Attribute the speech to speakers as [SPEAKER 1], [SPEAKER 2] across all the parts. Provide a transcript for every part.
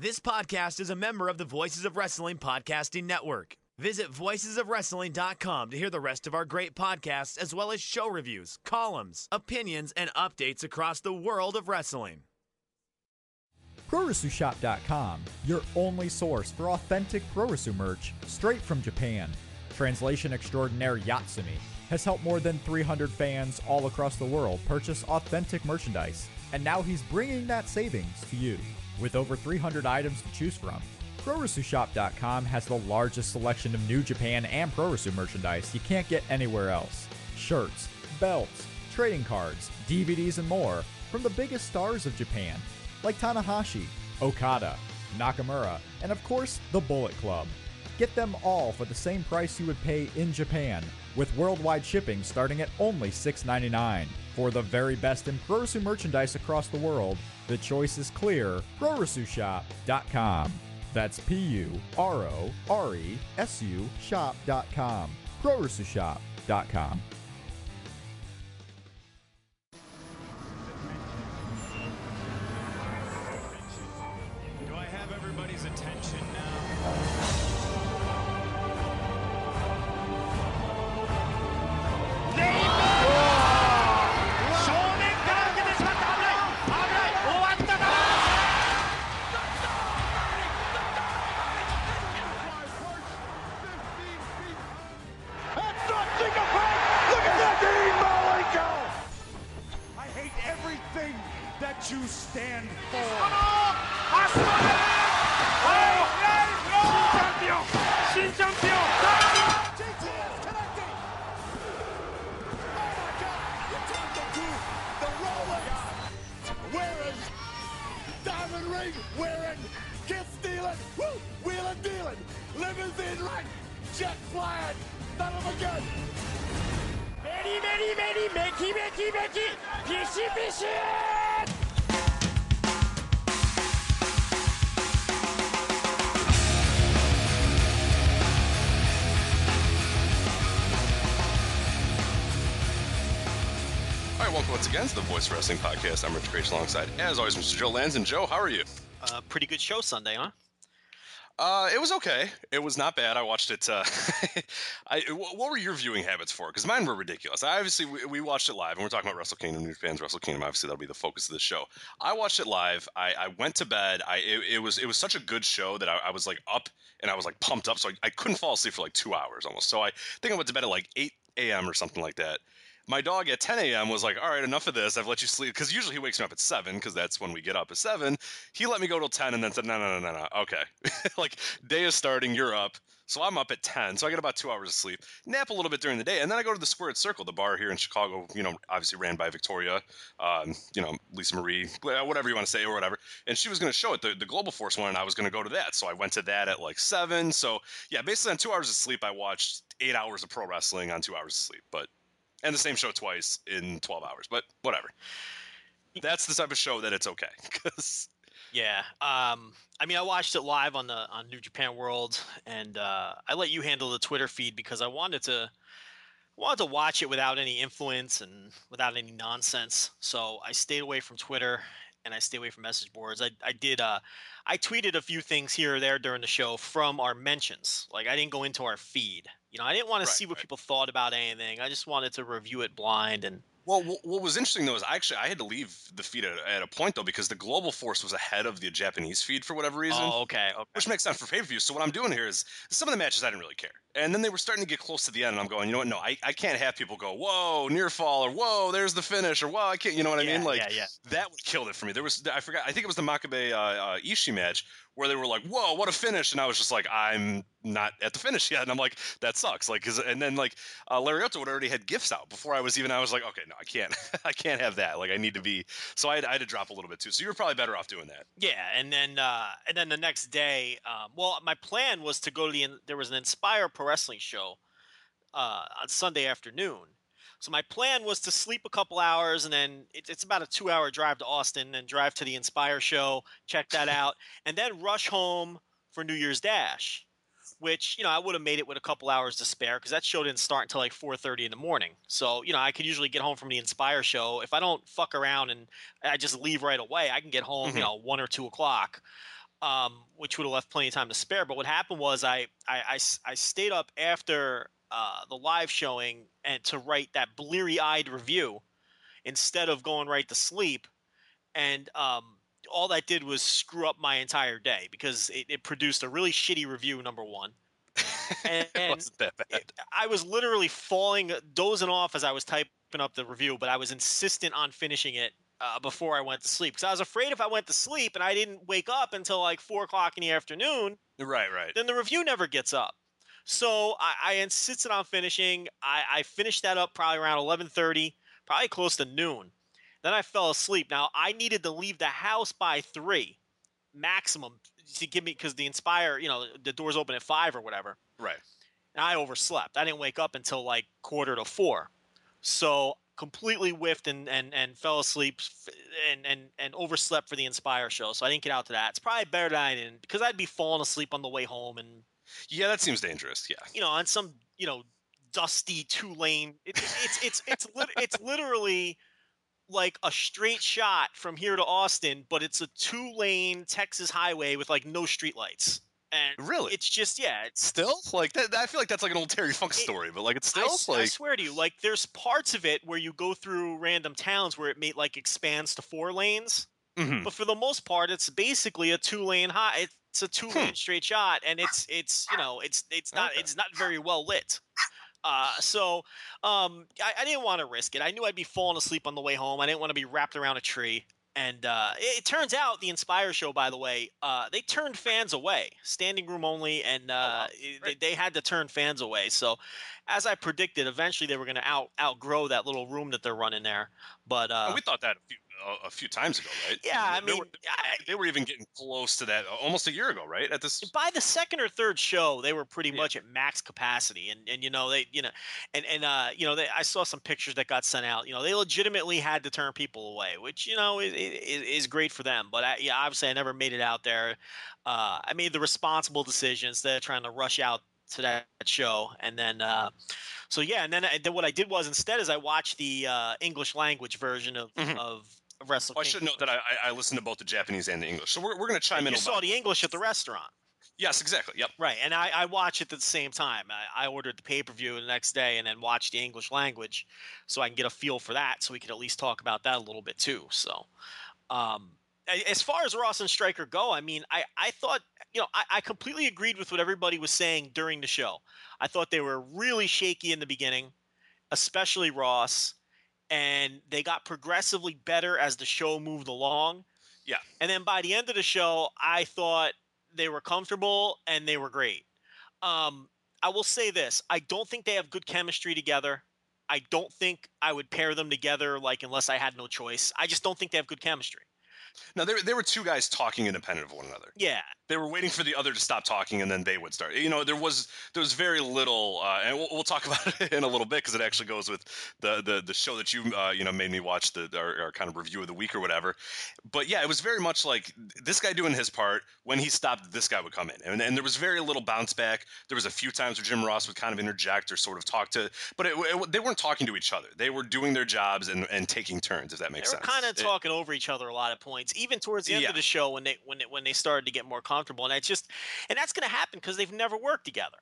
[SPEAKER 1] This podcast is a member of the Voices of Wrestling Podcasting Network. Visit voicesofwrestling.com to hear the rest of our great podcasts, as well as show reviews, columns, opinions, and updates across the world of wrestling.
[SPEAKER 2] PuroresuShop.com, your only source for authentic Puroresu merch straight from Japan. Translation extraordinaire Yatsumi has helped more than 300 fans all across the world purchase authentic merchandise, and now he's bringing that savings to you. With over 300 items to choose from, PuroresuShop.com has the largest selection of New Japan and Puroresu merchandise you can't get anywhere else. Shirts, belts, trading cards, DVDs, and more from the biggest stars of Japan, like Tanahashi, Okada, Nakamura, and of course, the Bullet Club. Get them all for the same price you would pay in Japan, with worldwide shipping starting at only $6.99. For the very best in Puroresu merchandise across the world, the choice is clear PuroresuShop.com. That's P U R O R E S U shop.com.
[SPEAKER 3] PuroresuShop.com. again to the Voice Wrestling Podcast. I'm Rich Grace alongside, as always, Mr. Joe Lanza. And Joe, how are you?
[SPEAKER 4] Uh, pretty good show Sunday, huh?
[SPEAKER 3] Uh, it was okay. It was not bad. I watched it. Uh, I, what were your viewing habits for? Because mine were ridiculous. I obviously we, we watched it live, and we're talking about Wrestle Kingdom, New Japan's Wrestle Kingdom. Obviously, that'll be the focus of the show. I watched it live. I, I went to bed. I it, it was it was such a good show that I, I was like up and I was like pumped up, so I, I couldn't fall asleep for like two hours almost. So I think I went to bed at like eight a.m. or something like that. My dog at 10 a.m. was like, "All right, enough of this. I've let you sleep." Because usually he wakes me up at seven, because that's when we get up at seven. He let me go till 10, and then said, "No, no, no, no, no. Okay, like day is starting. You're up." So I'm up at 10, so I get about two hours of sleep. Nap a little bit during the day, and then I go to the Squared Circle, the bar here in Chicago. You know, obviously ran by Victoria, um, you know, Lisa Marie, whatever you want to say or whatever. And she was going to show it, the, the Global Force one, and I was going to go to that. So I went to that at like seven. So yeah, basically on two hours of sleep, I watched eight hours of pro wrestling on two hours of sleep. But and the same show twice in 12 hours but whatever that's the type of show that it's okay because
[SPEAKER 4] Yeah. Um, I mean, I watched it live on the on New Japan World, and uh, I let you handle the Twitter feed because I wanted to wanted to watch it without any influence and without any nonsense. So I stayed away from Twitter and I stay away from message boards. I I did uh, I tweeted a few things here or there during the show from our mentions. Like I didn't go into our feed. You know, I didn't want
[SPEAKER 3] Right,
[SPEAKER 4] to see what
[SPEAKER 3] right.
[SPEAKER 4] people thought about anything. I just wanted to review it blind and
[SPEAKER 3] well what was interesting though is I actually i had to leave the feed at, at a point though because the global force was ahead of the japanese feed for whatever reason
[SPEAKER 4] oh, okay, okay.
[SPEAKER 3] which makes sense for pay-per-view so what i'm doing here is some of the matches i didn't really care And then they were starting to get close to the end, and I'm going, you know what? No, I, I can't have people go, whoa, near fall, or whoa, there's the finish, or whoa, I can't. You know what I
[SPEAKER 4] Yeah,
[SPEAKER 3] mean? Like
[SPEAKER 4] yeah, yeah.
[SPEAKER 3] that would killed it for me. There was, I forgot, I think it was the Makabe uh, uh, Ishii match where they were like, whoa, what a finish, and I was just like, I'm not at the finish yet, and I'm like, that sucks. Like, 'cause- and then like uh, Lariotto had already had gifts out before I was even. I was like, okay, no, I can't, I can't have that. Like, I need to be. So I had, I had to drop a little bit too. So you were probably better off doing that.
[SPEAKER 4] Yeah, and then uh, and then the next day, um, well, my plan was to go to the. There was an Inspire Pro Wrestling show uh, on Sunday afternoon. So my plan was to sleep a couple hours, and then it's it's about a two-hour drive to Austin, and drive to the Inspire show, check that out, and then rush home for New Year's Dash, which you know I would have made it with a couple hours to spare because that show didn't start until like 4:30 in the morning. So you know I could usually get home from the Inspire show if I don't fuck around and I just leave right away. I can get home,
[SPEAKER 3] Mhm.
[SPEAKER 4] you know, one or two o'clock, um, which would have left plenty of time to spare. But what happened was I I I stayed up after uh, the live showing and to write that bleary-eyed review instead of going right to sleep, and um, all that did was screw up my entire day because it, it produced a really shitty review. Number one. And,
[SPEAKER 3] wasn't that bad.
[SPEAKER 4] it- I was literally falling, dozing off as I was typing up the review, but I was insistent on finishing it uh, before I went to sleep because I was afraid if I went to sleep and I didn't wake up until like four o'clock in the afternoon,
[SPEAKER 3] Right, right.
[SPEAKER 4] then the review never gets up. So I, I insisted on finishing. I, I finished that up probably around eleven thirty, probably close to noon. Then I fell asleep. Now I needed to leave the house by three, maximum, to give me because the Inspire, you know, the doors open at five or whatever.
[SPEAKER 3] Right.
[SPEAKER 4] And I overslept. I didn't wake up until like quarter to four. So completely whiffed and, and, and fell asleep and, and, and overslept for the Inspire show. So I didn't get out to that. It's probably better that I didn't because I'd be falling asleep on the way home and,
[SPEAKER 3] Yeah, that seems dangerous. Yeah.
[SPEAKER 4] you know, on some, you know, dusty two lane. It, it's, it's, it's, lit- it's literally like a straight shot from here to Austin, but it's a two lane Texas highway with like no streetlights. And
[SPEAKER 3] Really?
[SPEAKER 4] it's just, yeah, it's,
[SPEAKER 3] Still, like that. I feel like that's like an old Terry Funk story, but like it's still
[SPEAKER 4] I,
[SPEAKER 3] like I
[SPEAKER 4] swear to you, like there's parts of it where you go through random towns where it may like expands to four lanes,
[SPEAKER 3] Mhm.
[SPEAKER 4] but for the most part, it's basically a two lane high. It's a two lane
[SPEAKER 3] Hmm.
[SPEAKER 4] straight shot, and it's it's you know it's it's not
[SPEAKER 3] Okay.
[SPEAKER 4] it's not very well lit. Uh, so um, I, I didn't want to risk it. I knew I'd be falling asleep on the way home. I didn't want to be wrapped around a tree. And uh, it, it turns out the Inspire show, by the way, uh, they turned fans away, standing room only, and uh,
[SPEAKER 3] wow.
[SPEAKER 4] it- they, they had to turn fans away. So, as I predicted, eventually they were going to out outgrow that little room that they're running there. But uh,
[SPEAKER 3] Oh, we thought that a few, uh, a few times ago, right?
[SPEAKER 4] yeah, I
[SPEAKER 3] They
[SPEAKER 4] mean,
[SPEAKER 3] were,
[SPEAKER 4] I,
[SPEAKER 3] they were even getting close to that uh, almost a year ago, right? At this,
[SPEAKER 4] by the second or third show, they were pretty
[SPEAKER 3] Yeah.
[SPEAKER 4] much at max capacity, and and you know they you know, and and uh you know they, I saw some pictures that got sent out. You know they legitimately had to turn people away, which you know is, is, is great for them. But I, yeah, obviously I never made it out there. Uh, I made the responsible decision instead of trying to rush out to that show, and then. Uh, so yeah, and then, I, then what I did was instead is I watched the uh, English language version of
[SPEAKER 3] Mhm.
[SPEAKER 4] of
[SPEAKER 3] Oh, I should note that I, I listened to both the Japanese and the English, so we're, we're going to chime in.
[SPEAKER 4] you
[SPEAKER 3] about-
[SPEAKER 4] saw the English at the restaurant.
[SPEAKER 3] Yes, exactly. Yep.
[SPEAKER 4] Right, and I, I watch it at the same time. I, I ordered the pay per view the next day, and then watched the English language, so I can get a feel for that. So we could at least talk about that a little bit too. So, um, as far as Ross and Striker go, I mean, I, I thought you know I, I completely agreed with what everybody was saying during the show. I thought they were really shaky in the beginning, especially Ross, and they got progressively better as the show moved along.
[SPEAKER 3] Yeah.
[SPEAKER 4] and then by the end of the show, I thought they were comfortable and they were great. Um, I will say this: I don't think they have good chemistry together. I don't think I would pair them together like unless I had no choice. I just don't think they have good chemistry.
[SPEAKER 3] Now there there were two guys talking independent of one another.
[SPEAKER 4] Yeah,
[SPEAKER 3] They were waiting for the other to stop talking, and then they would start. You know, there was there was very little, uh, and we'll, we'll talk about it in a little bit because it actually goes with the the the show that you uh, you know made me watch the our, our kind of review of the week or whatever. But yeah, it was very much like this guy doing his part. When he stopped, this guy would come in, and, and there was very little bounce back. There was a few times where Jim Ross would kind of interject or sort of talk to, but it, it, they weren't talking to each other. They were doing their jobs and, and taking turns, if that makes sense.
[SPEAKER 4] they were kind of talking over each other a lot of points, even towards the end
[SPEAKER 3] Yeah.
[SPEAKER 4] of the show when they when it, when they started to get more comfortable. And it's just, and that's going to happen because they've never worked together.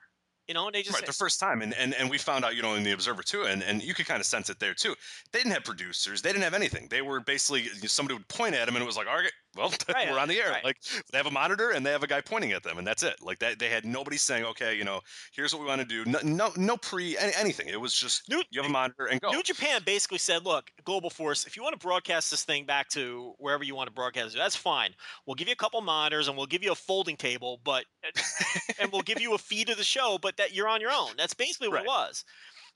[SPEAKER 4] You know, and they just
[SPEAKER 3] right the first time and, and and we found out you know in the observer too and and you could kind of sense it there too they didn't have producers they didn't have anything they were basically somebody would point at them and it was like all right well,
[SPEAKER 4] Right,
[SPEAKER 3] we're on the air.
[SPEAKER 4] right.
[SPEAKER 3] Like they have a monitor and they have a guy pointing at them, and that's it. Like that, they had nobody saying, okay, you know, here's what we want to do. No, no, no pre any, anything. It was just
[SPEAKER 4] New-
[SPEAKER 3] you have a monitor and go.
[SPEAKER 4] New Japan basically said, "Look, Global Force, if you want to broadcast this thing back to wherever you want to broadcast it, that's fine. We'll give you a couple monitors and we'll give you a folding table, but uh, and we'll give you a feed of the show, but that you're on your own. That's basically what
[SPEAKER 3] Right.
[SPEAKER 4] it was.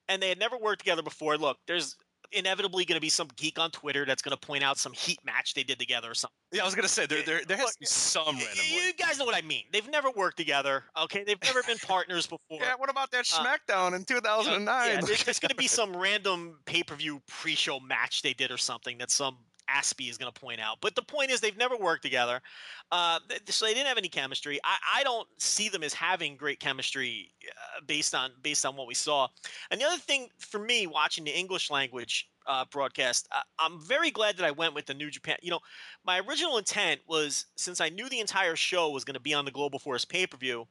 [SPEAKER 4] And they had never worked together before. Look, there's inevitably going to be some geek on Twitter that's going to point out some heat match they did together or something.
[SPEAKER 3] yeah, I was gonna say there, there, there has to be some random.
[SPEAKER 4] You guys know what I mean. They've never worked together. Okay, they've never been partners before.
[SPEAKER 3] Yeah, what about that
[SPEAKER 4] Uh,
[SPEAKER 3] SmackDown in 2009?
[SPEAKER 4] Yeah, there's, there's going to be some random pay per view pre show match they did or something that some Aspie is going to point out. But the point is, they've never worked together. Uh, so they didn't have any chemistry. I, I don't see them as having great chemistry uh, based on based on what we saw. And the other thing for me, watching the English language uh, broadcast, I, I'm very glad that I went with the New Japan. You know, my original intent was since I knew the entire show was going to be on the Global Force pay per view,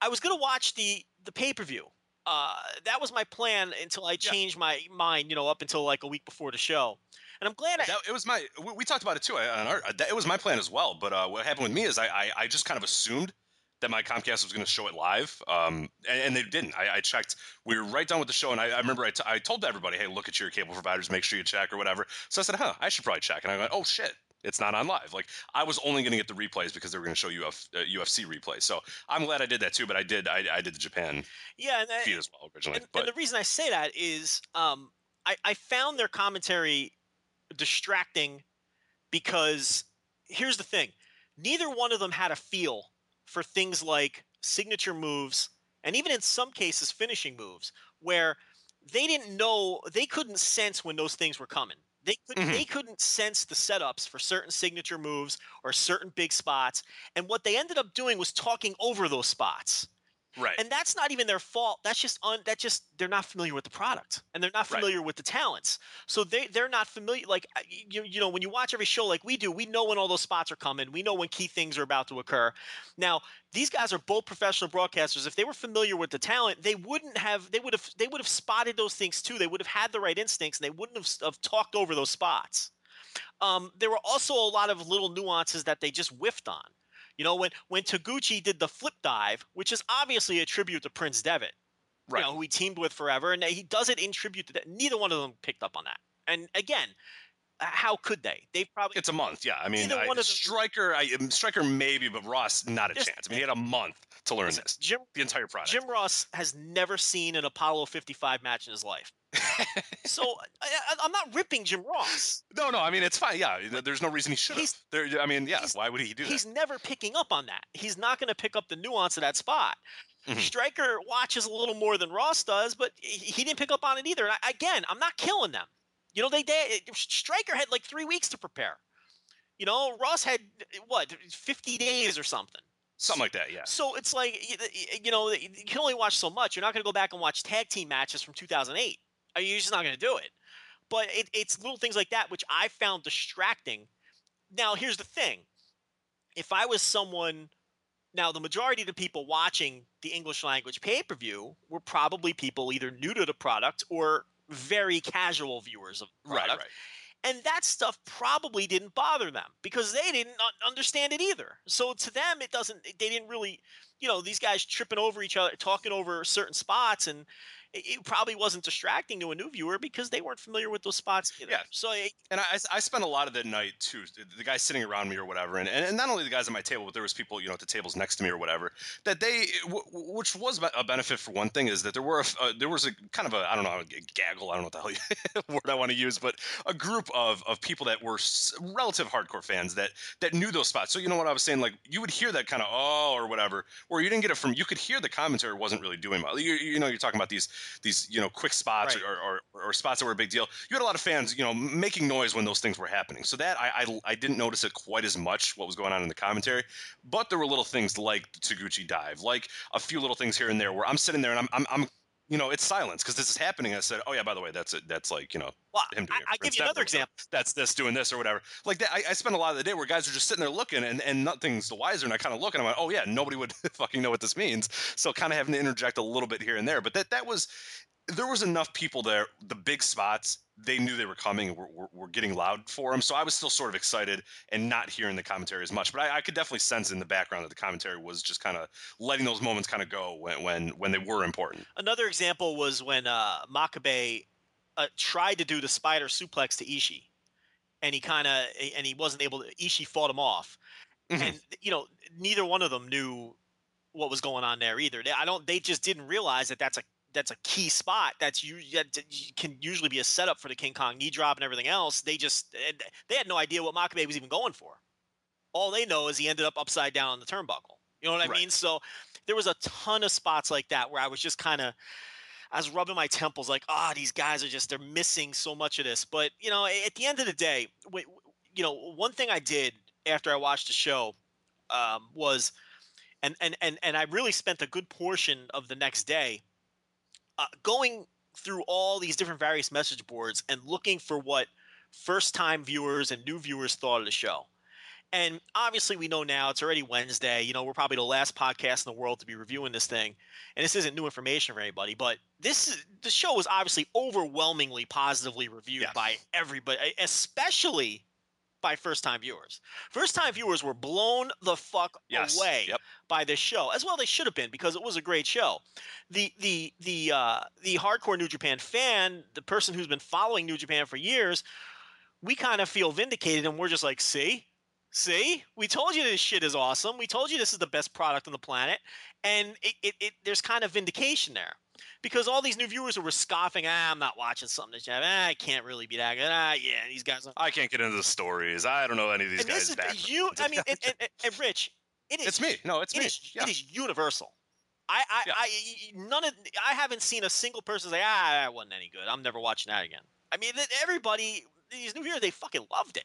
[SPEAKER 4] I was going to watch the the pay per view. Uh, that was my plan until I changed my mind. You know, up until like a week before the show. And I'm glad I,
[SPEAKER 3] That, it was my. We, we talked about it too. I- On our, that, it was my plan as well. But uh, what happened with me is I, I, I just kind of assumed that my Comcast was going to show it live, um, and, and they didn't. I, I checked. We were right done with the show, and I, I remember I, t- I told everybody, "Hey, look at your cable providers. Make sure you check or whatever." So I said, "Huh, I should probably check." And I went, "Oh shit." It's not on live. Like I was only going to get the replays because they were going to show Uf, uh, UFC replays. So I'm glad I did that too. But I did I, I did the Japan
[SPEAKER 4] yeah, and,
[SPEAKER 3] feed as well originally.
[SPEAKER 4] and,
[SPEAKER 3] but
[SPEAKER 4] and the reason I say that is um, I, I found their commentary distracting because here's the thing neither one of them had a feel for things like signature moves and even in some cases finishing moves where they didn't know they couldn't sense when those things were coming. They couldn't,
[SPEAKER 3] Mhm.
[SPEAKER 4] they couldn't sense the setups for certain signature moves or certain big spots. And what they ended up doing was talking over those spots
[SPEAKER 3] right.
[SPEAKER 4] and that's not even their fault. That's just un, that just they're not familiar with the product and they're not
[SPEAKER 3] Right.
[SPEAKER 4] familiar with the talents. So they they're not familiar like you, you know when you watch every show like we do we know when all those spots are coming. We know when key things are about to occur. Now these guys are both professional broadcasters. If they were familiar with the talent they wouldn't have they would have they would have spotted those things too. They would have had the right instincts and they wouldn't have, have talked over those spots. Um, there were also a lot of little nuances that they just whiffed on you know, when when Taguchi did the flip dive, which is obviously a tribute to Prince Devitt,
[SPEAKER 3] right.
[SPEAKER 4] you know, who he teamed with forever, and he does it in tribute to that. Neither one of them picked up on that. And again, how could they? They probably
[SPEAKER 3] It's a month, yeah. I mean, I,
[SPEAKER 4] one of
[SPEAKER 3] Striker, I, um, Striker maybe, but Ross not a chance. I mean, he had a month to learn this.
[SPEAKER 4] Jim
[SPEAKER 3] The entire product.
[SPEAKER 4] Jim Ross has never seen an Apollo 55 match in his life. so I, I, I'm not ripping Jim Ross.
[SPEAKER 3] no, no. I mean, it's fine. Yeah, th- there's no reason he should. There, I mean, yeah. Why would he do
[SPEAKER 4] He's
[SPEAKER 3] that?
[SPEAKER 4] He's never picking up on that. He's not going to pick up the nuance of that spot.
[SPEAKER 3] Mhm.
[SPEAKER 4] Striker watches a little more than Ross does, but he he didn't pick up on it either. And I, again, I'm not killing them. You know, they, they Striker had like three weeks to prepare. You know, Ross had what 50 days or something.
[SPEAKER 3] Something like that. Yeah.
[SPEAKER 4] So it's like you know you can only watch so much. You're not going to go back and watch tag team matches from 2008. Uh, You're just not going to do it. But it, it's little things like that which I found distracting. Now here's the thing: if I was someone, now the majority of the people watching the English language pay per view were probably people either new to the product or very casual viewers of the
[SPEAKER 3] Right.
[SPEAKER 4] product
[SPEAKER 3] Right.
[SPEAKER 4] and that stuff probably didn't bother them because they didn't understand it either so to them it doesn't they didn't really you know these guys tripping over each other talking over certain spots and it, probably wasn't distracting to a new viewer because they weren't familiar with those spots either.
[SPEAKER 3] Yeah.
[SPEAKER 4] so it,
[SPEAKER 3] And I, I spent a lot of the night too. The guys sitting around me or whatever, and, and not only the guys at my table, but there was people you know at the tables next to me or whatever. That they, which was a benefit for one thing, is that there were a uh, there was a kind of a I don't know a gaggle I don't know what the hell you, word I want to use, but a group of of people that were relative hardcore fans that that knew those spots. So you know what I was saying, like you would hear that kind of oh or whatever, where you didn't get it from. You could hear the commentary wasn't really doing well. You, you know, you're talking about these these you know quick spots
[SPEAKER 4] Right.
[SPEAKER 3] or, or, or spots that were a big deal. You had a lot of fans, you know, making noise when those things were happening. So that I, I I didn't notice it quite as much what was going on in the commentary, but there were little things like the Taguchi dive, like a few little things here and there where I'm sitting there and I'm I'm, I'm you know, it's silence because this is happening. I said, "Oh yeah, by the way, that's it. That's like you know,
[SPEAKER 4] well,
[SPEAKER 3] him doing
[SPEAKER 4] I. I give you another example.
[SPEAKER 3] That's this doing this or whatever. Like that. I, I spent a lot of the day where guys are just sitting there looking and, and nothing's the wiser. And I kind of look and I'm like, oh yeah, nobody would fucking know what this means. So kind of having to interject a little bit here and there. But that that was there was enough people there, the big spots they knew they were coming and were, were, were getting loud for them. So I was still sort of excited and not hearing the commentary as much. But I, I could definitely sense in the background that the commentary was just kind of letting those moments kind of go when, when when they were important.
[SPEAKER 4] Another example was when uh, Makabe uh, tried to do the spider suplex to Ishii, and he kind of and he wasn't able to. Ishii fought him off,
[SPEAKER 3] Mhm.
[SPEAKER 4] and you know neither one of them knew what was going on there either. They, I don't. They just didn't realize that that's a that's a key spot. That's you that can usually be a setup for the King Kong knee drop and everything else. They just they had no idea what Makabe was even going for. All they know is he ended up upside down on the turnbuckle. You know what I
[SPEAKER 3] Right.
[SPEAKER 4] mean? So there was a ton of spots like that where I was just kind of I was rubbing my temples like, ah, these guys are just they're missing so much of this. But you know, at the end of the day, you know, one thing I did after I watched the show um, was, and and and and I really spent a good portion of the next day uh, going through all these different various message boards and looking for what first time viewers and new viewers thought of the show. And obviously, we know now it's already Wednesday. You know, we're probably the last podcast in the world to be reviewing this thing. And this isn't new information for anybody, but this is, the show was obviously overwhelmingly positively reviewed
[SPEAKER 3] Yes.
[SPEAKER 4] by everybody, especially by first time viewers. First time viewers were blown the fuck
[SPEAKER 3] Yes.
[SPEAKER 4] away
[SPEAKER 3] Yep.
[SPEAKER 4] by this show as well they should have been because it was a great show the the the uh the hardcore new japan fan the person who's been following new japan for years we kind of feel vindicated and we're just like see see we told you this shit is awesome we told you this is the best product on the planet and it, it, it there's kind of vindication there because all these new viewers who were scoffing ah, i'm not watching something that ah, i can't really be that good ah yeah these guys are
[SPEAKER 3] I can't get into the stories. I don't know any of these
[SPEAKER 4] and
[SPEAKER 3] guys.
[SPEAKER 4] this is you i mean and, and, and rich it is
[SPEAKER 3] it's me. No, it's
[SPEAKER 4] it
[SPEAKER 3] me.
[SPEAKER 4] is,
[SPEAKER 3] yeah.
[SPEAKER 4] it is universal. I, I,
[SPEAKER 3] Yeah.
[SPEAKER 4] I, none of, I haven't seen a single person say, ah, that wasn't any good. I'm never watching that again. I mean, everybody, these new viewers, they fucking loved it.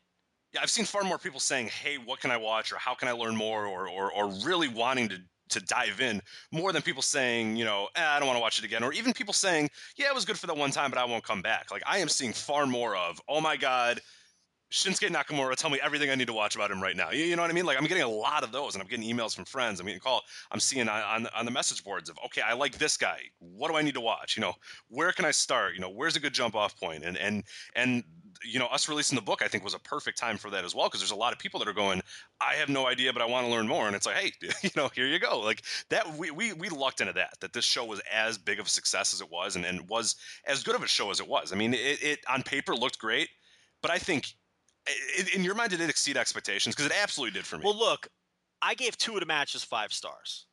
[SPEAKER 3] Yeah, I've seen far more people saying, "Hey, what can I watch?" or "How can I learn more?" or or, or really wanting to to dive in more than people saying, you know, eh, I don't want to watch it again, or even people saying, "Yeah, it was good for that one time, but I won't come back." Like I am seeing far more of, "Oh my god." Shinsuke Nakamura, tell me everything I need to watch about him right now. You, you know what I mean? Like I'm getting a lot of those, and I'm getting emails from friends. I'm getting call. I'm seeing on, on on the message boards of, okay, I like this guy. What do I need to watch? You know, where can I start? You know, where's a good jump off point? And and and you know, us releasing the book, I think was a perfect time for that as well, because there's a lot of people that are going, I have no idea, but I want to learn more. And it's like, hey, you know, here you go. Like that, we, we, we lucked into that, that this show was as big of a success as it was and, and was as good of a show as it was. I mean, it, it on paper looked great, but I think in your mind, did it exceed expectations? Because it absolutely did for me.
[SPEAKER 4] Well, look, I gave two of the matches five stars.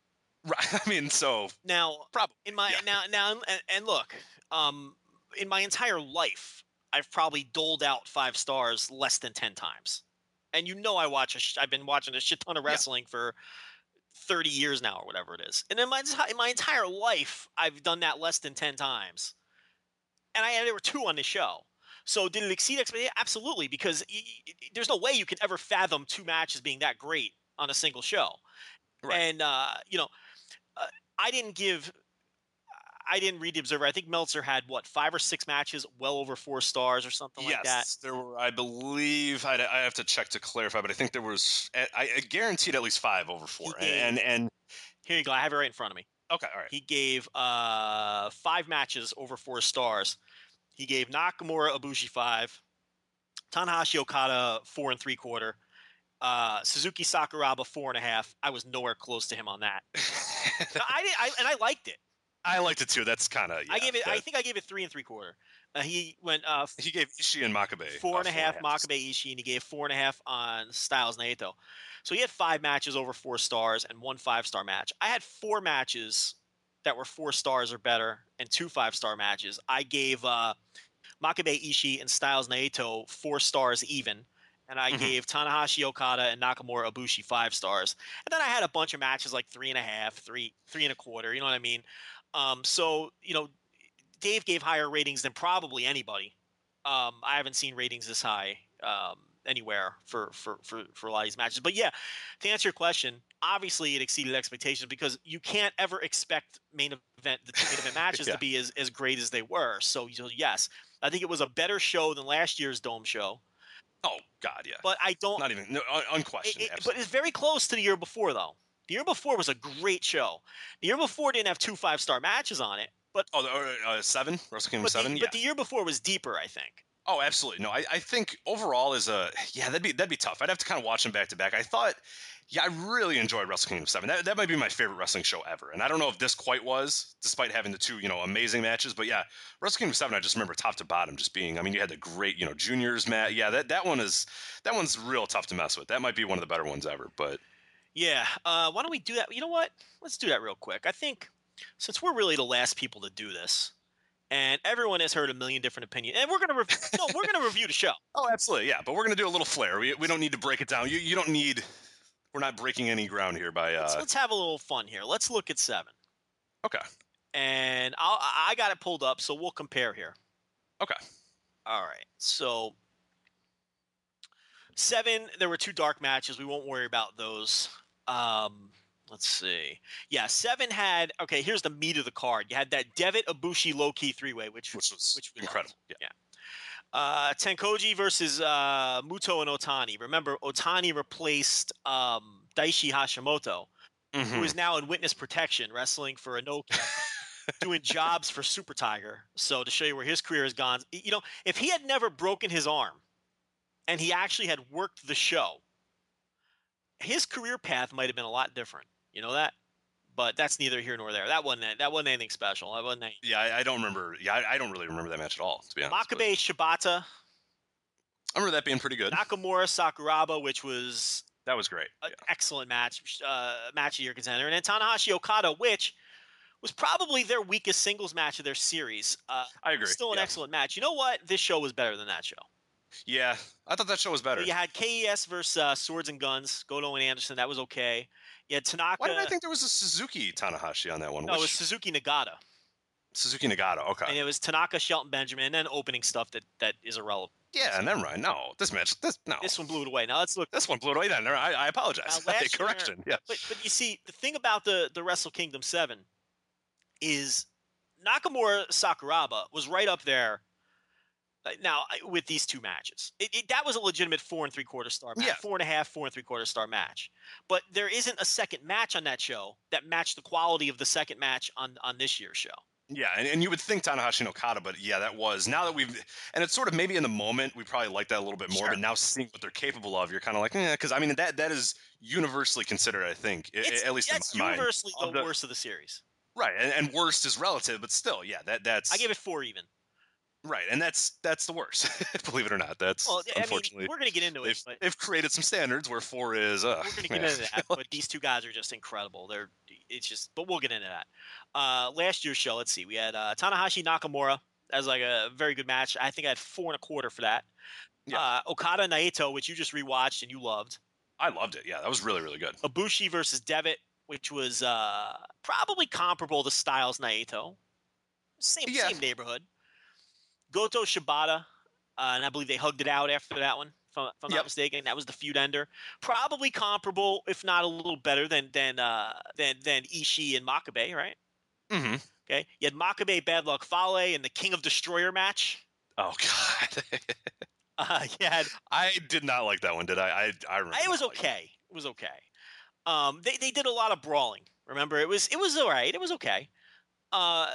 [SPEAKER 3] right. I mean, so
[SPEAKER 4] Now,
[SPEAKER 3] probably.
[SPEAKER 4] in my
[SPEAKER 3] Yeah.
[SPEAKER 4] now now and, and look, um, in my entire life, I've probably doled out five stars less than ten times. And you know, I watch. A sh- I've been watching a shit ton of
[SPEAKER 3] Yeah.
[SPEAKER 4] wrestling for thirty years now, or whatever it is. And in my in my entire life, I've done that less than ten times. And I there were two on the show. So did it exceed expectations? Absolutely, because there's no way you could ever fathom two matches being that great on a single show.
[SPEAKER 3] Right.
[SPEAKER 4] And uh, you know, uh, I didn't give. I didn't read the Observer. I think Meltzer had what five or six matches, well over four stars or something
[SPEAKER 3] yes,
[SPEAKER 4] like that.
[SPEAKER 3] Yes, there were. I believe I'd, I have to check to clarify, but I think there was. I, I guaranteed at least five over four. And and
[SPEAKER 4] Here you go. I have it right in front of me.
[SPEAKER 3] okay, all right.
[SPEAKER 4] He gave uh, five matches over four stars. He gave Nakamura Ibushi five, Tanahashi Okada four and three quarter, uh, Suzuki Sakuraba four and a half. I was nowhere close to him on that. No, I did, I, and I liked it.
[SPEAKER 3] I liked it too. That's kind of.
[SPEAKER 4] I gave it. I think I gave it three and three quarter. Uh, he went uh,
[SPEAKER 3] he gave Ishii and Makabe
[SPEAKER 4] four
[SPEAKER 3] and a half,
[SPEAKER 4] and a half and a half
[SPEAKER 3] halves.
[SPEAKER 4] Makabe Ishii, and he gave four and a half on Styles Naito. So he had five matches over four stars and one five star match. I had four matches that were four stars or better and two five star matches. I gave uh, Makabe Ishii and Styles Naito four stars even. And I
[SPEAKER 3] Mhm.
[SPEAKER 4] gave Tanahashi Okada and Nakamura Ibushi five stars. And then I had a bunch of matches like three and a half, three, three and a quarter. You know what I mean? Um, so you know, Dave gave higher ratings than probably anybody. Um, I haven't seen ratings this high um, anywhere for, for, for, for a lot of these matches. But yeah, to answer your question, obviously it exceeded expectations because you can't ever expect main event the main event matches
[SPEAKER 3] Yeah.
[SPEAKER 4] to be as, as great as they were. So, so yes, I think it was a better show than last year's Dome show.
[SPEAKER 3] Oh God, yeah.
[SPEAKER 4] But I don't.
[SPEAKER 3] Not even no, un-
[SPEAKER 4] it-
[SPEAKER 3] unquestioned.
[SPEAKER 4] it- but it's very close to the year before, though. The year before was a great show. The year before didn't have two five star matches on it, But
[SPEAKER 3] Oh, uh, uh, seven Wrestle Kingdom seven.
[SPEAKER 4] the,
[SPEAKER 3] yeah.
[SPEAKER 4] but the year before was deeper, I think.
[SPEAKER 3] Oh, absolutely. No, I, I think overall is a yeah that'd be that'd be tough. I'd have to kind of watch them back to back. I thought, yeah, I really enjoyed Wrestle Kingdom Seven. That, that might be my favorite wrestling show ever. And I don't know if this quite was, despite having the two you know amazing matches. But yeah, Wrestle Kingdom Seven, I just remember top to bottom just being. I mean, you had the great you know juniors match. Yeah, that that one is that one's real tough to mess with. That might be one of the better ones ever. But
[SPEAKER 4] Yeah. Uh, why don't we do that? You know what? Let's do that real quick. I think since we're really the last people to do this, and everyone has heard a million different opinions, and we're gonna rev- no, we're gonna review the show.
[SPEAKER 3] oh, absolutely, yeah. But we're gonna do a little flair. We we don't need to break it down. You you don't need. We're not breaking any ground here by.
[SPEAKER 4] Let's,
[SPEAKER 3] uh
[SPEAKER 4] let's have a little fun here. Let's look at seven,
[SPEAKER 3] Okay.
[SPEAKER 4] and I'll, I got it pulled up, so we'll compare here.
[SPEAKER 3] Okay.
[SPEAKER 4] All right. So seven, there were two dark matches. We won't worry about those. Um, let's see. Yeah, seven had okay. Here's the meat of the card. You had that Devitt Ibushi low key three way, which
[SPEAKER 3] Which was
[SPEAKER 4] which was
[SPEAKER 3] incredible.
[SPEAKER 4] loved.
[SPEAKER 3] Yeah.
[SPEAKER 4] Uh, Tenkoji versus uh, Muto and Otani. Remember, Otani replaced um, Daichi Hashimoto, who
[SPEAKER 3] Mhm.
[SPEAKER 4] is now in witness protection, wrestling for Inoki, doing jobs for Super Tiger. So to show you where his career has gone, you know, if he had never broken his arm, and he actually had worked the show, his career path might have been a lot different. You know that, but that's neither here nor there. That wasn't that wasn't anything special. That wasn't. Any,
[SPEAKER 3] Yeah, I, I don't remember. Yeah, I, I don't really remember that match at all, to be honest.
[SPEAKER 4] Makabe Shibata,
[SPEAKER 3] I remember that being pretty good.
[SPEAKER 4] Nakamura Sakuraba, which was
[SPEAKER 3] That was great.
[SPEAKER 4] an
[SPEAKER 3] Yeah.
[SPEAKER 4] excellent match, uh, match of year contender, and then Tanahashi Okada, which was probably their weakest singles match of their series. Uh,
[SPEAKER 3] I agree.
[SPEAKER 4] still an
[SPEAKER 3] yeah.
[SPEAKER 4] excellent match. You know what? This show was better than that show.
[SPEAKER 3] Yeah, I thought that show was better.
[SPEAKER 4] You had KES versus uh, Swords and Guns, Goto and Anderson. That was okay. Had Tanaka.
[SPEAKER 3] Why did I think there was a Suzuki Tanahashi on that one?
[SPEAKER 4] no, it was Suzuki Nagata,
[SPEAKER 3] Suzuki Nagata. Okay.
[SPEAKER 4] And it was Tanaka, Shelton Benjamin, and then opening stuff that that is irrelevant.
[SPEAKER 3] Yeah, and then right. No, this match. This no.
[SPEAKER 4] This one blew it away. Now let's look.
[SPEAKER 3] This one blew it away. Then I, I apologize.
[SPEAKER 4] Now, year-
[SPEAKER 3] Correction. Yeah.
[SPEAKER 4] But but you see, the thing about the the Wrestle Kingdom Seven is Nakamura Sakuraba was right up there. Uh, Now with these two matches, it, it, that was a legitimate four and three quarter star match,
[SPEAKER 3] Yeah.
[SPEAKER 4] four and a half, four and three quarter star match. But there isn't a second match on that show that matched the quality of the second match on on this year's show.
[SPEAKER 3] Yeah, and, and you would think Tanahashi and Okada, but yeah, that was now that we've and it's sort of maybe in the moment we probably like that a little bit more,
[SPEAKER 4] Sure.
[SPEAKER 3] but now seeing what they're capable of, you're kind of like, yeah, because I mean that that is universally considered, I think,
[SPEAKER 4] It's,
[SPEAKER 3] at least
[SPEAKER 4] that's
[SPEAKER 3] in my mind,
[SPEAKER 4] universally
[SPEAKER 3] of
[SPEAKER 4] the
[SPEAKER 3] the-
[SPEAKER 4] worst of the series.
[SPEAKER 3] right. And, and worst is relative, but still, yeah, that that's
[SPEAKER 4] I gave it four even.
[SPEAKER 3] Right, and that's that's the worst. Believe it or not, that's
[SPEAKER 4] Well, I mean,
[SPEAKER 3] unfortunately
[SPEAKER 4] we're gonna get into
[SPEAKER 3] they've,
[SPEAKER 4] it, but
[SPEAKER 3] they've created some standards where four is. Uh,
[SPEAKER 4] we're gonna get into that. But these two guys are just incredible. They're it's just, but we'll get into that. Uh, last year's show, let's see, we had uh, Tanahashi Nakamura. Was like a very good match. I think I had four and a quarter for that.
[SPEAKER 3] Yeah.
[SPEAKER 4] Uh, Okada Naito, which you just rewatched and you loved.
[SPEAKER 3] I loved it. Yeah, that was really really good.
[SPEAKER 4] Ibushi versus Devitt, which was uh, probably comparable to Styles Naito. Same
[SPEAKER 3] Yeah.
[SPEAKER 4] same neighborhood. Goto Shibata, uh, and I believe they hugged it out after that one. If I'm, if I'm
[SPEAKER 3] Yep.
[SPEAKER 4] not mistaken, that was the feud ender. Probably comparable, if not a little better than than uh, than than Ishii and Makabe, right?
[SPEAKER 3] hmm
[SPEAKER 4] Okay, you had Makabe, Bad Luck Fale, and the King of Destroyer match.
[SPEAKER 3] Oh God,
[SPEAKER 4] Uh, you had
[SPEAKER 3] I did not like that one. Did I? I I remember.
[SPEAKER 4] it was okay. It was okay. Um, they they did a lot of brawling. Remember, it was it was all right. It was okay. Uh,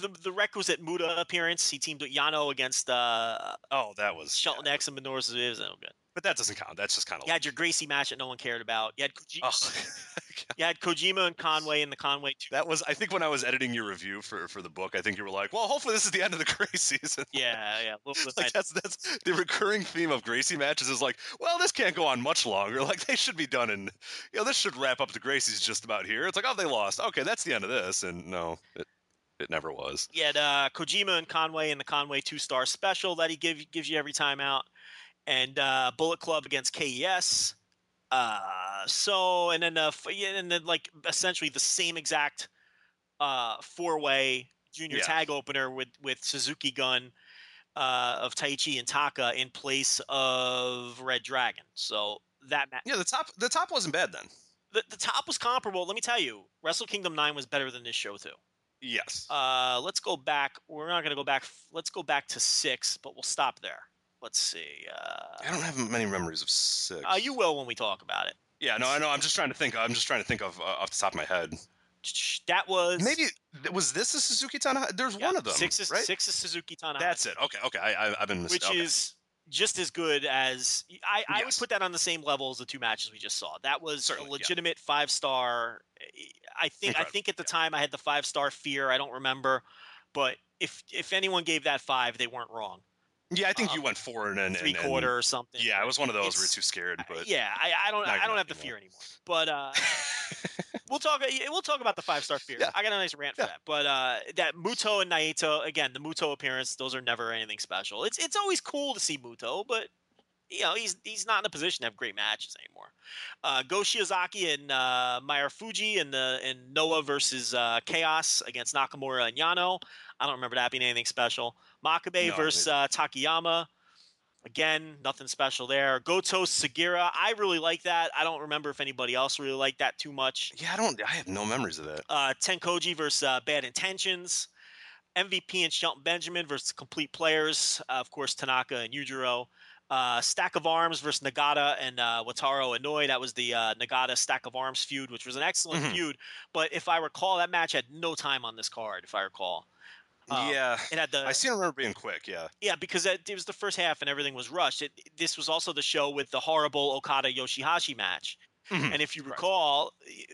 [SPEAKER 4] the the requisite Muta appearance. He teamed with Yano against uh,
[SPEAKER 3] Oh, that was
[SPEAKER 4] Shelton
[SPEAKER 3] yeah,
[SPEAKER 4] X and Minoru Suzuki. It was no good.
[SPEAKER 3] But that doesn't count. That's just kind of.
[SPEAKER 4] You had your Gracie match that no one cared about. You had Koji-
[SPEAKER 3] Oh.
[SPEAKER 4] you had Kojima and Conway in the Conway two.
[SPEAKER 3] that was. I think when I was editing your review for for the book, I think you were like, "Well, hopefully this is the end of the Gracie season."
[SPEAKER 4] Yeah, yeah. a little bit
[SPEAKER 3] like that's that's the recurring theme of Gracie matches is like, well, this can't go on much longer. Like they should be done and you know, this should wrap up the Gracies just about here. It's like, oh, they lost. Okay, that's the end of this, and no, it it never was.
[SPEAKER 4] You had uh, Kojima and Conway in the Conway two star special that he give, gives you every time out, and uh, Bullet Club against KES. Uh, so and then uh, f- and then like essentially the same exact uh, four way junior
[SPEAKER 3] Yeah.
[SPEAKER 4] tag opener with with Suzuki Gun uh, of Taichi and Taka in place of Red Dragon. So that ma-
[SPEAKER 3] Yeah, the top the top wasn't bad then.
[SPEAKER 4] the, the top was comparable. Let me tell you, Wrestle Kingdom nine was better than this show too.
[SPEAKER 3] Yes.
[SPEAKER 4] Uh, let's go back. We're not going to go back. Let's go back to six, but we'll stop there. Let's see. Uh,
[SPEAKER 3] I don't have many memories of six.
[SPEAKER 4] uh, you will when we talk about it.
[SPEAKER 3] Yeah, no, I know. I'm just trying to think. I'm just trying to think of uh, off the top of my head.
[SPEAKER 4] That was
[SPEAKER 3] Maybe was this a Suzuki Tanahashi? There's
[SPEAKER 4] yeah,
[SPEAKER 3] one of them,
[SPEAKER 4] Six is
[SPEAKER 3] right?
[SPEAKER 4] six is Suzuki Tanahashi.
[SPEAKER 3] That's it. Okay, okay. I, I, I've been
[SPEAKER 4] which
[SPEAKER 3] okay.
[SPEAKER 4] is just as good as I, I would put that on the same level as the two matches we just saw. That was
[SPEAKER 3] Certainly,
[SPEAKER 4] a
[SPEAKER 3] yeah.
[SPEAKER 4] legitimate five star. I think I think at the time I had the five star fear. I don't remember, but if if anyone gave that five, they weren't wrong.
[SPEAKER 3] Yeah. I think you
[SPEAKER 4] um,
[SPEAKER 3] went four and then
[SPEAKER 4] Three
[SPEAKER 3] and, and-
[SPEAKER 4] quarter or something.
[SPEAKER 3] Yeah, I was one of those where you're too scared. But
[SPEAKER 4] yeah, I, I don't I don't have the fear anymore. But uh, we'll talk we'll talk about the five star fear.
[SPEAKER 3] Yeah.
[SPEAKER 4] I got a nice rant for
[SPEAKER 3] Yeah.
[SPEAKER 4] that. But uh, that Muto and Naito again, the Muto appearance, those are never anything special. It's it's always cool to see Muto, but you know he's he's not in a position to have great matches anymore. Uh, Go Shiozaki and uh, Marufuji and the and Noah versus uh, Chaos against Nakamura and Yano. I don't remember that being anything special. Makabe
[SPEAKER 3] No,
[SPEAKER 4] versus uh, Takayama. Again, nothing special there. Goto Sugiura, I really like that. I don't remember if anybody else really liked that too much.
[SPEAKER 3] yeah, I don't. I have no memories of that.
[SPEAKER 4] Uh, Tenkoji versus uh, Bad Intentions. MVP and Shelton Benjamin versus Complete Players. Uh, of course, Tanaka and Yujiro. Uh, Stack of Arms versus Nagata and uh, Wataru Inouye. That was the uh, Nagata Stack of Arms feud, which was an excellent
[SPEAKER 3] Mhm.
[SPEAKER 4] feud. But if I recall, that match had no time on this card. If I recall, Um,
[SPEAKER 3] yeah,
[SPEAKER 4] it had the
[SPEAKER 3] I seem to remember being quick. Yeah,
[SPEAKER 4] yeah, because it, it was the first half and everything was rushed. It, this was also the show with the horrible Okada Yoshihashi match.
[SPEAKER 3] Mhm.
[SPEAKER 4] And if you recall, y-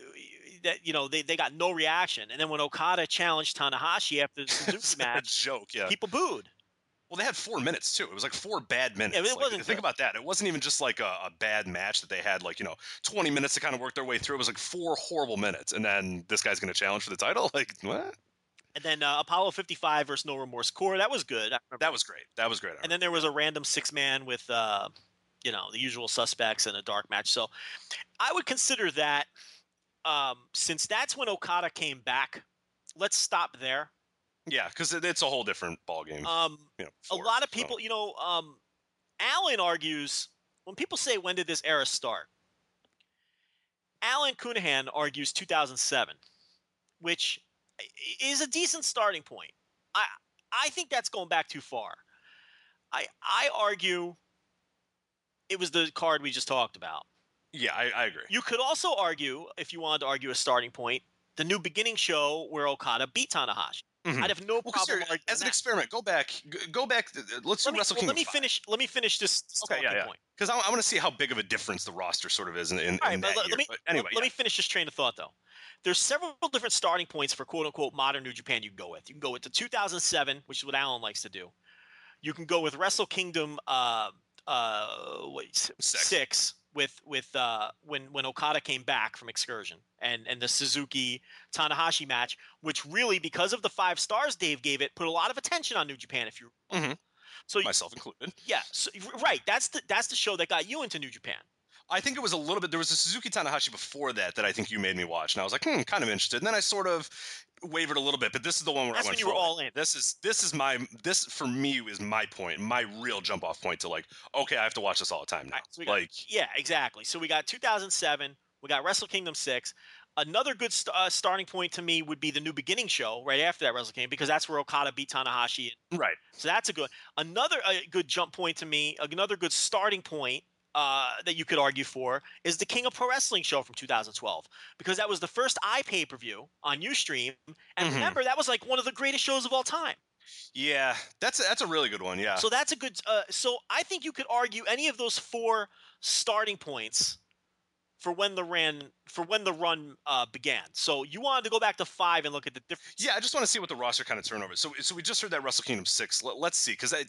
[SPEAKER 4] that you know they, they got no reaction. And then when Okada challenged Tanahashi after the Suzuki match,
[SPEAKER 3] joke. Yeah.
[SPEAKER 4] people booed.
[SPEAKER 3] Well, they had four minutes too. It was like four bad minutes.
[SPEAKER 4] it
[SPEAKER 3] Like,
[SPEAKER 4] wasn't
[SPEAKER 3] think
[SPEAKER 4] good.
[SPEAKER 3] about that. It wasn't even just like a, a bad match that they had like you know 20 minutes to kind of work their way through. It was like four horrible minutes, and then this guy's going to challenge for the title. Like what?
[SPEAKER 4] And then uh, Apollo 55 versus No Remorse Corps, that was good.
[SPEAKER 3] That was great. That was great.
[SPEAKER 4] And then there was a random six man with uh, you know the usual suspects in a dark match so i would consider that um, since that's when okada came back let's stop there
[SPEAKER 3] yeah, because it's a whole different ballgame.
[SPEAKER 4] um,
[SPEAKER 3] you know,
[SPEAKER 4] a lot
[SPEAKER 3] it,
[SPEAKER 4] of
[SPEAKER 3] so.
[SPEAKER 4] people you know um, alan argues when people say when did this era start alan Counihan argues 2007 which is a decent starting point. I i think that's going back too far. I i argue it was the card we just talked about.
[SPEAKER 3] Yeah, I, I agree.
[SPEAKER 4] you could also argue if you wanted to argue a starting point the new beginning show where okada beat tanahashi
[SPEAKER 3] Mhm.
[SPEAKER 4] i'd have no
[SPEAKER 3] Well,
[SPEAKER 4] problem
[SPEAKER 3] here, as an
[SPEAKER 4] that.
[SPEAKER 3] experiment, go back, go back. Let's do
[SPEAKER 4] let me,
[SPEAKER 3] Wrestle
[SPEAKER 4] well, let me finish let me finish this
[SPEAKER 3] Okay,
[SPEAKER 4] talking
[SPEAKER 3] yeah, yeah.
[SPEAKER 4] point
[SPEAKER 3] because I, I want to see how big of a difference the roster sort of is in, in,
[SPEAKER 4] right,
[SPEAKER 3] in that
[SPEAKER 4] let,
[SPEAKER 3] year.
[SPEAKER 4] let me
[SPEAKER 3] but
[SPEAKER 4] let-
[SPEAKER 3] anyway,
[SPEAKER 4] let, me finish this train of thought though. There's several different starting points for quote unquote modern New Japan you can go with. You can go with the 2007, which is what Alan likes to do. You can go with Wrestle Kingdom uh uh wait,
[SPEAKER 3] Six.
[SPEAKER 4] six with with uh when when Okada came back from excursion and and the Suzuki Tanahashi match, which really because of the five stars Dave gave it put a lot of attention on New Japan. If you
[SPEAKER 3] Mhm.
[SPEAKER 4] so you-
[SPEAKER 3] myself included.
[SPEAKER 4] yeah so, right that's the that's the show that got you into New Japan.
[SPEAKER 3] I think it was a little bit. There was a Suzuki Tanahashi before that that I think you made me watch, and I was like, hmm, kind of interested. And then I sort of wavered a little bit, but this is the one where
[SPEAKER 4] That's
[SPEAKER 3] I
[SPEAKER 4] when
[SPEAKER 3] went
[SPEAKER 4] you were all in.
[SPEAKER 3] This is this is my this for me is my point, my real jump off point to like, okay, I have to watch this all the time now.
[SPEAKER 4] Right, so got-
[SPEAKER 3] like,
[SPEAKER 4] Yeah, exactly. So we got 2007. We got Wrestle Kingdom 6. Another good st- uh, starting point to me would be the New Beginning show right after that Wrestle Kingdom because that's where Okada beat Tanahashi.
[SPEAKER 3] right,
[SPEAKER 4] So that's a good. Another uh, good jump point to me. Another good starting point uh, that you could argue for is the King of Pro Wrestling show from 2012 because that was the first i pay per view on UStream, and
[SPEAKER 3] Mhm.
[SPEAKER 4] remember that was like one of the greatest shows of all time.
[SPEAKER 3] yeah, that's a, that's a really good one. Yeah,
[SPEAKER 4] So that's a good. Uh, so I think you could argue any of those four starting points for when the ran for when the run uh, began. So you wanted to go back to five and look at the difference.
[SPEAKER 3] Yeah, I just want to see what the roster kind of turnover. So, so we just heard that Wrestle Kingdom six. Let, us see, because I,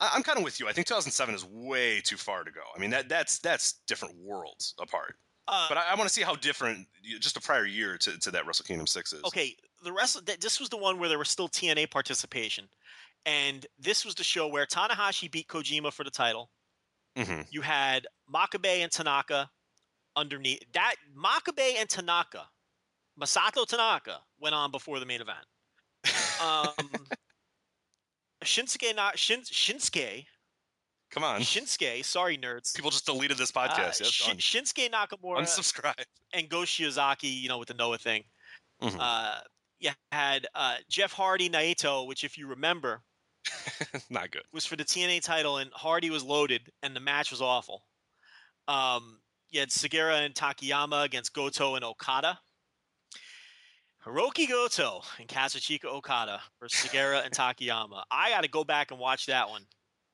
[SPEAKER 3] I, I'm kind of with you. I think 2007 is way too far to go. I mean, that that's that's different worlds apart.
[SPEAKER 4] Uh,
[SPEAKER 3] But I, I want to see how different just a prior year to, to that Wrestle Kingdom six is.
[SPEAKER 4] okay, the rest that this was the one where there was still TNA participation, and this was the show where Tanahashi beat Kojima for the title.
[SPEAKER 3] hmm
[SPEAKER 4] You had Makabe and Tanaka underneath that. Makabe and Tanaka, Masato Tanaka went on before the main event. Um, Shinsuke not Shin, Shinsuke
[SPEAKER 3] Come on,
[SPEAKER 4] Shinsuke. Sorry, nerds.
[SPEAKER 3] people just deleted this
[SPEAKER 4] Uh,
[SPEAKER 3] podcast. done.
[SPEAKER 4] Shinsuke Nakamura
[SPEAKER 3] Unsubscribe.
[SPEAKER 4] and Go Shiozaki, you know, with the Noah thing.
[SPEAKER 3] Mhm.
[SPEAKER 4] Uh, you had uh, Jeff Hardy Naito, which, if you remember,
[SPEAKER 3] Not good.
[SPEAKER 4] was for the TNA title, and Hardy was loaded, and the match was awful. Um, you had Sugiura and Takayama against Goto and Okada. Hirooki Goto and Kazuchika Okada versus Sugiura and Takayama. I got to go back and watch that one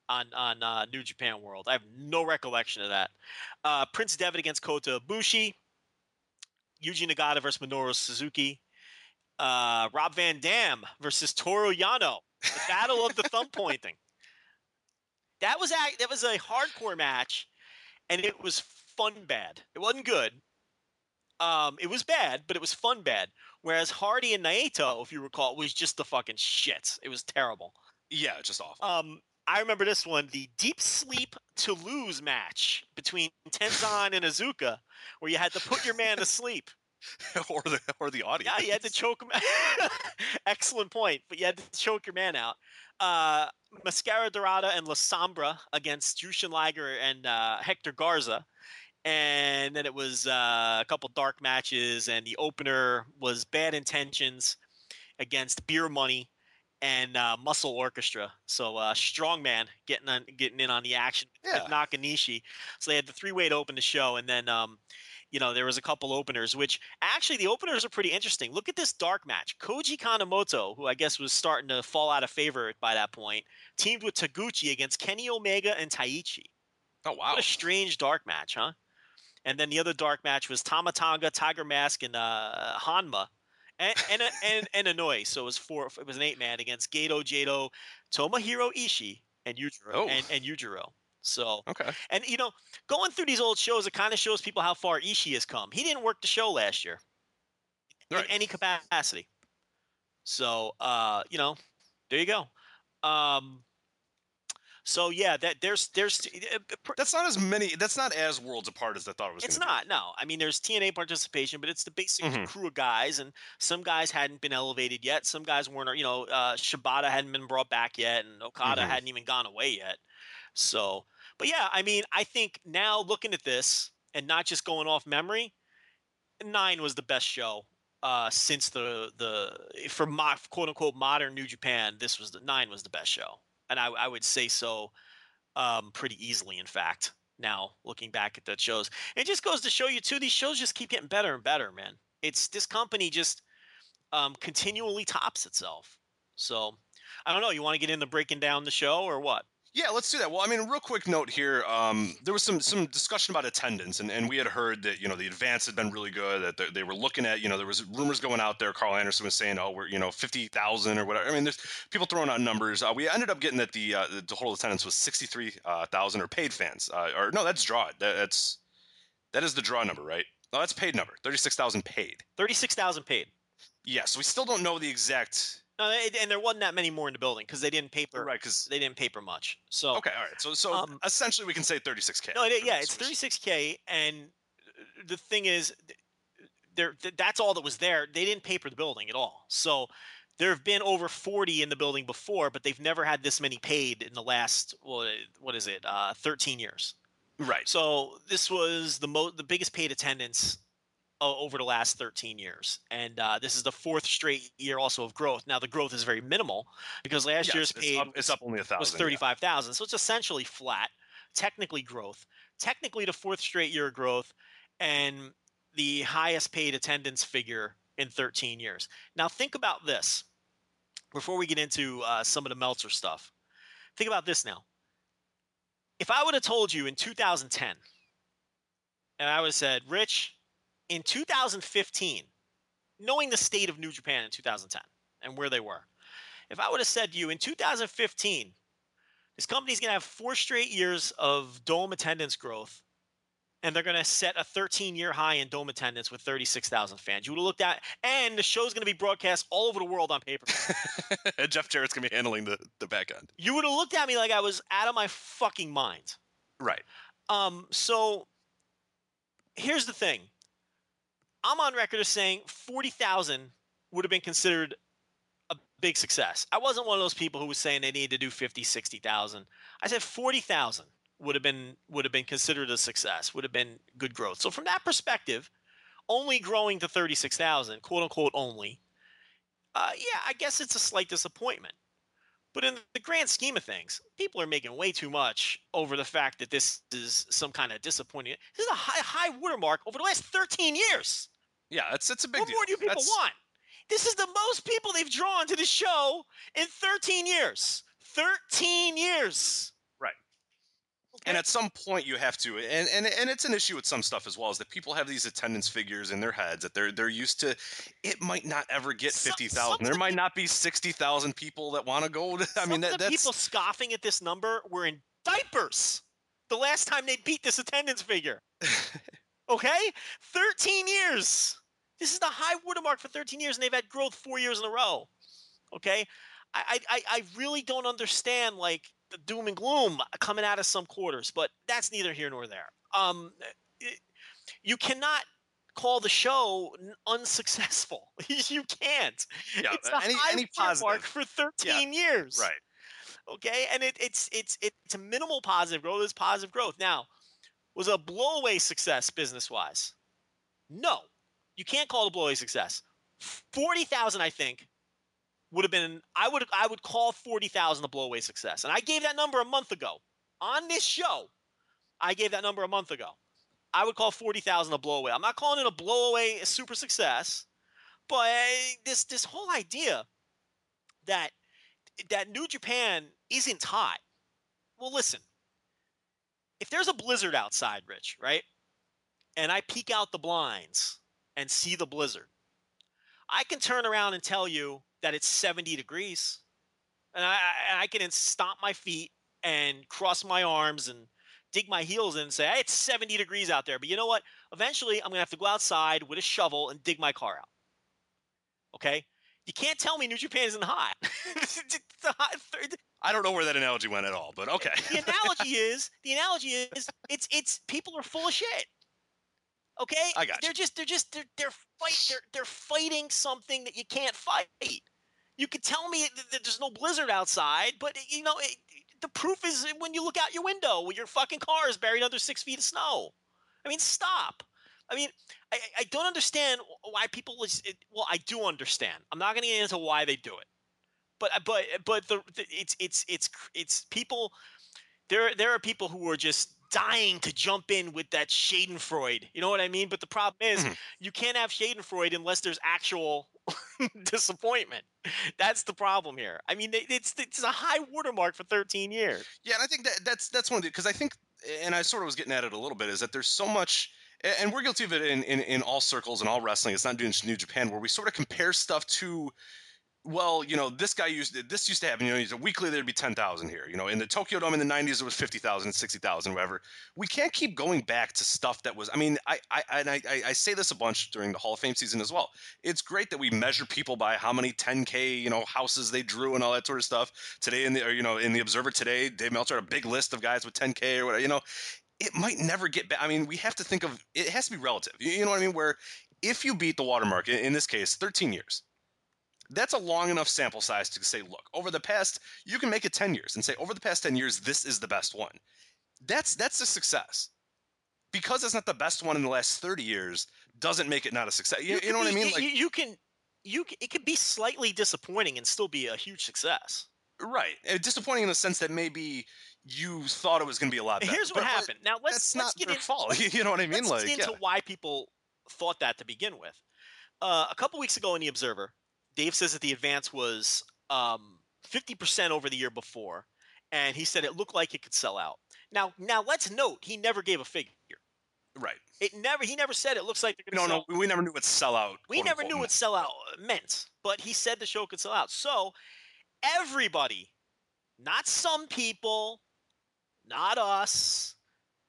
[SPEAKER 4] on on uh, New Japan World. I have no recollection of that. Uh, Prince Devitt against Kota Ibushi. Yuji Nagata versus Minoru Suzuki. Uh, Rob Van Dam versus Toru Yano. The battle of the thumb pointing. That was a, that was a hardcore match, and it was fun bad. It wasn't good. Um, it was bad, but it was fun bad. Whereas Hardy and Naito, if you recall, was just the fucking shit. It was terrible.
[SPEAKER 3] Yeah, just awful.
[SPEAKER 4] Um, I remember this one, the deep sleep to lose match between Tenzan and Iizuka, where you had to put your man to sleep.
[SPEAKER 3] or the or the audience.
[SPEAKER 4] Yeah, you had to choke him. Excellent point, but you had to choke your man out. Uh, Mascara Dorada and La Sombra against Jushin Liger and uh, Hector Garza. And then it was uh, a couple dark matches, and the opener was Bad Intentions against Beer Money and uh, Muscle Orchestra. So uh, Strongman getting on, getting in on the action
[SPEAKER 3] Yeah.
[SPEAKER 4] with Nakanishi. So they had the three way to open the show, and then um, you know there was a couple openers, which actually the openers are pretty interesting. Look at this dark match: Koji Kanemoto, who I guess was starting to fall out of favor by that point, teamed with Taguchi against Kenny Omega and Taichi.
[SPEAKER 3] Oh wow.
[SPEAKER 4] What a strange dark match, huh? And then the other dark match was Tama Tonga, Tiger Mask, and uh, Honma, and and and, and Anoi. So it was four. It was an eight man against Gedo, Jado, Tomohiro Ishii, and Yujiro,
[SPEAKER 3] Oh.
[SPEAKER 4] and, and Yujiro. So
[SPEAKER 3] Okay.
[SPEAKER 4] and you know, going through these old shows, it kind of shows people how far Ishii has come. He didn't work the show last year
[SPEAKER 3] Right.
[SPEAKER 4] in any capacity. So uh, you know, there you go. Um, so yeah, that there's there's uh,
[SPEAKER 3] That's not as many. That's not as worlds apart as I thought it was.
[SPEAKER 4] it's not no. I mean, there's TNA participation, but it's the basic
[SPEAKER 3] Mhm.
[SPEAKER 4] crew of guys, and some guys hadn't been elevated yet. Some guys weren't. You know, uh, Shibata hadn't been brought back yet, and Okada
[SPEAKER 3] Mhm.
[SPEAKER 4] hadn't even gone away yet. So, but yeah, I mean, I think now looking at this and not just going off memory, nine was the best show uh, since the the for my quote unquote modern New Japan. This was the nine was the best show, and I, I would say so um, pretty easily. In fact, now looking back at the shows, it just goes to show you too. These shows just keep getting better and better, man. It's this company just um, continually tops itself. So I don't know. You want to get into breaking down the show or what?
[SPEAKER 3] Yeah, let's do that. Well, I mean, real quick note here. Um, there was some some discussion about attendance, and, and we had heard that you know the advance had been really good. That they, they were looking at you know there was rumors going out there. Karl Anderson was saying, oh, we're you know fifty thousand or whatever. I mean, there's people throwing out numbers. Uh, we ended up getting that the uh, the total attendance was sixty three thousand or paid fans. Uh, or no, that's draw. That, that's that is the draw number, right? No, that's paid number. Thirty six thousand paid.
[SPEAKER 4] Thirty-six thousand paid.
[SPEAKER 3] Yes, so we still don't know the exact.
[SPEAKER 4] No, they- and there wasn't that many more in the building because they didn't paper.
[SPEAKER 3] Right, because
[SPEAKER 4] They didn't paper much. So
[SPEAKER 3] okay, all right. So so
[SPEAKER 4] Um,
[SPEAKER 3] essentially, we can say thirty six k.
[SPEAKER 4] No, it, yeah, it's 36k, and the thing is, there th- that's all that was there. They didn't paper the building at all. So there have been over 40 in the building before, but they've never had this many paid in the last what, what is it, uh, 13 years.
[SPEAKER 3] Right.
[SPEAKER 4] So this was the mo- the biggest paid attendance over the last 13 years, and uh, this is the fourth straight year also of growth. Now the growth is very minimal because last
[SPEAKER 3] Yes,
[SPEAKER 4] year's
[SPEAKER 3] it's
[SPEAKER 4] paid
[SPEAKER 3] up, it's up only a thousand.
[SPEAKER 4] was
[SPEAKER 3] yeah.
[SPEAKER 4] 35,000. So it's essentially flat, technically growth, technically the fourth straight year of growth, and the highest paid attendance figure in 13 years. Now, think about this before we get into uh, some of the Meltzer stuff. Think about this now. If I would have told you in 2010, and I would have said, Rich, in 2015, knowing the state of New Japan in 2010 and where they were, if I would have said to you in 2015, this company's going to have four straight years of dome attendance growth, and they're going to set a 13 year high in dome attendance with 36,000 fans. You would have looked at, and the show's going to be broadcast all over the world on paper.
[SPEAKER 3] and Jeff Jarrett's gonna be handling the, the back end.
[SPEAKER 4] you would have looked at me like I was out of my fucking mind.
[SPEAKER 3] Right.
[SPEAKER 4] Um, so here's the thing. I'm on record as saying 40,000 would have been considered a big success. I wasn't one of those people who was saying they needed to do 50, 60,000. I said 40,000 would have been would have been considered a success, would have been good growth. So from that perspective, only growing to 36,000, quote unquote only, uh, yeah, I guess it's a slight disappointment. But in the grand scheme of things, people are making way too much over the fact that this is some kind of disappointing. This is a high high watermark over the last 13 years.
[SPEAKER 3] Yeah, it's it's a big
[SPEAKER 4] What
[SPEAKER 3] deal.
[SPEAKER 4] more do people
[SPEAKER 3] That's-
[SPEAKER 4] want? This is the most people they've drawn to the show in 13 years. 13 years.
[SPEAKER 3] Right. And at some point you have to and, and and it's an issue with some stuff as well is that people have these attendance figures in their heads that they're they're used to it might not ever get 50,000. There might not be 60,000 people that want to go to I mean that,
[SPEAKER 4] the
[SPEAKER 3] that's
[SPEAKER 4] people scoffing at this number were in diapers the last time they beat this attendance figure. okay? 13 years. This is the high watermark for 13 years, and they've had growth four years in a row. Okay? I, I, I- really don't understand like the doom and gloom coming out of some quarters, but that's neither here nor there. Um, it- you cannot call the show unsuccessful. you can't.
[SPEAKER 3] Yeah,
[SPEAKER 4] it's a
[SPEAKER 3] any-
[SPEAKER 4] high
[SPEAKER 3] any positive.
[SPEAKER 4] for 13 years
[SPEAKER 3] right.
[SPEAKER 4] okay and it, it's it's it's a minimal positive growth it's positive growth now was a blowaway success business wise no you can't call it a blowaway success. 40000 i think would have been i would i would call 40000 a blowaway success. And i gave that number a month ago. On this show i gave that number a month ago. I would call 40000 a blowaway. I'm not calling it a blowaway a super success but this this whole idea that that New Japan isn't hot. Well, listen. If there's a blizzard outside, Rich, right? And I peek out the blinds and see the blizzard, I can turn around and tell you that it's 70 degrees. And I, I, can stomp my feet and cross my arms and dig my heels in and say, hey, it's 70 degrees out there. But you know what? Eventually, I'm going to have to go outside with a shovel and dig my car out. Okay? You can't tell me New Japan isn't hot. It's a hot third-
[SPEAKER 3] I don't know where that analogy went at all, but okay.
[SPEAKER 4] the analogy is the analogy is it's it's people are full of shit. Okay,
[SPEAKER 3] I got
[SPEAKER 4] they're
[SPEAKER 3] you.
[SPEAKER 4] just they're just they're they're fight they're they're fighting something that you can't fight. You could tell me that that there's no blizzard outside, but you know it, the proof is when you look out your window when your fucking car is buried under six feet of snow. I mean, stop. I mean, I, I- don't understand why people. is- It, well, I do understand. I'm not going to get into why they do it, but but but the, the it's it's it's it's people. There there are people who are just dying to jump in with that Schadenfreude. You know what I mean? But the problem is,
[SPEAKER 3] Mhm.
[SPEAKER 4] you can't have Schadenfreude unless there's actual disappointment. That's the problem here. I mean, it's it's a high watermark for 13 years.
[SPEAKER 3] Yeah, and I think that that's that's one of the because I think, and I sort of was getting at it a little bit, is that there's so much, and we're guilty of it in in, in all circles and all wrestling. It's not doing New Japan where we sort of compare stuff to. Well, you know, this guy used this used to happen. You know, weekly there'd be ten thousand here. You know, in the Tokyo Dome in the '90s, it was 50,000, 60,000, whatever. We can't keep going back to stuff that was. I mean, I I I I say this a bunch during the Hall of Fame season as well. It's great that we measure people by how many 10k you know houses they drew and all that sort of stuff. Today in the or, you know in the Observer today, Dave Meltzer had a big list of guys with 10k or whatever. You know, it might never get back. I mean, we have to think of it has to be relative. You, you know what I mean? Where if you beat the watermark in, in this case, 13 years. That's a long enough sample size to say, look, over the past, you can make it 10 years and say, over the past 10 years, this is the best one. That's that's a success. Because it's not the best one in the last 30 years, doesn't make it not a success. You, you
[SPEAKER 4] could
[SPEAKER 3] know what I mean? Like,
[SPEAKER 4] you, you can you it could be slightly disappointing and still be a huge success.
[SPEAKER 3] Right. Uh, Disappointing in the sense that maybe you thought it was going to be a lot better.
[SPEAKER 4] Here's what
[SPEAKER 3] but-
[SPEAKER 4] happened. Now let's
[SPEAKER 3] That's
[SPEAKER 4] let's
[SPEAKER 3] not
[SPEAKER 4] get
[SPEAKER 3] their
[SPEAKER 4] in,
[SPEAKER 3] fault. You know what I mean?
[SPEAKER 4] let's
[SPEAKER 3] Like,
[SPEAKER 4] get into
[SPEAKER 3] yeah.
[SPEAKER 4] why people thought that to begin with. Uh, a couple weeks ago in the Observer, Dave says that the advance was um, 50% over the year before, and he said it looked like it could sell out. Now, now let's note he never gave a figure.
[SPEAKER 3] right.
[SPEAKER 4] It never he never said it looks like they're
[SPEAKER 3] We
[SPEAKER 4] going to
[SPEAKER 3] don't
[SPEAKER 4] sell.
[SPEAKER 3] know. We never knew what sellout.
[SPEAKER 4] We never
[SPEAKER 3] unquote,
[SPEAKER 4] knew what sellout meant, but he said the show could sell out. So everybody, not some people, not us,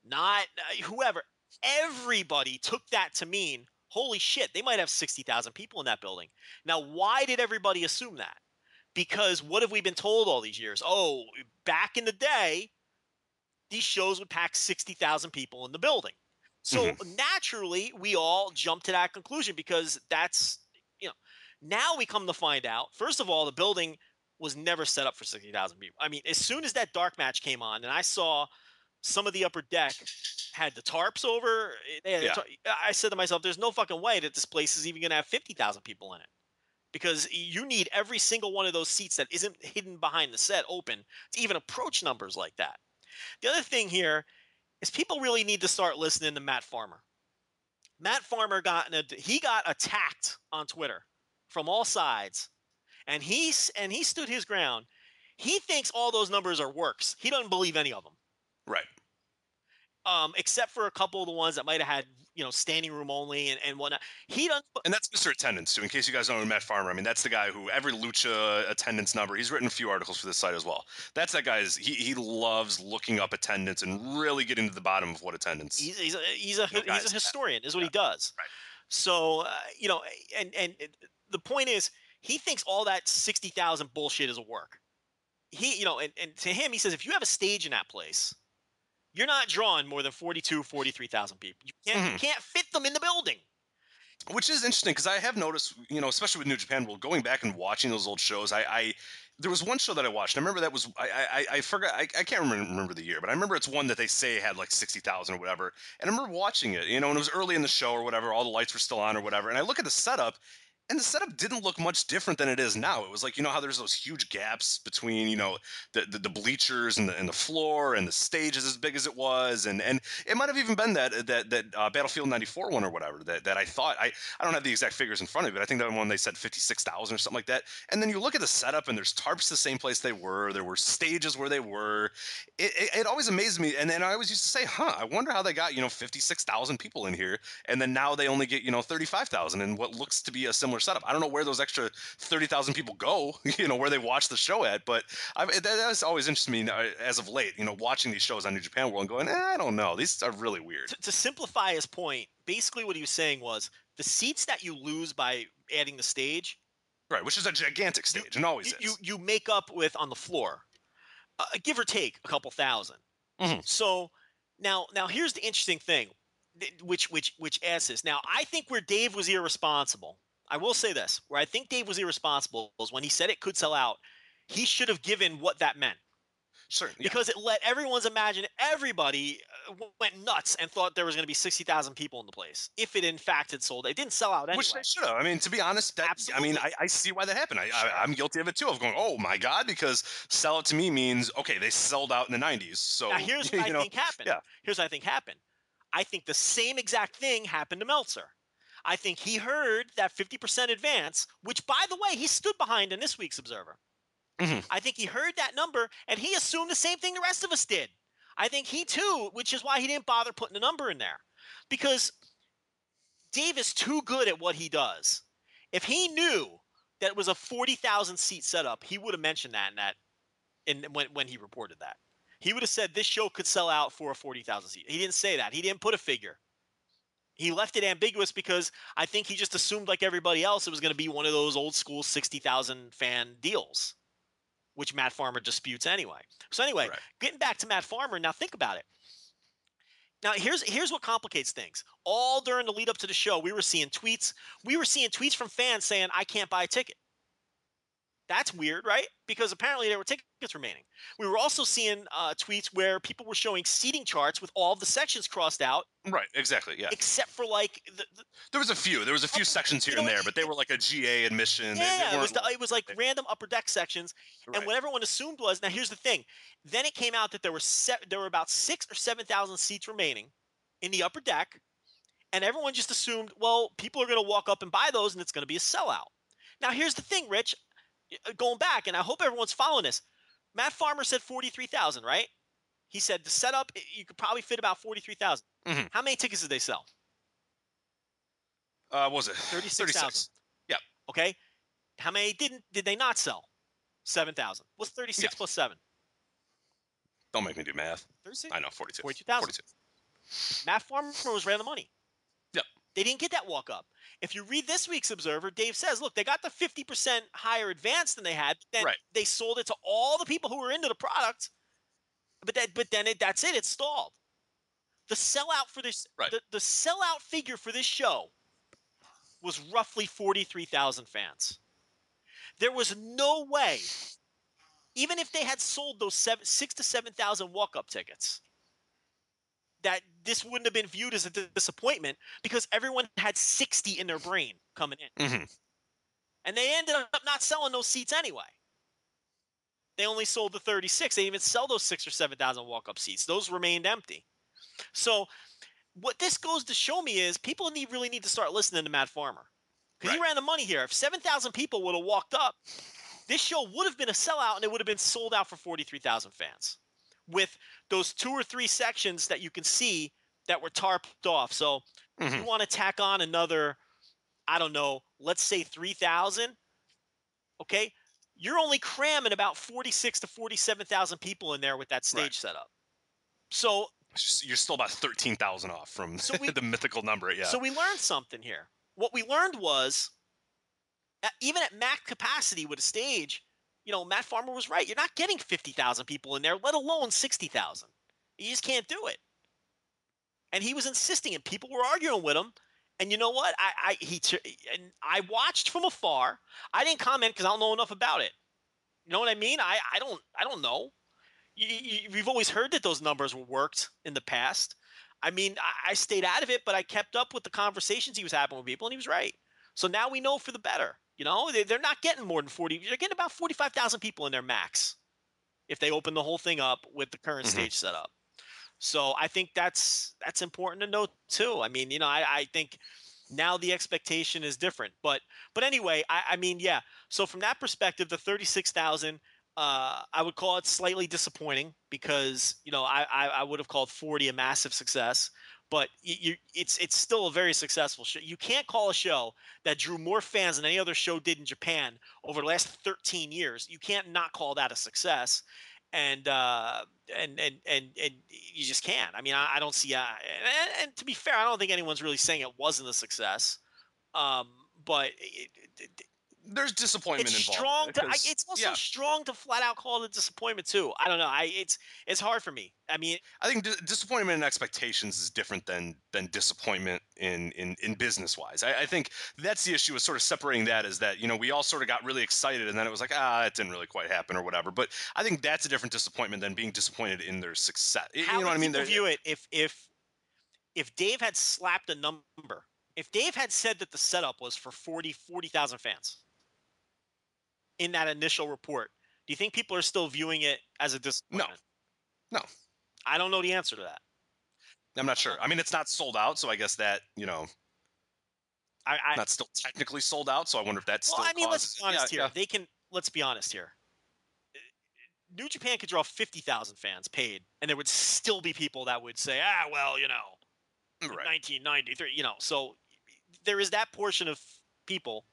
[SPEAKER 4] not uh, whoever, everybody took that to mean, holy shit, they might have 60,000 people in that building. Now, why did everybody assume that? Because what have we been told all these years? Oh, back in the day, these shows would pack 60,000 people in the building. So naturally, we all jump to that conclusion because that's, you know, now we come to find out, first of all, the building was never set up for 60,000 people. I mean, as soon as that dark match came on and I saw some of the upper deck had the tarps over, they had the
[SPEAKER 3] Yeah.
[SPEAKER 4] tar- I said to myself, there's no fucking way that this place is even going to have 50,000 people in it. Because you need every single one of those seats that isn't hidden behind the set open to even approach numbers like that. The other thing here is people really need to start listening to Matt Farmer. Matt Farmer got in a, he got attacked on Twitter from all sides, and he's and he stood his ground. He thinks all those numbers are works. He doesn't believe any of them.
[SPEAKER 3] Right.
[SPEAKER 4] Um, except for a couple of the ones that might have had, you know, standing room only and, and whatnot. He doesn't.
[SPEAKER 3] And that's Mr. Attendance too. In case you guys don't know Matt Farmer, I mean that's the guy who every lucha attendance number. He's written a few articles for this site as well. That's that guy's. He he loves looking up attendance and really getting to the bottom of what attendance.
[SPEAKER 4] He's he's a he's a,
[SPEAKER 3] You know,
[SPEAKER 4] he's a historian. Is what
[SPEAKER 3] yeah,
[SPEAKER 4] he does.
[SPEAKER 3] right.
[SPEAKER 4] So uh, you know, and and the point is, he thinks all that sixty thousand bullshit is a work. He, you know, and, and to him, he says if you have a stage in that place, you're not drawing more than 42, 43,000 people. You can't you
[SPEAKER 3] Mhm.
[SPEAKER 4] can't fit them in the building.
[SPEAKER 3] Which is interesting because I have noticed, you know, especially with New Japan, well, going back and watching those old shows, I, I there was one show that I watched. I remember that was I I, I forgot I, I can't remember, remember the year, but I remember it's one that they say had like sixty thousand or whatever. And I remember watching it, you know, and it was early in the show or whatever. All the lights were still on or whatever. And I look at the setup, and the setup didn't look much different than it is now. It was like you know how there's those huge gaps between you know the the, the bleachers and the and the floor and the stage is as big as it was, and and it might have even been that that that uh, Battlefield '94 one or whatever that that I thought I I don't have the exact figures in front of me, but I think that one they said fifty six thousand or something like that. And then you look at the setup and there's tarps the same place they were, there were stages where they were. It, it, it always amazed me, and then I always used to say, huh, I wonder how they got you know fifty six thousand people in here, and then now they only get you know thirty five thousand in what looks to be a similar setup. I don't know where those extra thirty thousand people go, you know, where they watch the show at, but I, that, that's always interested me uh, as of late, you know, watching these shows on New Japan World and going, eh, I don't know, these are really weird.
[SPEAKER 4] To, to simplify his point, basically what he was saying was the seats that you lose by adding the stage,
[SPEAKER 3] Right, which is a gigantic stage and always
[SPEAKER 4] you,
[SPEAKER 3] is.
[SPEAKER 4] you you make up with on the floor, uh, give or take a couple 1000
[SPEAKER 3] Mhm.
[SPEAKER 4] So now now here's the interesting thing, which which which adds this. Now I think where Dave was irresponsible, I will say this, where I think Dave was irresponsible was when he said it could sell out. He should have given what that meant
[SPEAKER 3] Sure, yeah.
[SPEAKER 4] because it let everyone's imagine everybody uh, went nuts and thought there was going to be 60,000 people in the place if it in fact had sold. It didn't sell out anyway.
[SPEAKER 3] Which they should have. I mean, to be honest, that I mean, I, I see why that happened. I. I, I'm guilty of it too. Of going, oh my god, because sell out to me means okay, they sold out in the '90s. So
[SPEAKER 4] Now here's what I
[SPEAKER 3] know,
[SPEAKER 4] think happened.
[SPEAKER 3] yeah.
[SPEAKER 4] Here's what I think happened. I think the same exact thing happened to Meltzer. I think he heard that 50% advance, which by the way, he stood behind in this week's Observer.
[SPEAKER 3] Mhm.
[SPEAKER 4] I think he heard that number and he assumed the same thing the rest of us did. I think he too, which is why he didn't bother putting a number in there. Because Dave is too good at what he does. If he knew that it was a 40,000 seat setup, he would have mentioned that in that in when when he reported that. He would have said this show could sell out for a 40,000 seat. He didn't say that. He didn't put a figure. He left it ambiguous because I think he just assumed, like everybody else, it was going to be one of those old school 60,000 fan deals, which Matt Farmer disputes anyway. So, anyway,
[SPEAKER 3] Right.
[SPEAKER 4] getting back to Matt Farmer, now think about it. Now, here's here's what complicates things. All during the lead up to the show, we were seeing tweets. We were seeing tweets from fans saying, I can't buy a ticket. That's weird, right? Because apparently there were tickets remaining. We were also seeing uh, tweets where people were showing seating charts with all the sections crossed out,
[SPEAKER 3] right, exactly. Yeah,
[SPEAKER 4] except for like the, the
[SPEAKER 3] there was a few. There was a few sections here
[SPEAKER 4] you know
[SPEAKER 3] and there, but they were like a GA admission.
[SPEAKER 4] Yeah, it was the, it was like random upper deck sections,
[SPEAKER 3] right.
[SPEAKER 4] and what everyone assumed was now here's the thing. Then it came out that there were se- there were about six or seven thousand seats remaining in the upper deck, and everyone just assumed, well, people are going to walk up and buy those, and it's going to be a sellout. Now here's the thing, Rich. Uh, Going back, and I hope everyone's following this. Matt Farmer said forty three thousand, right? He said the setup you could probably fit about forty three
[SPEAKER 3] Mhm.
[SPEAKER 4] How many tickets did they sell?
[SPEAKER 3] uh, what was it
[SPEAKER 4] Thirty six thousand.
[SPEAKER 3] Yep.
[SPEAKER 4] Okay. How many didn't did they not sell? Seven thousand. What's thirty six
[SPEAKER 3] Yeah.
[SPEAKER 4] plus seven?
[SPEAKER 3] Don't make me do math.
[SPEAKER 4] Thirty six.
[SPEAKER 3] I know, 42.
[SPEAKER 4] 42,000.
[SPEAKER 3] 42.
[SPEAKER 4] Matt Farmer was right on the money.
[SPEAKER 3] Yep.
[SPEAKER 4] They didn't get that walk up. If you read this week's Observer, Dave says, look, they got the 50% higher advance than they had. But then
[SPEAKER 3] Right.
[SPEAKER 4] they sold it to all the people who were into the product. But that but then it, that's it, it stalled. The sellout for this
[SPEAKER 3] Right.
[SPEAKER 4] the, the sellout figure for this show was roughly 43,000 fans. There was no way, even if they had sold those seven, six to 7,000 walk up tickets, that this wouldn't have been viewed as a disappointment because everyone had 60 in their brain coming in.
[SPEAKER 3] hmm
[SPEAKER 4] And they ended up not selling those seats anyway. They only sold the 36. They didn't even sell those six or 7,000 walk up seats. Those remained empty. So, what this goes to show me is people need really need to start listening to Matt Farmer. because he ran the money here. If 7,000 people would have walked up, this show would have been a sellout and it would have been sold out for 43,000 fans with those two or three sections that you can see that were tarped off. So if you
[SPEAKER 3] Mhm.
[SPEAKER 4] want to tack on another, I don't know, let's say 3,000, okay, you're only cramming about 46 to 47,000 people in there with that stage
[SPEAKER 3] Right.
[SPEAKER 4] setup. So
[SPEAKER 3] just- You're still about thirteen thousand off from
[SPEAKER 4] So we-
[SPEAKER 3] the mythical number. Yeah.
[SPEAKER 4] So we learned something here. What we learned was, at, even at max capacity with a stage, you know, Matt Farmer was right. You're not getting 50,000 people in there, let alone 60,000. You just can't do it. And he was insisting, and people were arguing with him. And you know what? I, I he and I watched from afar. I didn't comment because I don't know enough about it. You know what I mean? I, I don't I don't know. You, you, we've always heard that those numbers were worked in the past. I mean, I, I stayed out of it, but I kept up with the conversations he was having with people, and he was right. So now we know for the better. You know, they, they're not getting more than 40. They're getting about 45,000 people in their max if they open the whole thing up with the current
[SPEAKER 3] Mhm.
[SPEAKER 4] stage setup. So I think that's that's important to note too. I mean, you know, I, I think now the expectation is different. But but anyway, I, I mean, yeah. So from that perspective, the 36,000 uh, I would call it slightly disappointing because you know I, I, I would have called 40 a massive success, but you, it's it's still a very successful show. You can't call a show that drew more fans than any other show did in Japan over the last 13 years. You can't not call that a success, and uh, and and and and you just can't. I mean, I, I don't see. Uh, and, and to be fair, I don't think anyone's really saying it wasn't a success. Um, but it, it,
[SPEAKER 3] There's disappointment
[SPEAKER 4] it's
[SPEAKER 3] involved.
[SPEAKER 4] strong
[SPEAKER 3] with
[SPEAKER 4] to.
[SPEAKER 3] it,
[SPEAKER 4] it's also
[SPEAKER 3] yeah.
[SPEAKER 4] strong to flat out call it a disappointment too. I don't know. I it's it's hard for me. I mean,
[SPEAKER 3] I think di- disappointment and expectations is different than than disappointment in in, in business wise. I, I think that's the issue with sort of separating that is that you know we all sort of got really excited and then it was like ah it didn't really quite happen or whatever. But I think that's a different disappointment than being disappointed in their success. You
[SPEAKER 4] how
[SPEAKER 3] know what I mean? There-
[SPEAKER 4] view it if if if Dave had slapped a number? If Dave had said that the setup was for 40 40,000 fans in that initial report, do you think people are still viewing it as a disappointment?
[SPEAKER 3] No. No.
[SPEAKER 4] I don't know the answer to that.
[SPEAKER 3] I'm not sure. I mean, it's not sold out, so I guess that you know
[SPEAKER 4] I, I
[SPEAKER 3] not still technically sold out. So I wonder if that's
[SPEAKER 4] well,
[SPEAKER 3] still.
[SPEAKER 4] I mean, let's be honest
[SPEAKER 3] yeah,
[SPEAKER 4] here.
[SPEAKER 3] yeah.
[SPEAKER 4] They can. Let's be honest here. New Japan could draw fifty thousand fans paid, and there would still be people that would say, "Ah, well, you know,
[SPEAKER 3] Right.
[SPEAKER 4] 1993, you know." So there is that portion of people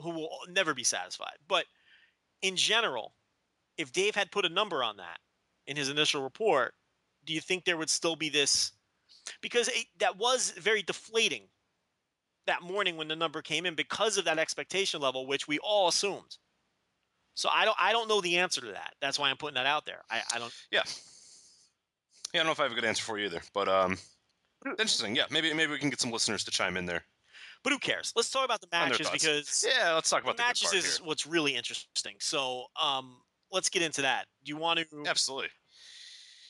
[SPEAKER 4] who will never be satisfied. But in general, if Dave had put a number on that in his initial report, do you think there would still be this? Because it, that was very deflating that morning when the number came in because of that expectation level, which we all assumed. So I don't I don't know the answer to that. That's why I'm putting that out there. I, I don't
[SPEAKER 3] Yeah. Yeah, I don't know if I have a good answer for you either, but um, interesting. Yeah, maybe maybe we can get some listeners to chime in there.
[SPEAKER 4] But who cares? Let's talk about the matches because
[SPEAKER 3] Yeah, let's talk about the,
[SPEAKER 4] matches is
[SPEAKER 3] here.
[SPEAKER 4] what's really interesting. So um let's get into that. Do you want to
[SPEAKER 3] Absolutely.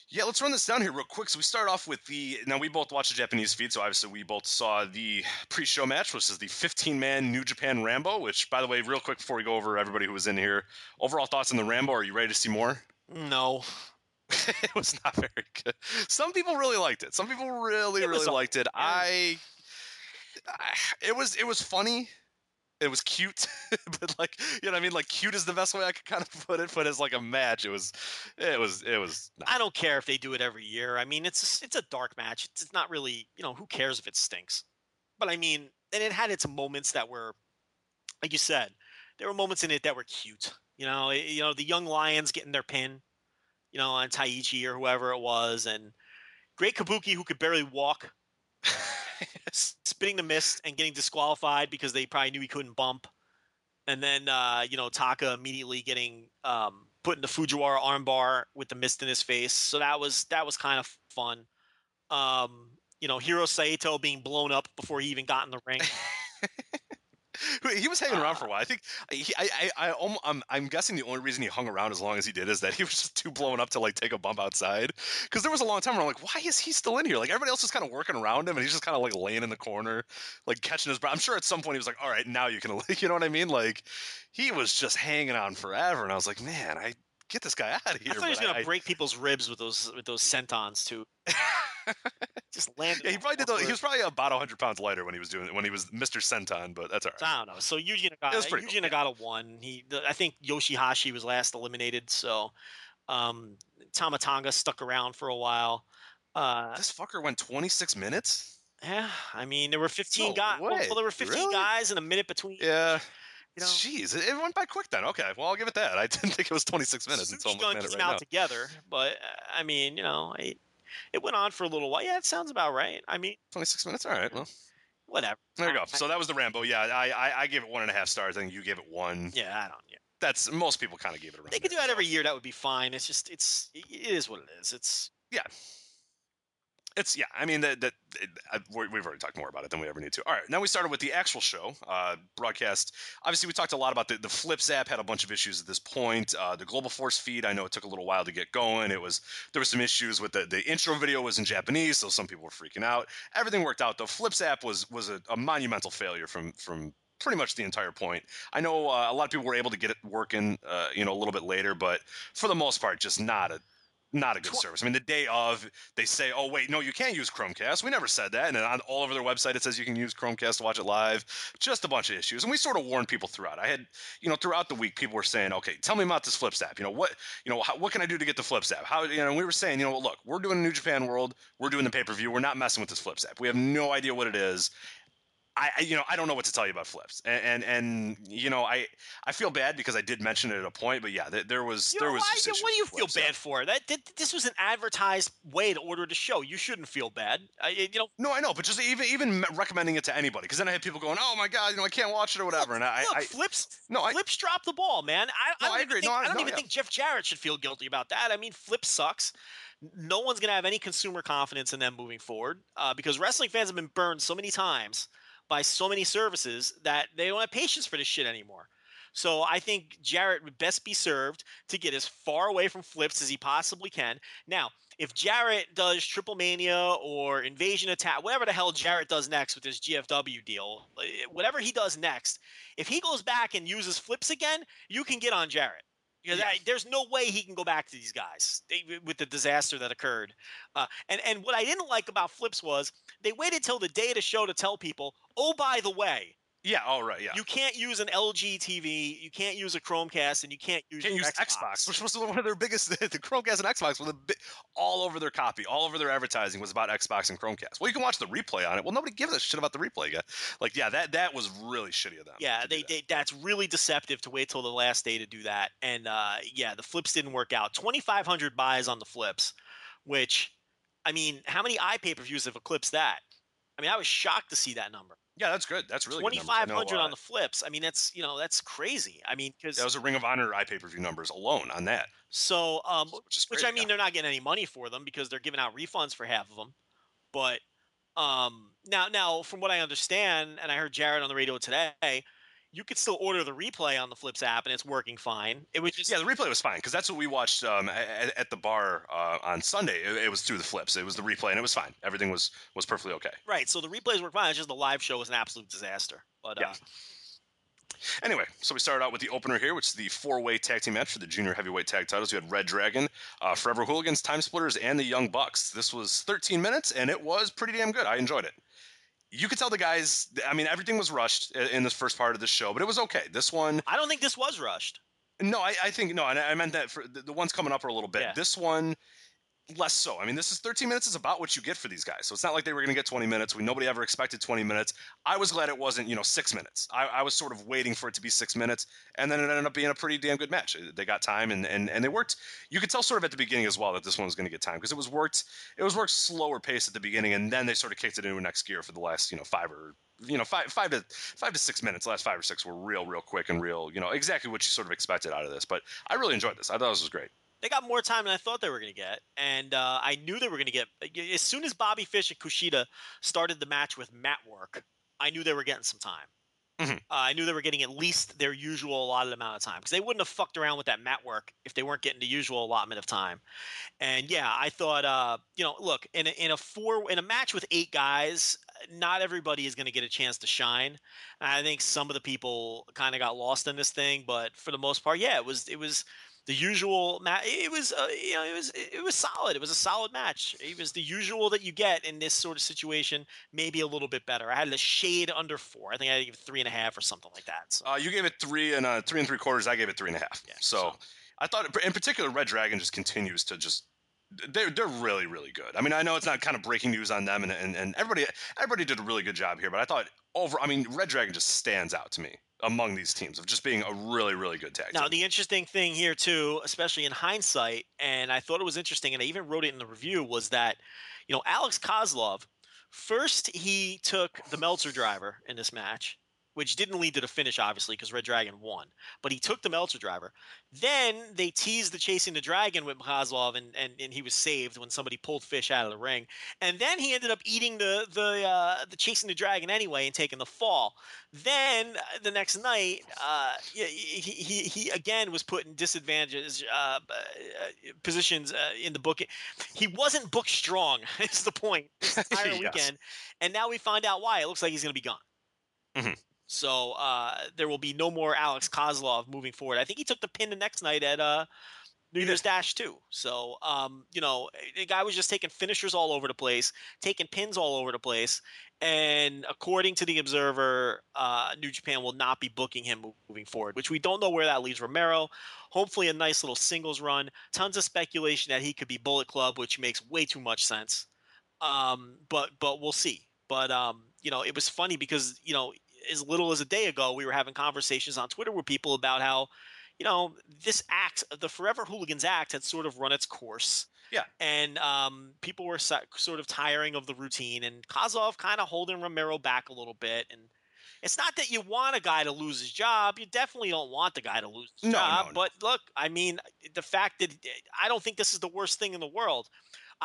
[SPEAKER 3] Yeah, let's run this down here real quick. So we start off with the now we both watched the Japanese feed, so obviously we both saw the pre-show match, which is the 15-man New Japan Rambo. Which, by the way, real quick before we go over everybody who was in here, overall thoughts on the Rambo? Are you ready to see more?
[SPEAKER 4] No.
[SPEAKER 3] it was not very good. Some people really liked it. Some people really,
[SPEAKER 4] It
[SPEAKER 3] really
[SPEAKER 4] all-
[SPEAKER 3] liked it. I, it was, it was funny. It was cute, but like, you know, what I mean, like, cute is the best way I could kind of put it. But as like a match, it was, it was, it was. Not,
[SPEAKER 4] I don't care if they do it every year. I mean, it's it's a dark match. It's, it's not really, you know, who cares if it stinks? But I mean, and it had its moments that were, like you said, there were moments in it that were cute. You know, it- you know the young lions getting their pin, you know, on Taichi or whoever it was, and Great Kabuki who could barely walk, s- spitting the mist and getting disqualified because they probably knew he couldn't bump. And then uh, you know Taka immediately getting um, put in the Fujiwara armbar with the mist in his face. So that was that was kind of fun. Um, you know, Hiro Saito being blown up before he even got in the ring.
[SPEAKER 3] he was hanging around for a ah. while. I think he, I, I, I, I'm, I'm guessing the only reason he hung around as long as he did is that he was just too blown up to like take a bump outside. Because there was a long time where I'm like, why is he still in here? Like everybody else is kind of working around him, and he's just kind of like laying in the corner, like catching his breath. I'm sure at some point he was like, all right, now you can, you know what I mean? Like he was just hanging on forever, and I was like, man, I get this guy out of here.
[SPEAKER 4] I thought he was gonna
[SPEAKER 3] I-
[SPEAKER 4] break people's ribs with those with those sentons too. just landed.
[SPEAKER 3] Yeah, he probably did. The, he was probably about hundred pounds lighter when he was doing it, when he was Mr. Senton, but that's all right.
[SPEAKER 4] I don't know. So Yuji Nagata, Yuji
[SPEAKER 3] cool,
[SPEAKER 4] Nagata won. He, the, I think Yoshihashi was last eliminated. So um, Tama Tonga stuck around for a while. Uh,
[SPEAKER 3] This fucker went 26 minutes.
[SPEAKER 4] yeah, I mean there were 15
[SPEAKER 3] No
[SPEAKER 4] guys. Well, well, there were 15
[SPEAKER 3] Really?
[SPEAKER 4] guys in a minute between.
[SPEAKER 3] Yeah.
[SPEAKER 4] You know,
[SPEAKER 3] Jeez, it, went by quick then. Okay, well I'll give it that. I didn't think it was 26 minutes until I'm looking
[SPEAKER 4] Gun
[SPEAKER 3] at it right
[SPEAKER 4] out
[SPEAKER 3] now.
[SPEAKER 4] together, but uh, I mean, you know, I, it went on for a little while. Yeah, it sounds about right. I mean,
[SPEAKER 3] 26 minutes. All right. Well,
[SPEAKER 4] whatever.
[SPEAKER 3] there you go. So that was the Rambo. Yeah, I I, I gave it one and a half stars. I think you gave it one.
[SPEAKER 4] Yeah, I don't. Yeah.
[SPEAKER 3] That's most people kind of gave it around.
[SPEAKER 4] They could do that
[SPEAKER 3] so.
[SPEAKER 4] every year. That would be fine. It's just, it's, it is what it is. It's
[SPEAKER 3] Yeah. It's yeah. I mean that that we- we've already talked more about it than we ever need to. All right, now we started with the actual show uh, broadcast. Obviously, we talked a lot about the the Flips app had a bunch of issues at this point. Uh, the Global Force feed, I know it took a little while to get going. It was there was some issues with the the intro video was in Japanese, so some people were freaking out. Everything worked out though. Flips app was was a, a monumental failure from from pretty much the entire point. I know uh, a lot of people were able to get it working, uh, you know, a little bit later, but for the most part, just not a not a good service. I mean, the day of, they say, "Oh wait, no, you can't use Chromecast." We never said that, and then on all over their website it says you can use Chromecast to watch it live. Just a bunch of issues, and we sort of warned people throughout. I had, you know, throughout the week, people were saying, "Okay, tell me about this Flips app. You know what, you know, how, what can I do to get the Flips app? How, you know?" We were saying, you know, look, we're doing a New Japan World, we're doing the pay per view, we're not messing with this Flips app. We have no idea what it is. I, I- you know, I don't know what to tell you about flips, and, and and you know, I I feel bad because I did mention it at a point, but yeah, there, there was
[SPEAKER 4] You
[SPEAKER 3] there was.
[SPEAKER 4] why-
[SPEAKER 3] just
[SPEAKER 4] yeah,
[SPEAKER 3] issues
[SPEAKER 4] what do you feel
[SPEAKER 3] Flips,
[SPEAKER 4] bad for? That, that this was an advertised way to order the show. You shouldn't feel bad. I, you know,
[SPEAKER 3] No, I know, but just even even recommending it to anybody, because then I had people going, "Oh my god, you know, I can't watch it or whatever," and I,
[SPEAKER 4] look,
[SPEAKER 3] I
[SPEAKER 4] flips.
[SPEAKER 3] no, I
[SPEAKER 4] Flips dropped the ball, man. I,
[SPEAKER 3] No,
[SPEAKER 4] I, don't
[SPEAKER 3] I
[SPEAKER 4] even
[SPEAKER 3] agree.
[SPEAKER 4] Think,
[SPEAKER 3] No, I-
[SPEAKER 4] I don't
[SPEAKER 3] no,
[SPEAKER 4] even
[SPEAKER 3] yeah.
[SPEAKER 4] think Jeff Jarrett should feel guilty about that. I mean, Flip sucks. No one's gonna have any consumer confidence in them moving forward uh, because wrestling fans have been burned so many times by so many services that they don't have patience for this shit anymore. So I think Jarrett would best be served to get as far away from flips as he possibly can. Now, if Jarrett does Triple Mania or Invasion Attack, whatever the hell Jarrett does next with this GFW deal, eh, whatever he does next, if he goes back and uses flips again, you can get on Jarrett. Because I, there's no way he can go back to these guys they, with the disaster that occurred. Uh, and and what I didn't like about flips was they waited till the day of the show to tell people, oh by the way,
[SPEAKER 3] yeah, all right, yeah.
[SPEAKER 4] you can't use an LG TV, you can't use a Chromecast, and you can't use
[SPEAKER 3] can't
[SPEAKER 4] your
[SPEAKER 3] use Xbox, which was one of their biggest. the Chromecast and Xbox were the bi- all over their copy, all over their advertising was about Xbox and Chromecast. Well, you can watch the replay on it. Well, nobody gives a shit about the replay yet. Like, yeah, that that was really shitty of them.
[SPEAKER 4] Yeah, they,
[SPEAKER 3] that.
[SPEAKER 4] they that's really deceptive to wait till the last day to do that. And uh, yeah, the flips didn't work out. Twenty five hundred buys on the flips, which I mean, how many eye pay per views have eclipsed that? I mean, I was shocked to see that number.
[SPEAKER 3] Yeah, that's good. That's really
[SPEAKER 4] Twenty.
[SPEAKER 3] I
[SPEAKER 4] five hundred on the flips. I mean, that's you know that's crazy. I mean, because
[SPEAKER 3] That was a Ring of Honor iPay per view numbers alone on that.
[SPEAKER 4] so um,
[SPEAKER 3] Which
[SPEAKER 4] which I mean,
[SPEAKER 3] yeah.
[SPEAKER 4] they're not getting any money for them because they're giving out refunds for half of them. But um, now, now from what I understand, and I heard Jarrett on the radio today, you could still order the replay on the Flips app, and it's working fine. It was just
[SPEAKER 3] Yeah, the replay was fine because that's what we watched um, at, at the bar uh, on Sunday. It, it was through the flips. It was the replay, and it was fine. Everything was was perfectly okay.
[SPEAKER 4] right. So the replays work fine. It's just the live show was an absolute disaster. But
[SPEAKER 3] Yeah.
[SPEAKER 4] uh,
[SPEAKER 3] Anyway, so we started out with the opener here, which is the four-way tag team match for the junior heavyweight tag titles. We had Red Dragon, uh, Forever Hooligans, Time Splitters, and the Young Bucks. This was 13 minutes, and it was pretty damn good. I enjoyed it. You could tell the guys. I mean, everything was rushed uh, in this first part of the show, but it was okay. This one,
[SPEAKER 4] I don't think this was rushed.
[SPEAKER 3] no, I, I think no, and I meant that for the, the ones coming up are a little bit.
[SPEAKER 4] Yeah.
[SPEAKER 3] This one, less so. I mean, this is 13 minutes is about what you get for these guys. So it's not like they were going to get 20 minutes. We nobody ever expected 20 minutes. I was glad it wasn't, you know, six minutes. I, I was sort of waiting for it to be six minutes, and then it ended up being a pretty damn good match. They got time, and and, and they worked. You could tell sort of at the beginning as well that this one was going to get time because it was worked. It was worked slower pace at the beginning, and then they sort of kicked it into next gear for the last, you know, five or you know five five to five to six minutes. Last five or six were real, real quick and real. You know, exactly what you sort of expected out of this. But I really enjoyed this. I thought this was great.
[SPEAKER 4] They got more time than I thought they were going to get, and uh, I knew they were going to get. As soon as Bobby Fish and Kushida started the match with mat work, I knew they were getting some time.
[SPEAKER 3] Mhm.
[SPEAKER 4] Uh, I knew they were getting at least their usual allotted amount of time because they wouldn't have fucked around with that mat work if they weren't getting the usual allotment of time. And yeah, I thought, uh, you know, look in a, in a four in a match with eight guys, not everybody is going to get a chance to shine. I think some of the people kind of got lost in this thing, but for the most part, yeah, it was it was the usual match. It was uh, you know it was it was solid. It was a solid match. It was the usual that you get in this sort of situation, maybe a little bit better. I had a shade under four. I think I gave it three and a half or something like that. So.
[SPEAKER 3] Uh, you gave it three and uh, three and three quarters. I gave it three and a half. Yeah, so, so I thought, in particular, Red Dragon just continues to just they're they're really really good. I mean, I know it's not kind of breaking news on them, and, and and everybody everybody did a really good job here. But I thought over, I mean, Red Dragon just stands out to me among these teams of just being a really really good tag.
[SPEAKER 4] Now,
[SPEAKER 3] team.
[SPEAKER 4] the interesting thing here too, especially in hindsight, and I thought it was interesting, and I even wrote it in the review, was that you know Alex Kozlov. First, he took the Meltzer driver in this match, which didn't lead to the finish, obviously, because Red Dragon won. But he took the Meltzer driver. Then they teased the chasing the dragon with Kozlov, and, and, and he was saved when somebody pulled fish out of the ring. And then he ended up eating the the uh, the chasing the dragon anyway and taking the fall. Then uh, the next night, uh, he, he, he again was put in disadvantages uh, uh positions uh, in the book. He wasn't booked strong. Is the point this entire yes. weekend, and now we find out why. It looks like he's going to be gone. Mm-hmm. So uh, there will be no more Alex Kozlov moving forward. I think he took the pin the next night at uh, New Year's Dash too. So um, you know, the guy was just taking finishers all over the place, taking pins all over the place. And according to the Observer, uh, New Japan will not be booking him moving forward, which we don't know where that leaves Romero. Hopefully, a nice little singles run. Tons of speculation that he could be Bullet Club, which makes way too much sense. Um, but but we'll see. But um, you know, it was funny because you know as little as a day ago, we were having conversations on Twitter with people about how, you know, this act, the Forever Hooligans Act, had sort of run its course.
[SPEAKER 3] Yeah.
[SPEAKER 4] And um, people were sort of tiring of the routine, and Kozlov kind of holding Romero back a little bit. And it's not that you want a guy to lose his job. You definitely don't want the guy to lose his no, job. No, no. But look, I mean, the fact that I don't think this is the worst thing in the world.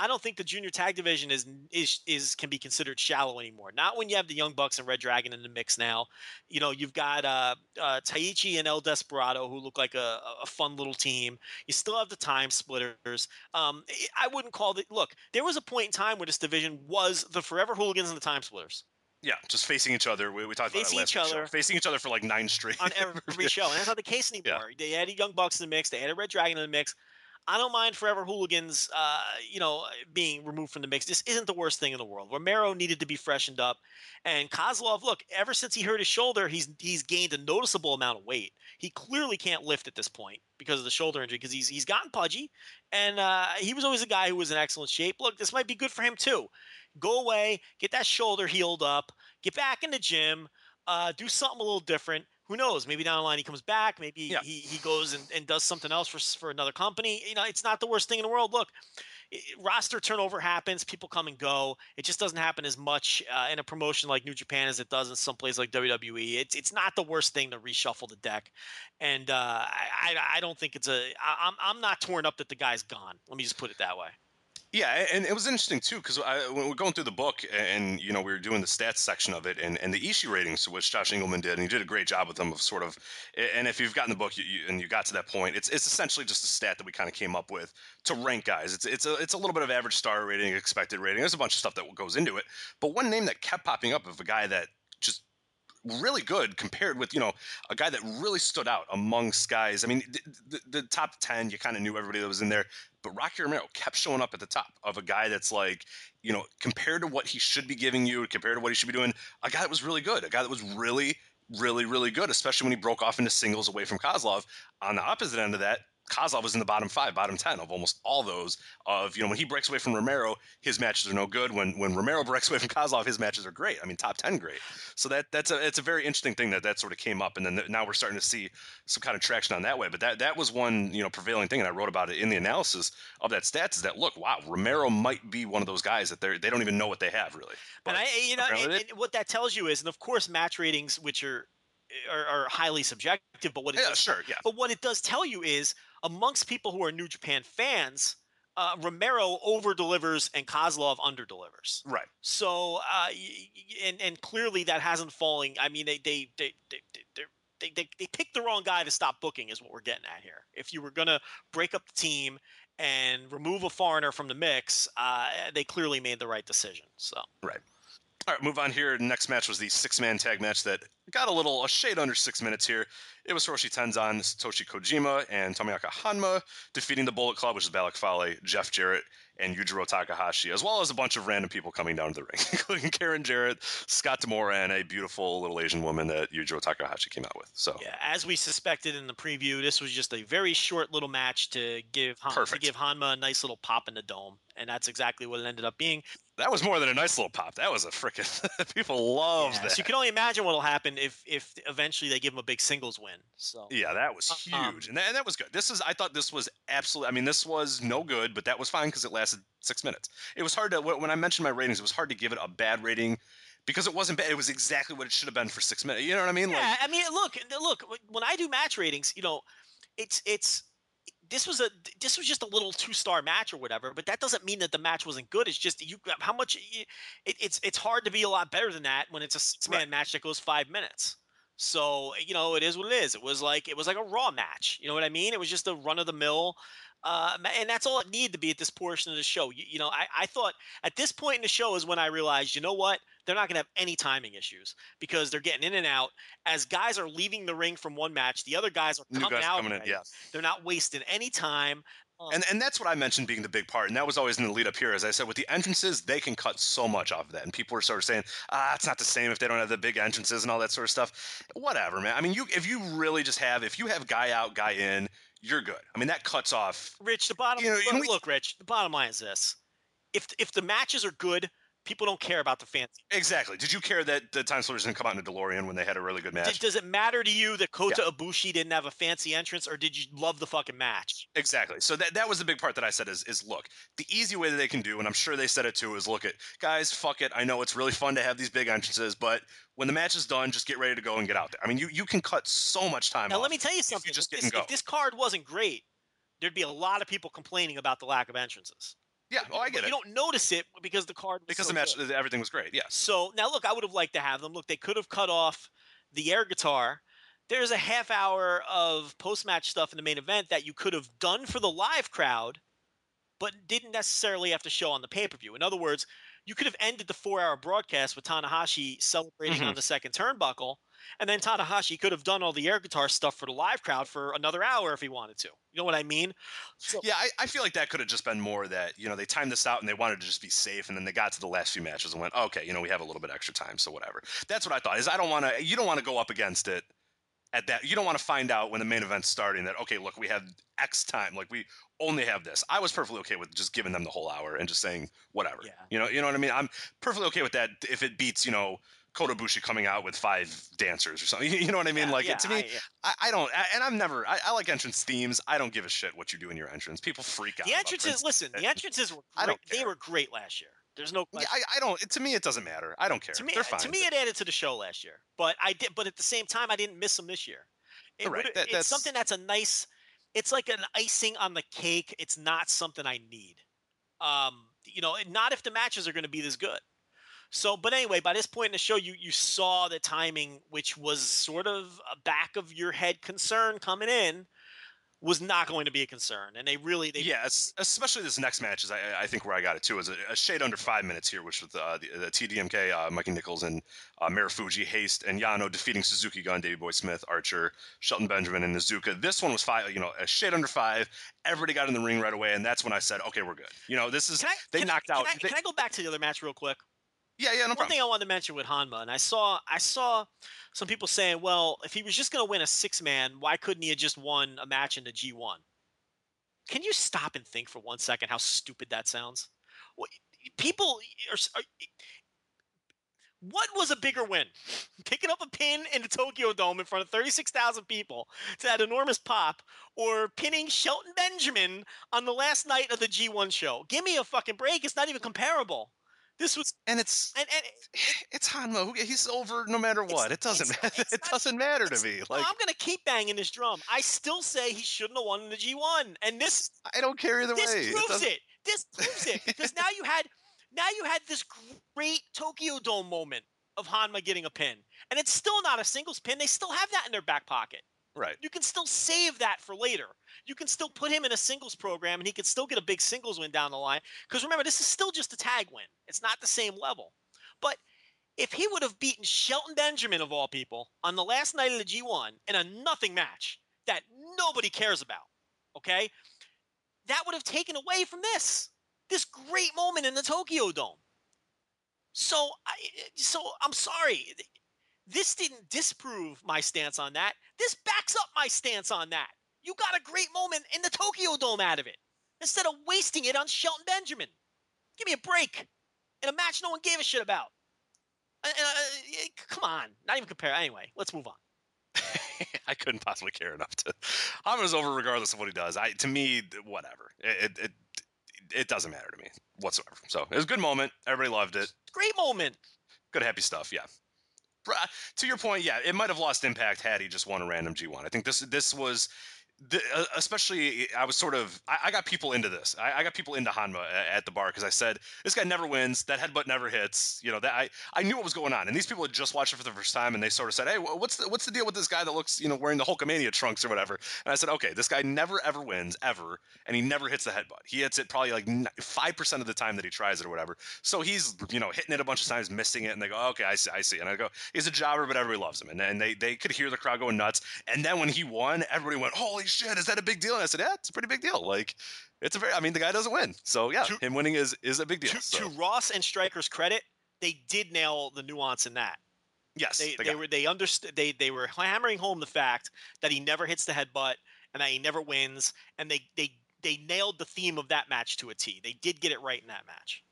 [SPEAKER 4] I don't think the junior tag division is is is can be considered shallow anymore. Not when you have the Young Bucks and Red Dragon in the mix now. You know, you've got uh, uh, Taichi and El Desperado who look like a, a fun little team. You still have the Time Splitters. Um, I wouldn't call it. Look, there was a point in time where this division was the Forever Hooligans and the Time Splitters.
[SPEAKER 3] Yeah, just facing each other. We, we talked
[SPEAKER 4] facing
[SPEAKER 3] about
[SPEAKER 4] each other,
[SPEAKER 3] show. facing each other for like nine straight
[SPEAKER 4] on every show, and that's not the case anymore. Yeah. They added Young Bucks in the mix. They added Red Dragon in the mix. I don't mind Forever Hooligans, uh, you know, being removed from the mix. This isn't the worst thing in the world. Romero needed to be freshened up, and Kozlov, look, ever since he hurt his shoulder, he's he's gained a noticeable amount of weight. He clearly can't lift at this point because of the shoulder injury because he's he's gotten pudgy, and uh, he was always a guy who was in excellent shape. Look, this might be good for him too. Go away, get that shoulder healed up, get back in the gym, uh, do something a little different who knows? Maybe down the line he comes back. Maybe yeah. he, he goes and, and does something else for, for another company. You know, it's not the worst thing in the world. Look, it, roster turnover happens. People come and go. It just doesn't happen as much uh, in a promotion like New Japan as it does in some place like WWE. It's it's not the worst thing to reshuffle the deck, and uh, I I don't think it's a. I, I'm I'm not torn up that the guy's gone. Let me just put it that way.
[SPEAKER 3] Yeah, and it was interesting too because when we're going through the book and you know we were doing the stats section of it and, and the Ishii ratings, which Josh Engelman did, and he did a great job with them of sort of. And if you've gotten the book and you got to that point, it's it's essentially just a stat that we kind of came up with to rank guys. It's it's a it's a little bit of average star rating, expected rating. There's a bunch of stuff that goes into it, but one name that kept popping up of a guy that just really good compared with you know a guy that really stood out amongst guys. I mean, the, the, the top ten, you kind of knew everybody that was in there. But Rocky Romero kept showing up at the top of a guy that's like, you know, compared to what he should be giving you, compared to what he should be doing, a guy that was really good, a guy that was really, really, really good, especially when he broke off into singles away from Kozlov. On the opposite end of that, Kozlov was in the bottom five, bottom ten of almost all those. Of you know when he breaks away from Romero, his matches are no good. When when Romero breaks away from Kozlov, his matches are great. I mean, top ten great. So that that's a it's a very interesting thing that that sort of came up, and then now we're starting to see some kind of traction on that way. But that that was one you know prevailing thing, and I wrote about it in the analysis of that stats. Is that look, wow, Romero might be one of those guys that they they don't even know what they have really.
[SPEAKER 4] But and I you know and, and what that tells you is, and of course match ratings, which are are, are, highly subjective. But what it
[SPEAKER 3] yeah,
[SPEAKER 4] does,
[SPEAKER 3] sure, yeah.
[SPEAKER 4] But what it does tell you is amongst people who are New Japan fans, uh, Romero over delivers and Kozlov under delivers.
[SPEAKER 3] Right.
[SPEAKER 4] So, uh, and and clearly that hasn't fallen. I mean, they they they they they, they, they picked the wrong guy to stop booking is what we're getting at here. If you were going to break up the team and remove a foreigner from the mix, uh, they clearly made the right decision. So
[SPEAKER 3] right. All right, move on here. Next match was the six-man tag match that got a little a shade under six minutes here. It was Hiroshi Tenzan, Satoshi Kojima, and Tomoaki Honma defeating the Bullet Club, which is Bad Luck Fale, Jeff Jarrett, and Yujiro Takahashi, as well as a bunch of random people coming down to the ring, including Karen Jarrett, Scott D'Amore, and a beautiful little Asian woman that Yujiro Takahashi came out with. So
[SPEAKER 4] Yeah, as we suspected in the preview, this was just a very short little match to give Han- to give Honma a nice little pop in the dome, and that's exactly what it ended up being.
[SPEAKER 3] That was more than a nice little pop. That was a freaking people love
[SPEAKER 4] Yeah,
[SPEAKER 3] that.
[SPEAKER 4] So you can only imagine what'll happen if if eventually they give him a big singles win. So
[SPEAKER 3] Yeah, that was huge,
[SPEAKER 4] Um,
[SPEAKER 3] and, that, and that was good. This is, I thought this was absolutely. I mean, this was no good, but that was fine because it lasted six minutes. It was hard to when when I mentioned my ratings, it was hard to give it a bad rating because it wasn't bad. It was exactly what it should have been for six minutes. You know what I mean?
[SPEAKER 4] yeah, I mean, look, look. When I do match ratings, you know, it's it's this was a this was just a little two star match or whatever, but that doesn't mean that the match wasn't good. It's just you how much it, it's it's hard to be a lot better than that when it's a six man
[SPEAKER 3] Right.
[SPEAKER 4] match that goes five minutes. So you know, it is what it is. It was like it was like a raw match. You know what I mean? It was just a run of the mill. Uh, and that's all it needed to be at this portion of the show. You, you know, I, I thought at this point in the show is when I realized, you know what? They're not going to have any timing issues because they're getting in and out. As guys are leaving the ring from one match, the other guys are coming
[SPEAKER 3] guys
[SPEAKER 4] out.
[SPEAKER 3] coming in, yeah.
[SPEAKER 4] They're not wasting any time. Um,
[SPEAKER 3] And and that's what I mentioned being the big part, and that was always in the lead up here. As I said, with the entrances, they can cut so much off of that, and people are sort of saying, ah, it's not the same if they don't have the big entrances and all that sort of stuff. Whatever, man. I mean, you if you really just have if you have guy out, guy in, you're good. I mean, that cuts off.
[SPEAKER 4] Rich, the bottom
[SPEAKER 3] You know,
[SPEAKER 4] look,
[SPEAKER 3] we-
[SPEAKER 4] look, Rich, the bottom line is this: if if the matches are good, people don't care about the fancy.
[SPEAKER 3] Exactly. Did you care that the Time Splitters didn't come out in a DeLorean when they had a really good match?
[SPEAKER 4] does it matter to you that Kota Ibushi didn't have a fancy entrance, or did you love the fucking match?
[SPEAKER 3] Exactly. So that that was the big part that I said is is look, the easy way that they can do, and I'm sure they said it too, is look at guys, fuck it. I know it's really fun to have these big entrances, but when the match is done, just get ready to go and get out there. I mean, you you can cut so much time.
[SPEAKER 4] Now, let me tell you something.
[SPEAKER 3] You just
[SPEAKER 4] if, this, if this card wasn't great, there'd be a lot of people complaining about the lack of entrances.
[SPEAKER 3] Yeah. Oh, I
[SPEAKER 4] But
[SPEAKER 3] get
[SPEAKER 4] you
[SPEAKER 3] it.
[SPEAKER 4] don't notice it because the card was
[SPEAKER 3] Because
[SPEAKER 4] so
[SPEAKER 3] the match,
[SPEAKER 4] good.
[SPEAKER 3] everything was great. Yeah.
[SPEAKER 4] So now, look, I would have liked to have them. Look, they could have cut off the air guitar. There's a half hour of post match stuff in the main event that you could have done for the live crowd, but didn't necessarily have to show on the pay per view. In other words, you could have ended the four hour broadcast with Tanahashi celebrating
[SPEAKER 3] Mhm.
[SPEAKER 4] on the second turnbuckle, and then Tanahashi could have done all the air guitar stuff for the live crowd for another hour if he wanted to. You know what I mean? So,
[SPEAKER 3] Yeah, I, I feel like that could have just been more that you know they timed this out and they wanted to just be safe, and then they got to the last few matches and went, okay, you know, we have a little bit extra time, so whatever. That's what I thought. Is I don't want to. You don't want to go up against it at that. You don't want to find out when the main event's starting that okay, look, we have X time, like we only have this. I was perfectly okay with just giving them the whole hour and just saying whatever.
[SPEAKER 4] Yeah.
[SPEAKER 3] You know, you know what I mean. I'm perfectly okay with that if it beats you know. Kota Ibushi coming out with five dancers or something. You know what I mean?
[SPEAKER 4] yeah,
[SPEAKER 3] like
[SPEAKER 4] yeah,
[SPEAKER 3] to me,
[SPEAKER 4] I- yeah.
[SPEAKER 3] I, I don't, I, and I'm never. I, I like entrance themes. I don't give a shit what you do in your entrance. People freak out.
[SPEAKER 4] The entrances, listen, the entrances were great. They were great last year. There's no
[SPEAKER 3] Yeah. I, I don't. To me, it doesn't matter. I don't care.
[SPEAKER 4] to me,
[SPEAKER 3] They're fine.
[SPEAKER 4] to me, it added to the show last year. But I did. But at the same time, I didn't miss them this year. It would've-
[SPEAKER 3] That-
[SPEAKER 4] it's
[SPEAKER 3] that's-
[SPEAKER 4] something that's a nice. It's like an icing on the cake. It's not something I need. Um, you know, not if the matches are going to be this good. So, but anyway, by this point in the show, you you saw the timing, which was sort of a back of your head concern coming in, was not going to be a concern, and they really they
[SPEAKER 3] yeah, especially this next match is I, I think where I got it too is a, a shade under five minutes here, which was uh, the, the TMDK, uh, Mikey Nicholls and uh, Marufuji, Haste, and Yano defeating Suzuki Gun, Davey Boy Smith, Archer, Shelton Benjamin, and Iizuka. This one was five, you know, a shade under five. Everybody got in the ring right away, and that's when I said, okay, we're good. You know, this is
[SPEAKER 4] I,
[SPEAKER 3] they
[SPEAKER 4] can I-
[SPEAKER 3] knocked
[SPEAKER 4] can
[SPEAKER 3] out.
[SPEAKER 4] I,
[SPEAKER 3] they-
[SPEAKER 4] can I go back to the other match real quick?
[SPEAKER 3] Yeah, yeah, no
[SPEAKER 4] One
[SPEAKER 3] problem.
[SPEAKER 4] thing I wanted to mention with Honma, and I saw I saw some people saying, well, if he was just going to win a six man, why couldn't he have just won a match in the G one? Can you stop and think for one second how stupid that sounds? What, people are, are. What was a bigger win? Picking up a pin in the Tokyo Dome in front of 36,000 people to that enormous pop, or pinning Shelton Benjamin on the last night of the G1 show? Give me a fucking break. It's not even comparable. This was
[SPEAKER 3] and it's
[SPEAKER 4] and, and
[SPEAKER 3] it's Honma. He's over no matter what. It doesn't
[SPEAKER 4] it's-
[SPEAKER 3] matter.
[SPEAKER 4] it's
[SPEAKER 3] It
[SPEAKER 4] not-
[SPEAKER 3] doesn't matter to me.
[SPEAKER 4] no,
[SPEAKER 3] Like
[SPEAKER 4] I'm gonna keep banging this drum. I still say he shouldn't have won the G1, and this
[SPEAKER 3] I don't care either
[SPEAKER 4] this
[SPEAKER 3] way. It
[SPEAKER 4] proves
[SPEAKER 3] doesn't-
[SPEAKER 4] it. This proves it because now you had now you had this great Tokyo Dome moment of Honma getting a pin, and it's still not a singles pin. They still have that in their back pocket.
[SPEAKER 3] Right.
[SPEAKER 4] You can still save that for later. You can still put him in a singles program, and he can still get a big singles win down the line. Because remember, this is still just a tag win. It's not the same level. But if he would have beaten Shelton Benjamin of all people on the last night of the G1 in a nothing match that nobody cares about, okay, that would have taken away from this this great moment in the Tokyo Dome. So, I, so I'm sorry. This didn't disprove my stance on that. This backs up my stance on that. You got a great moment in the Tokyo Dome out of it instead of wasting it on Shelton Benjamin. Give me a break in a match no one gave a shit about. Uh, uh, come on, not even compare. Anyway, let's move on.
[SPEAKER 3] I couldn't possibly care enough to. Honma's over regardless of what he does. I to me, whatever. It, it it doesn't matter to me whatsoever. So it was a good moment. Everybody loved it.
[SPEAKER 4] Great moment.
[SPEAKER 3] Good happy stuff. Yeah. To your point, yeah, it might have lost impact had he just won a random G1. I think this this was the, uh, especially I was sort of I, I got people into this. I, I, got people into Honma at the bar because I said this guy never wins. That headbutt never hits. You know that I I knew what was going on, and these people had just watched it for the first time, and they sort of said, "Hey, what's the, what's the deal with this guy that looks you know wearing the Hulkamania trunks or whatever?" And I said, "Okay, this guy never ever wins ever, and he never hits the headbutt. He hits it probably like five percent of the time that he tries it or whatever. So he's you know hitting it a bunch of times, missing it, and they go, "Okay, I see, I see." And I go, "He's a jobber, but everybody loves him." And, and they they could hear the crowd going nuts. And then when he won, everybody went, "Holy shit, is that a big deal?" And I said, yeah, it's a pretty big deal. Like, it's a very, I mean, the guy doesn't win. So, yeah, to, him winning is, is a big deal.
[SPEAKER 4] To,
[SPEAKER 3] so.
[SPEAKER 4] to Ross and Striker's credit, they did nail the nuance in that.
[SPEAKER 3] Yes,
[SPEAKER 4] they, they, they were they understood they they were hammering home the fact that he never hits the headbutt and that he never wins, and they they they nailed the theme of that match to a T. They did get it right in that match.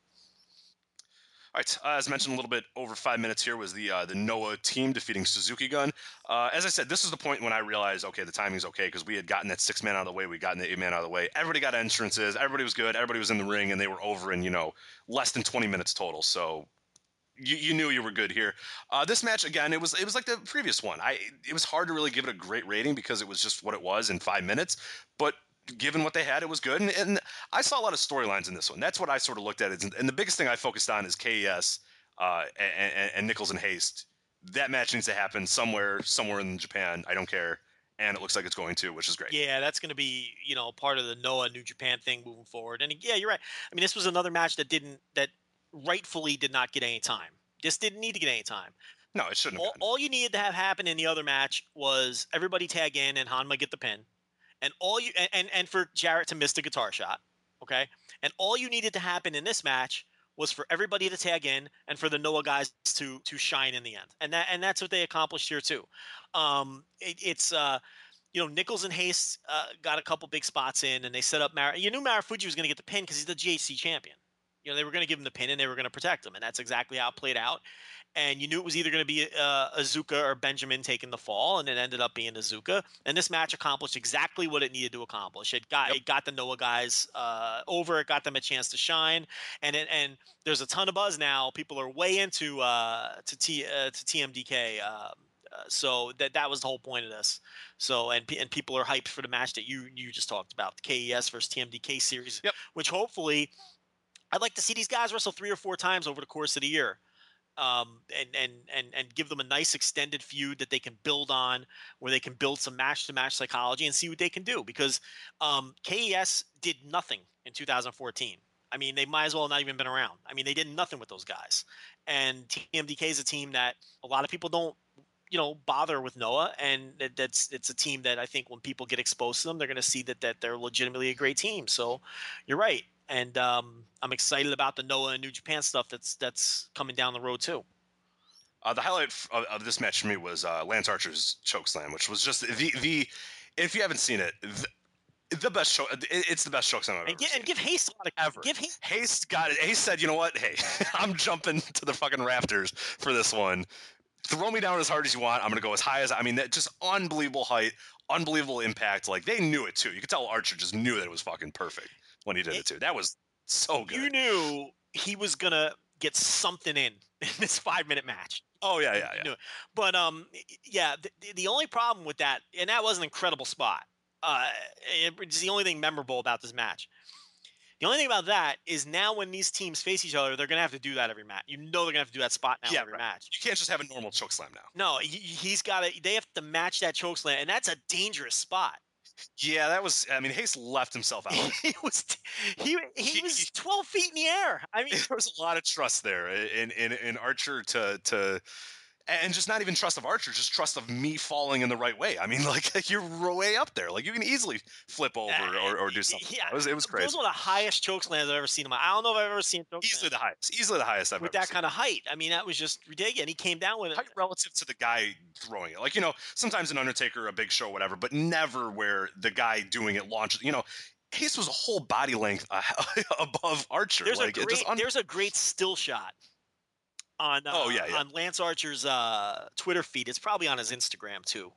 [SPEAKER 3] All right, uh, as mentioned a little bit over five minutes here was the uh, the Noah team defeating Suzuki Gun. Uh, as I said, this is the point when I realized, okay, the timing's okay because we had gotten that six man out of the way, we gotten the eight man out of the way. Everybody got entrances, everybody was good, everybody was in the ring, and they were over in you know less than 20 minutes total. So you, you knew you were good here. Uh, this match again, it was it was like the previous one. I it was hard to really give it a great rating because it was just what it was in five minutes. But given what they had, it was good. And, and I saw a lot of storylines in this one. That's what I sort of looked at. It. And the biggest thing I focused on is KES uh, and, and, Nicholls and Haste. That match needs to happen somewhere, somewhere in Japan. I don't care. And it looks like it's going to, which is great.
[SPEAKER 4] Yeah, that's going to be you know part of the Noah New Japan thing moving forward. And yeah, you're right. I mean, this was another match that didn't that rightfully did not get any time. This didn't need to get any time.
[SPEAKER 3] No, it shouldn't.
[SPEAKER 4] All, all, you needed to have happen in the other match was everybody tag in and Honma get the pin and all you and, and for Jarrett to miss the guitar shot, okay? And all you needed to happen in this match was for everybody to tag in and for the Noah guys to to shine in the end. And that and that's what they accomplished here too. Um, it, it's uh, you know Nicholls and Haste uh, got a couple big spots in, and they set up Mar. You knew Marufuji was going to get the pin because he's the GHC champion. You know they were going to give him the pin and they were going to protect him, and that's exactly how it played out and you knew it was either going to be uh, Iizuka or Benjamin taking the fall, and it ended up being Iizuka. And this match accomplished exactly what it needed to accomplish. It got yep. it got the Noah guys uh, over. It got them a chance to shine, and it, and there's a ton of buzz now. People are way into uh, to T uh, to TMDK. Um, uh, so that that was the whole point of this. So and and people are hyped for the match that you you just talked about, the KES versus TMDK series,
[SPEAKER 3] yep.
[SPEAKER 4] which hopefully I'd like to see these guys wrestle three or four times over the course of the year um, and and and and give them a nice extended feud that they can build on, where they can build some match to match psychology and see what they can do. Because um, KES did nothing in 2014. I mean, they might as well not even been around. I mean, they did nothing with those guys. And TMDK is a team that a lot of people don't, you know, bother with Noah, and that's it's a team that I think when people get exposed to them, they're going to see that that they're legitimately a great team. So, you're right and um, I'm excited about the Noah and New Japan stuff that's that's coming down the road too.
[SPEAKER 3] Uh, the highlight of, of, this match for me was uh, Lance Archer's choke slam, which was just the the. If you haven't seen it, the, the best show. It's the best choke slam I've
[SPEAKER 4] and,
[SPEAKER 3] give,
[SPEAKER 4] and give Haste a lot of
[SPEAKER 3] ever.
[SPEAKER 4] Give Haste.
[SPEAKER 3] Haste got it. Haste said, "You know what? Hey, I'm jumping to the fucking rafters for this one. Throw me down as hard as you want. I'm gonna go as high as I mean. That just unbelievable height, unbelievable impact. Like they knew it too. You could tell Archer just knew that it was fucking perfect when he did it, it too. That was so good.
[SPEAKER 4] You knew he was gonna get something in in this five minute match.
[SPEAKER 3] Oh yeah, yeah, yeah.
[SPEAKER 4] But um, yeah. The, the only problem with that, and that was an incredible spot. Uh, it's the only thing memorable about this match. The only thing about that is now when these teams face each other, they're gonna have to do that every match. You know they're gonna have to do that spot now
[SPEAKER 3] yeah,
[SPEAKER 4] every
[SPEAKER 3] right.
[SPEAKER 4] match.
[SPEAKER 3] You can't just have a normal choke slam now.
[SPEAKER 4] No, he, has got to. They have to match that choke slam, and that's a dangerous spot.
[SPEAKER 3] Yeah, that was. I mean, Haste left himself out.
[SPEAKER 4] he was he he was 12 feet in the air. I mean,
[SPEAKER 3] there was a lot of trust there in in, in Archer to to. And just not even trust of Archer, just trust of me falling in the right way. I mean, like you're way up there. Like you can easily flip over or, or do something.
[SPEAKER 4] Yeah,
[SPEAKER 3] It was, it was
[SPEAKER 4] It
[SPEAKER 3] crazy.
[SPEAKER 4] was one of the highest chokeslams I've ever seen in my. I don't know if I've ever seen choke
[SPEAKER 3] Easily the highest. Easily the highest I've
[SPEAKER 4] with that
[SPEAKER 3] seen.
[SPEAKER 4] kind of height. I mean, that was just ridiculous. And he came down with it.
[SPEAKER 3] height relative to the guy throwing it. Like, you know, sometimes an Undertaker, a big show, whatever, but never where the guy doing it launches. You know, Haste was a whole body length uh, above Archer.
[SPEAKER 4] There's
[SPEAKER 3] like,
[SPEAKER 4] a great
[SPEAKER 3] just un-
[SPEAKER 4] there's a great still shot on uh,
[SPEAKER 3] Oh, yeah, yeah.
[SPEAKER 4] on Lance Archer's uh, Twitter feed. It's probably on his Instagram too.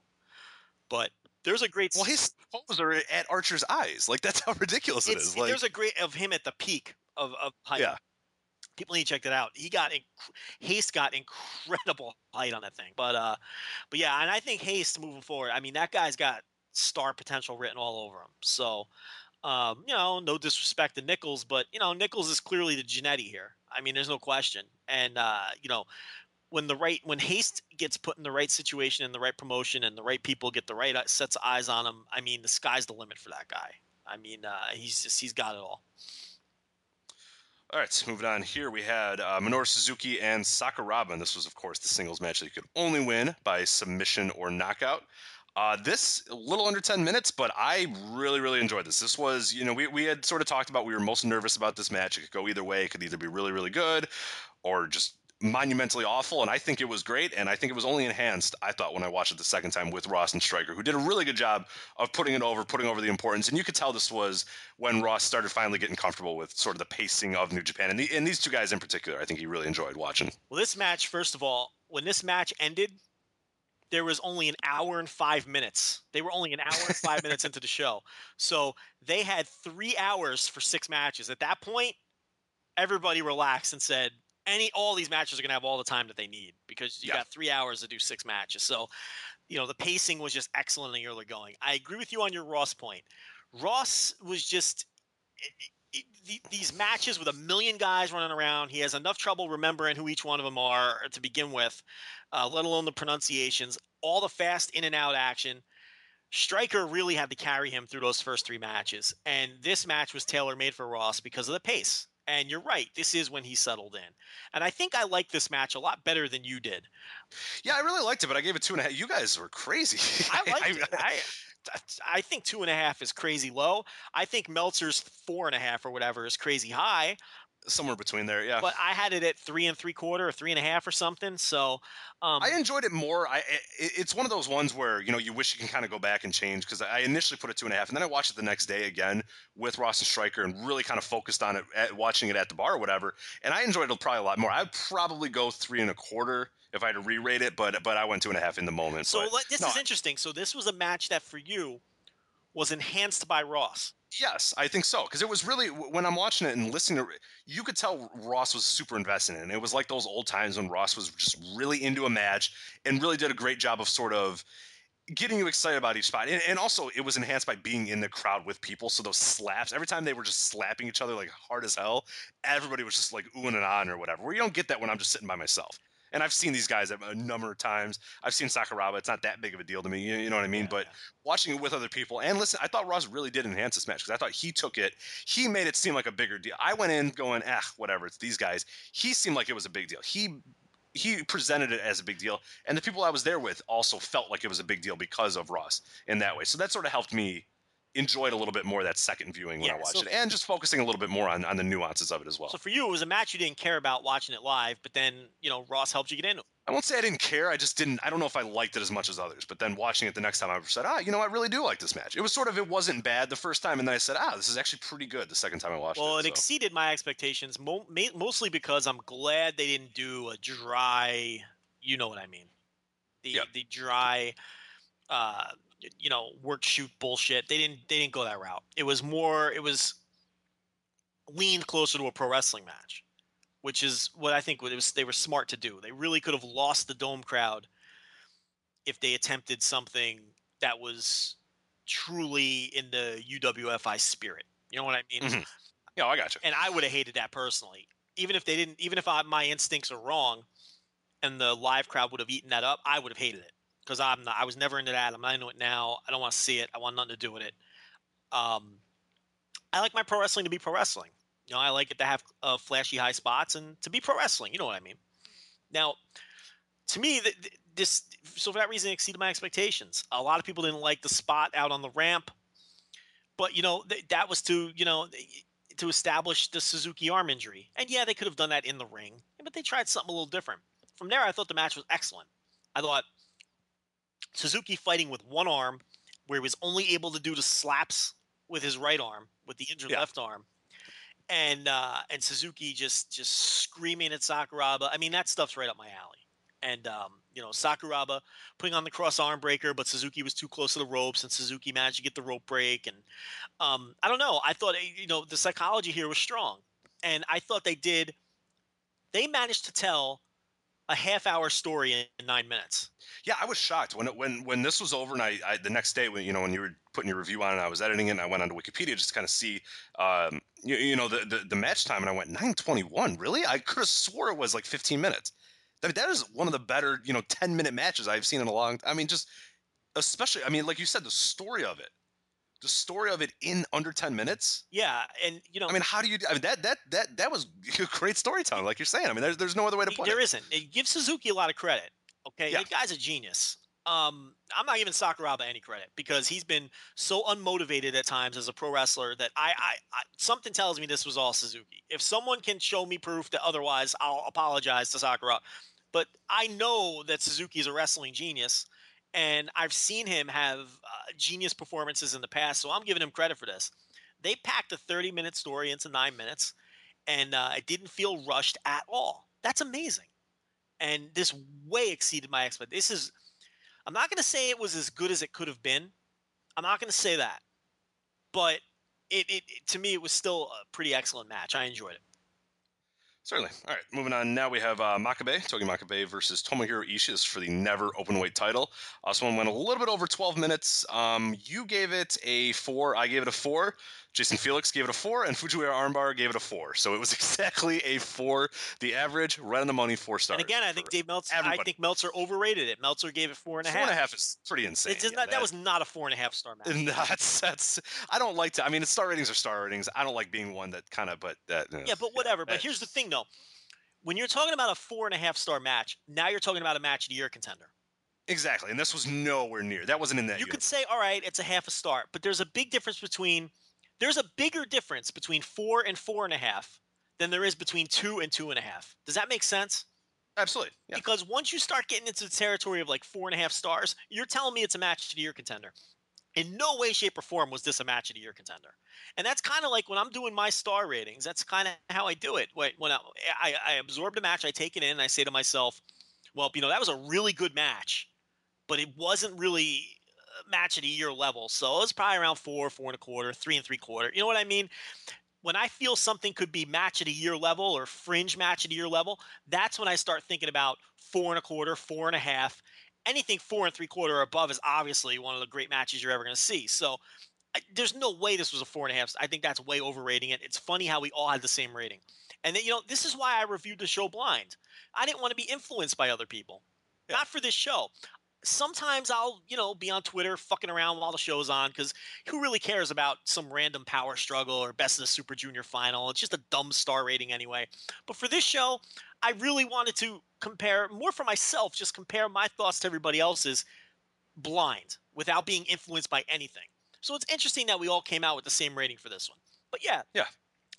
[SPEAKER 4] But there's a great
[SPEAKER 3] well, his toes are at Archer's eyes. Like, that's how ridiculous
[SPEAKER 4] it's.
[SPEAKER 3] Like,
[SPEAKER 4] there's a great of him at the peak of, of height.
[SPEAKER 3] Yeah.
[SPEAKER 4] People need to check that out. He got inc- Haste got incredible height on that thing. But uh but yeah, and I think Haste moving forward, I mean that guy's got star potential written all over him. So um, you know, no disrespect to Nicholls, but you know, Nicholls is clearly the Jannetty here. I mean, there's no question. And uh, you know, when the right when Haste gets put in the right situation and the right promotion and the right people get the right uh, sets of eyes on him, I mean, the sky's the limit for that guy. I mean, uh, he's just he's got it all.
[SPEAKER 3] All right, moving on here, we had uh, Minoru Suzuki and Sakuraba. And this was, of course, the singles match that you could only win by submission or knockout. Uh, this a little under 10 minutes, but I really, really enjoyed this. This was, you know, we, we had sort of talked about we were most nervous about this match. It could go either way. It could either be really, really good or just monumentally awful. And I think it was great. And I think it was only enhanced, I thought, when I watched it the second time with Ross and Striker, who did a really good job of putting it over, putting over the importance. And you could tell this was when Ross started finally getting comfortable with sort of the pacing of New Japan. And, the, and these two guys in particular, I think he really enjoyed watching.
[SPEAKER 4] Well, this match, first of all, when this match ended, there was only an hour and five minutes. They were only an hour and five minutes into the show. So they had three hours for six matches. At that point, everybody relaxed and said, any all these matches are gonna have all the time that they need because you
[SPEAKER 3] Yeah.
[SPEAKER 4] got three hours to do six matches. So, you know, the pacing was just excellent in the early going. I agree with you on your Ross point. Ross was just it- the- these matches with a million guys running around, he has enough trouble remembering who each one of them are uh, to begin with, uh, let alone the pronunciations, all the fast in and out action. Striker really had to carry him through those first three matches. And this match was tailor made for Ross because of the pace. And you're right, this is when he settled in. And I think I like this match a lot better than you did.
[SPEAKER 3] Yeah, I really liked it, but I gave it two and a half. You guys were crazy.
[SPEAKER 4] I liked it. I, I think two and a half is crazy low. I think Meltzer's four and a half or whatever is crazy high.
[SPEAKER 3] Somewhere between there. Yeah.
[SPEAKER 4] but I had it at three and three quarter or three and a half or something. So, um,
[SPEAKER 3] I enjoyed it more. I it, it's one of those ones where you know you wish you can kind of go back and change because I initially put it two and a half, and then I watched it the next day again with Ross and Striker and really kind of focused on it, at, watching it at the bar or whatever. And I enjoyed it probably a lot more. I'd probably go three and a quarter if I had to re-rate it, but but I went two and a half in the moment.
[SPEAKER 4] so
[SPEAKER 3] but
[SPEAKER 4] let, this
[SPEAKER 3] no,
[SPEAKER 4] is interesting. So this was a match that for you was enhanced by Ross.
[SPEAKER 3] Yes, I think so. Because it was really when I'm watching it and listening to, you could tell Ross was super invested in it. It was like those old times when Ross was just really into a match and really did a great job of sort of getting you excited about each spot. And, and also, it was enhanced by being in the crowd with people. So those slaps, every time they were just slapping each other like hard as hell, everybody was just like oohing and on or whatever. Where you don't get that when I'm just sitting by myself. And I've seen these guys a number of times. I've seen Sakuraba. It's not that big of a deal to me. You, you know what I mean?
[SPEAKER 4] Yeah,
[SPEAKER 3] but
[SPEAKER 4] yeah.
[SPEAKER 3] watching it with other people and listen, I thought Ross really did enhance this match because I thought he took it. He made it seem like a bigger deal. I went in going, ah, whatever. It's these guys. He seemed like it was a big deal. He he presented it as a big deal, and the people I was there with also felt like it was a big deal because of Ross in that way. So that sort of helped me enjoy it a little bit more that second viewing when
[SPEAKER 4] Yeah,
[SPEAKER 3] I watched
[SPEAKER 4] so-
[SPEAKER 3] it, and just focusing a little bit more on, on the nuances of it as well.
[SPEAKER 4] So for you, it was a match you didn't care about watching it live, but then you know Ross helped you get into it.
[SPEAKER 3] I won't say I didn't care. I just didn't. I don't know if I liked it as much as others. But then watching it the next time, I said, ah, you know, I really do like this match. It was sort of, it wasn't bad the first time, and then I said, ah, this is actually pretty good the second time I watched
[SPEAKER 4] Well,
[SPEAKER 3] it.
[SPEAKER 4] Well, it
[SPEAKER 3] so.
[SPEAKER 4] exceeded my expectations, mo- mostly because I'm glad they didn't do a dry. You know what I mean? The
[SPEAKER 3] Yep.
[SPEAKER 4] the dry, uh, you know, work shoot bullshit. They didn't they didn't go that route. It was more. It was leaned closer to a pro wrestling match, which is what I think what it was. They were smart to do. They really could have lost the dome crowd if they attempted something that was truly in the UWFI spirit. You know what I mean?
[SPEAKER 3] Mhm. yeah, I got you.
[SPEAKER 4] and I would have hated that personally. Even if they didn't, even if I, my instincts are wrong, and the live crowd would have eaten that up, I would have hated it. Because I'm not, I was never into that. I'm not into it now. I don't want to see it. I want nothing to do with it. Um, I like my pro wrestling to be pro wrestling. You know, I like it to have uh, flashy high spots and to be pro wrestling. You know what I mean? Now, to me, th- th- this so for that reason it exceeded my expectations. A lot of people didn't like the spot out on the ramp, but you know th- that was to you know to establish the Suzuki arm injury. And yeah, they could have done that in the ring, but they tried something a little different. From there, I thought the match was excellent. I thought Suzuki fighting with one arm, where he was only able to do the slaps with his right arm, with the injured
[SPEAKER 3] Yeah.
[SPEAKER 4] left arm, and uh, and Suzuki just just screaming at Sakuraba. I mean, that stuff's right up my alley. And um, you know, Sakuraba putting on the cross arm breaker, but Suzuki was too close to the ropes, and Suzuki managed to get the rope break. And um, I don't know. I thought you know the psychology here was strong, and I thought they did. They managed to tell a half hour story in nine minutes.
[SPEAKER 3] Yeah, I was shocked when it, when when this was over, and I, I the next day when you know when you were putting your review on, and I was editing it, and I went onto Wikipedia just to kind of see, um, you, you know, the, the the match time, and I went nine twenty one. Really, I could have swore it was like fifteen minutes. I mean, that is one of the better, you know, ten minute matches I've seen in a long. I mean, just especially, I mean, like you said, the story of it, the story of it in under ten minutes.
[SPEAKER 4] Yeah, and you know,
[SPEAKER 3] I mean, how do you? I mean, that that that that was great storytelling, like you're saying. I mean, there's there's no other way to put
[SPEAKER 4] there
[SPEAKER 3] it.
[SPEAKER 4] isn't. It gives Suzuki a lot of credit. Okay,
[SPEAKER 3] Yeah.
[SPEAKER 4] the guy's a genius. Um, I'm not giving Sakuraba any credit because he's been so unmotivated at times as a pro wrestler that I, I, I something tells me this was all Suzuki. If someone can show me proof that otherwise, I'll apologize to Sakuraba. But I know that Suzuki is a wrestling genius, and I've seen him have uh, genius performances in the past. So I'm giving him credit for this. They packed a 30 minute story into nine minutes, and uh, it didn't feel rushed at all. That's amazing and this way exceeded my expectations. This is, I'm not going to say it was as good as it could have been. I'm not going to say that, but it, it, it- to me it was still a pretty excellent match. I enjoyed it.
[SPEAKER 3] Certainly. All right, moving on. Now we have uh, Makabe, Togi Makabe versus Tomohiro Ishii. For the never open weight title. Uh, this one went a little bit over 12 minutes. Um, you gave it a four. I gave it a four. Jason Felix gave it a four, and Fujiwara Armbar gave it a four. So it was exactly a four. The average, right on the money, four stars.
[SPEAKER 4] And again, I think Dave Meltzer. I think Meltzer overrated it. Meltzer gave it four and a half.
[SPEAKER 3] four and a half is pretty insane. Yeah,
[SPEAKER 4] not, that, was not a four and a half star match.
[SPEAKER 3] That's that's. I don't like to. I mean, the star ratings are star ratings. I don't like being one that kind of. But that.
[SPEAKER 4] Yeah, but whatever. But here's the thing, though. When you're talking about a four and a half star match, now you're talking about a match of the year contender.
[SPEAKER 3] Exactly, and this was nowhere near. That wasn't in that.
[SPEAKER 4] you could say, all right, it's a half a star, but there's a big difference between there's a bigger difference between four and four and a half than there is between two and two and a half. Does that make sense?
[SPEAKER 3] Absolutely. Yeah.
[SPEAKER 4] Because once you start getting into the territory of like four and a half stars, you're telling me it's a match of the year contender. In no way, shape, or form was this a match of the year contender. And that's kind of like when I'm doing my star ratings. That's kind of how I do it. When I, I, I absorb the match, I take it in, and I say to myself, "Well, you know, that was a really good match, but it wasn't really match at a year level. So it was probably around four, four and a quarter, three and three quarter. You know what I mean? When I feel something could be match at a year level or fringe match at a year level, that's when I start thinking about four and a quarter, four and a half. Anything four and three quarter or above is obviously one of the great matches you're ever going to see. So I, there's no way this was a four and a half. I think that's way overrating it. It's funny how we all had the same rating. And then, you know, this is why I reviewed the show blind. I didn't want to be influenced by other people,
[SPEAKER 3] Yeah.
[SPEAKER 4] not for this show. Sometimes I'll, you know, be on Twitter fucking around while the show's on because who really cares about some random power struggle or best of the Super Junior final? It's just a dumb star rating anyway. But for this show, I really wanted to compare more for myself, just compare my thoughts to everybody else's blind without being influenced by anything. So it's interesting that we all came out with the same rating for this one. But yeah,
[SPEAKER 3] Yeah.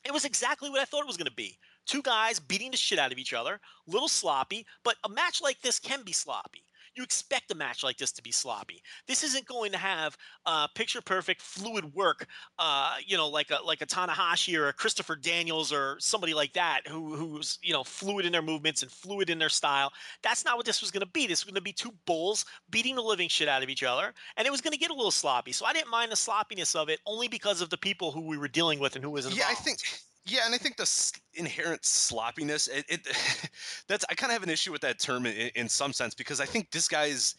[SPEAKER 4] it was exactly what I thought it was going to be. Two guys beating the shit out of each other, little sloppy, but a match like this can be sloppy. You expect a match like this to be sloppy. This isn't going to have uh, picture perfect, fluid work, uh, you know, like a like a Tanahashi or a Christopher Daniels or somebody like that who who's you know fluid in their movements and fluid in their style. That's not what this was going to be. This was going to be two bulls beating the living shit out of each other, and it was going to get a little sloppy. So I didn't mind the sloppiness of it, only because of the people who we were dealing with and who was involved.
[SPEAKER 3] Yeah, I think. Yeah, and I think the inherent sloppiness. It, it that's I kind of have an issue with that term in, in some sense because I think this guy's.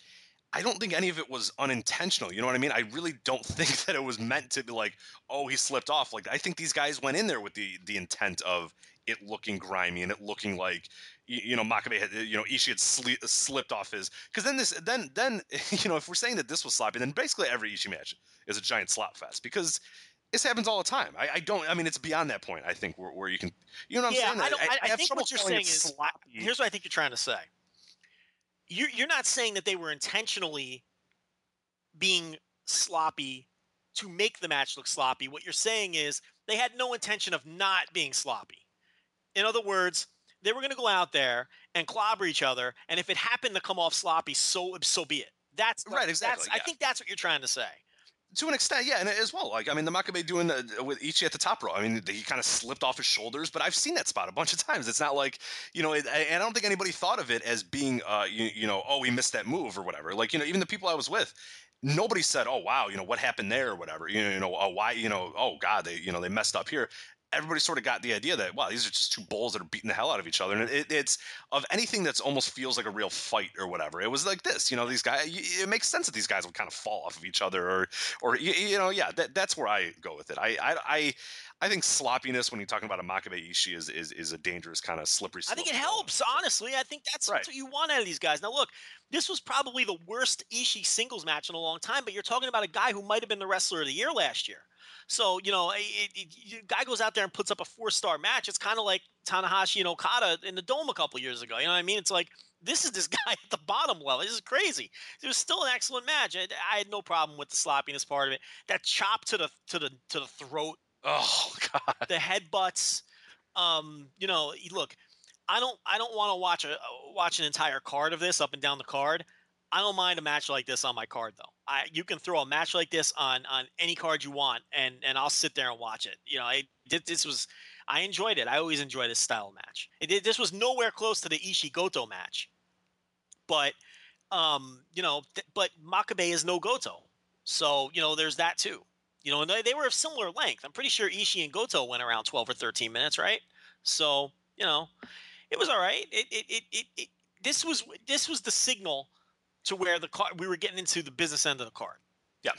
[SPEAKER 3] I don't think any of it was unintentional. You know what I mean? I really don't think that it was meant to be like, oh, he slipped off. Like I think these guys went in there with the the intent of it looking grimy and it looking like you, know Makabe had you know Ishii had sli- slipped off his because then this then then you know if we're saying that this was sloppy then basically every Ishii match is a giant slop fest because this happens all the time. I, I don't. I mean, it's beyond that point. I think where, where you can, you know, what I'm
[SPEAKER 4] yeah,
[SPEAKER 3] saying.
[SPEAKER 4] I, don't, I, I
[SPEAKER 3] have
[SPEAKER 4] think what you're saying is
[SPEAKER 3] sloppy.
[SPEAKER 4] here's what I think you're trying to say. You're you're not saying that they were intentionally being sloppy to make the match look sloppy. What you're saying is they had no intention of not being sloppy. In other words, they were going to go out there and clobber each other, and if it happened to come off sloppy, so so be it. That's
[SPEAKER 3] Right, exactly,
[SPEAKER 4] That's, I think that's what you're trying to say.
[SPEAKER 3] To an extent, yeah, and as well. Like, I mean, the Makabe doing the, with Ishii at the top row. I mean, he kind of slipped off his shoulders, but I've seen that spot a bunch of times. It's not like, you know, it, and I don't think anybody thought of it as being, uh, you, you know, oh, we missed that move or whatever. Like, you know, even the people I was with, nobody said, oh, wow, you know, what happened there or whatever. You know, you know, oh, why, you know, oh God, they, you know, they messed up here. Everybody sort of got the idea that wow, these are just two bulls that are beating the hell out of each other, and it, it's of anything that's almost feels like a real fight or whatever. It was like this, you know, these guys. It makes sense that these guys would kind of fall off of each other, or, or you, you know, yeah, that, that's where I go with it. I, I, I, I think sloppiness when you're talking about a Makabe Ishii is is, is a dangerous kind of slippery.
[SPEAKER 4] I think it helps, honestly. I think that's,
[SPEAKER 3] Right.
[SPEAKER 4] that's what you want out of these guys. Now, look, this was probably the worst Ishii singles match in a long time, but you're talking about a guy who might have been the wrestler of the year last year. So, you know, it, it, it- guy goes out there and puts up a four star match. It's kind of like Tanahashi and Okada in the Dome a couple years ago. You know what I mean? It's like, this is this guy at the bottom level. This is crazy. It was still an excellent match. I, I had no problem with the sloppiness part of it. That chop to the to the to the throat
[SPEAKER 3] Oh God.
[SPEAKER 4] the headbutts. Um, you know, look, I don't I don't want to watch a watch an entire card of this up and down the card. I don't mind a match like this on my card though. I you can throw a match like this on on any card you want, and and I'll sit there and watch it. You know, I did this was I enjoyed it. I always enjoy this style match. It this was nowhere close to the Ishii Goto match, but um, you know, th- but Makabe is no Goto, so you know there's that too. You know, and they, they were of similar length. I'm pretty sure Ishii and Goto went around 12 or 13 minutes, right? So, you know, it was all right. It, it, it, it, it this was this was the signal to where the card we were getting into the business end of the card. Yeah.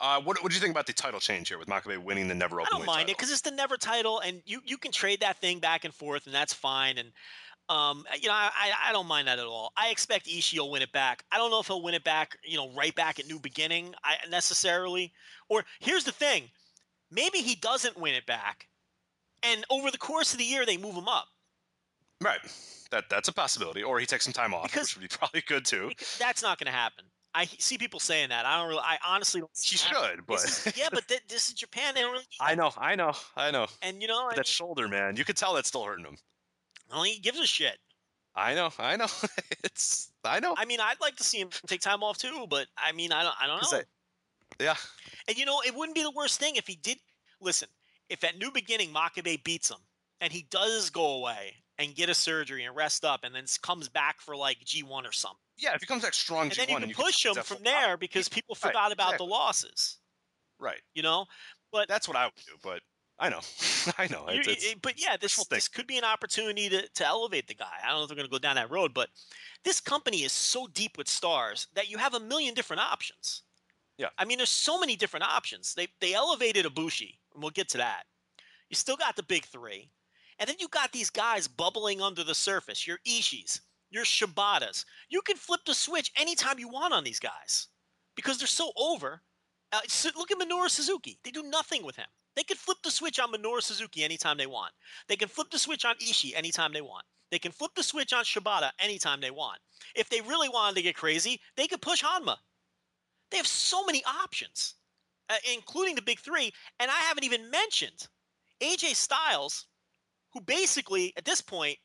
[SPEAKER 3] Uh, what what do you think about the title change here with Makabe winning the never
[SPEAKER 4] I don't mind it because it's the never title, and you you can trade that thing back and forth, and that's fine. And um, you know, I, I I don't mind that at all. I expect Ishii will win it back. I don't know if he'll win it back, you know, right back at New Beginning, I necessarily. Or here's the thing, maybe he doesn't win it back, and over the course of the year they move him up.
[SPEAKER 3] right. That that's a possibility, or he takes some time off,
[SPEAKER 4] Because-
[SPEAKER 3] which would be probably good too.
[SPEAKER 4] That's not going to happen. I see people saying that. I don't really. I honestly don't.
[SPEAKER 3] He
[SPEAKER 4] see that.
[SPEAKER 3] should, but
[SPEAKER 4] is- yeah, but th- this is Japan. They don't really.
[SPEAKER 3] I know, I know, I know.
[SPEAKER 4] And you know,
[SPEAKER 3] that
[SPEAKER 4] mean,
[SPEAKER 3] shoulder, man, you could tell that's still hurting him.
[SPEAKER 4] well, he gives a shit.
[SPEAKER 3] I know, I know. it's I know.
[SPEAKER 4] I mean, I'd like to see him take time off too, but I mean, I don't. I don't know.
[SPEAKER 3] I- yeah,
[SPEAKER 4] And you know, it wouldn't be the worst thing if he did. Listen, if at New Beginning Makabe beats him and he does go away and get a surgery and rest up and then comes back for like G1 or something.
[SPEAKER 3] yeah. If he comes back strong,
[SPEAKER 4] And then
[SPEAKER 3] G1,
[SPEAKER 4] you can push
[SPEAKER 3] tell
[SPEAKER 4] him from there because people
[SPEAKER 3] Right,
[SPEAKER 4] forgot about
[SPEAKER 3] exactly.
[SPEAKER 4] the losses,
[SPEAKER 3] Right.
[SPEAKER 4] you know? But
[SPEAKER 3] That's what I would do, but I know, I know. It's, it's,
[SPEAKER 4] it- but yeah, this this could be an opportunity to, to elevate the guy. I don't know if they're going to go down that road, but this company is so deep with stars that you have a million different options.
[SPEAKER 3] Yeah.
[SPEAKER 4] I mean, there's so many different options. They they elevated Ibushi, and we'll get to that. You still got the big three, and then you got these guys bubbling under the surface. Your Ishiis, your Shibatas. You can flip the switch anytime you want on these guys because they're so over. Uh, look at Minoru Suzuki. They do nothing with him. They can flip the switch on Minoru Suzuki anytime they want. They can flip the switch on Ishii anytime they want. They can flip the switch on Shibata anytime they want. If they really wanted to get crazy, they could push Honma. They have so many options, uh, including the big three. And I haven't even mentioned AJ Styles, who basically at this point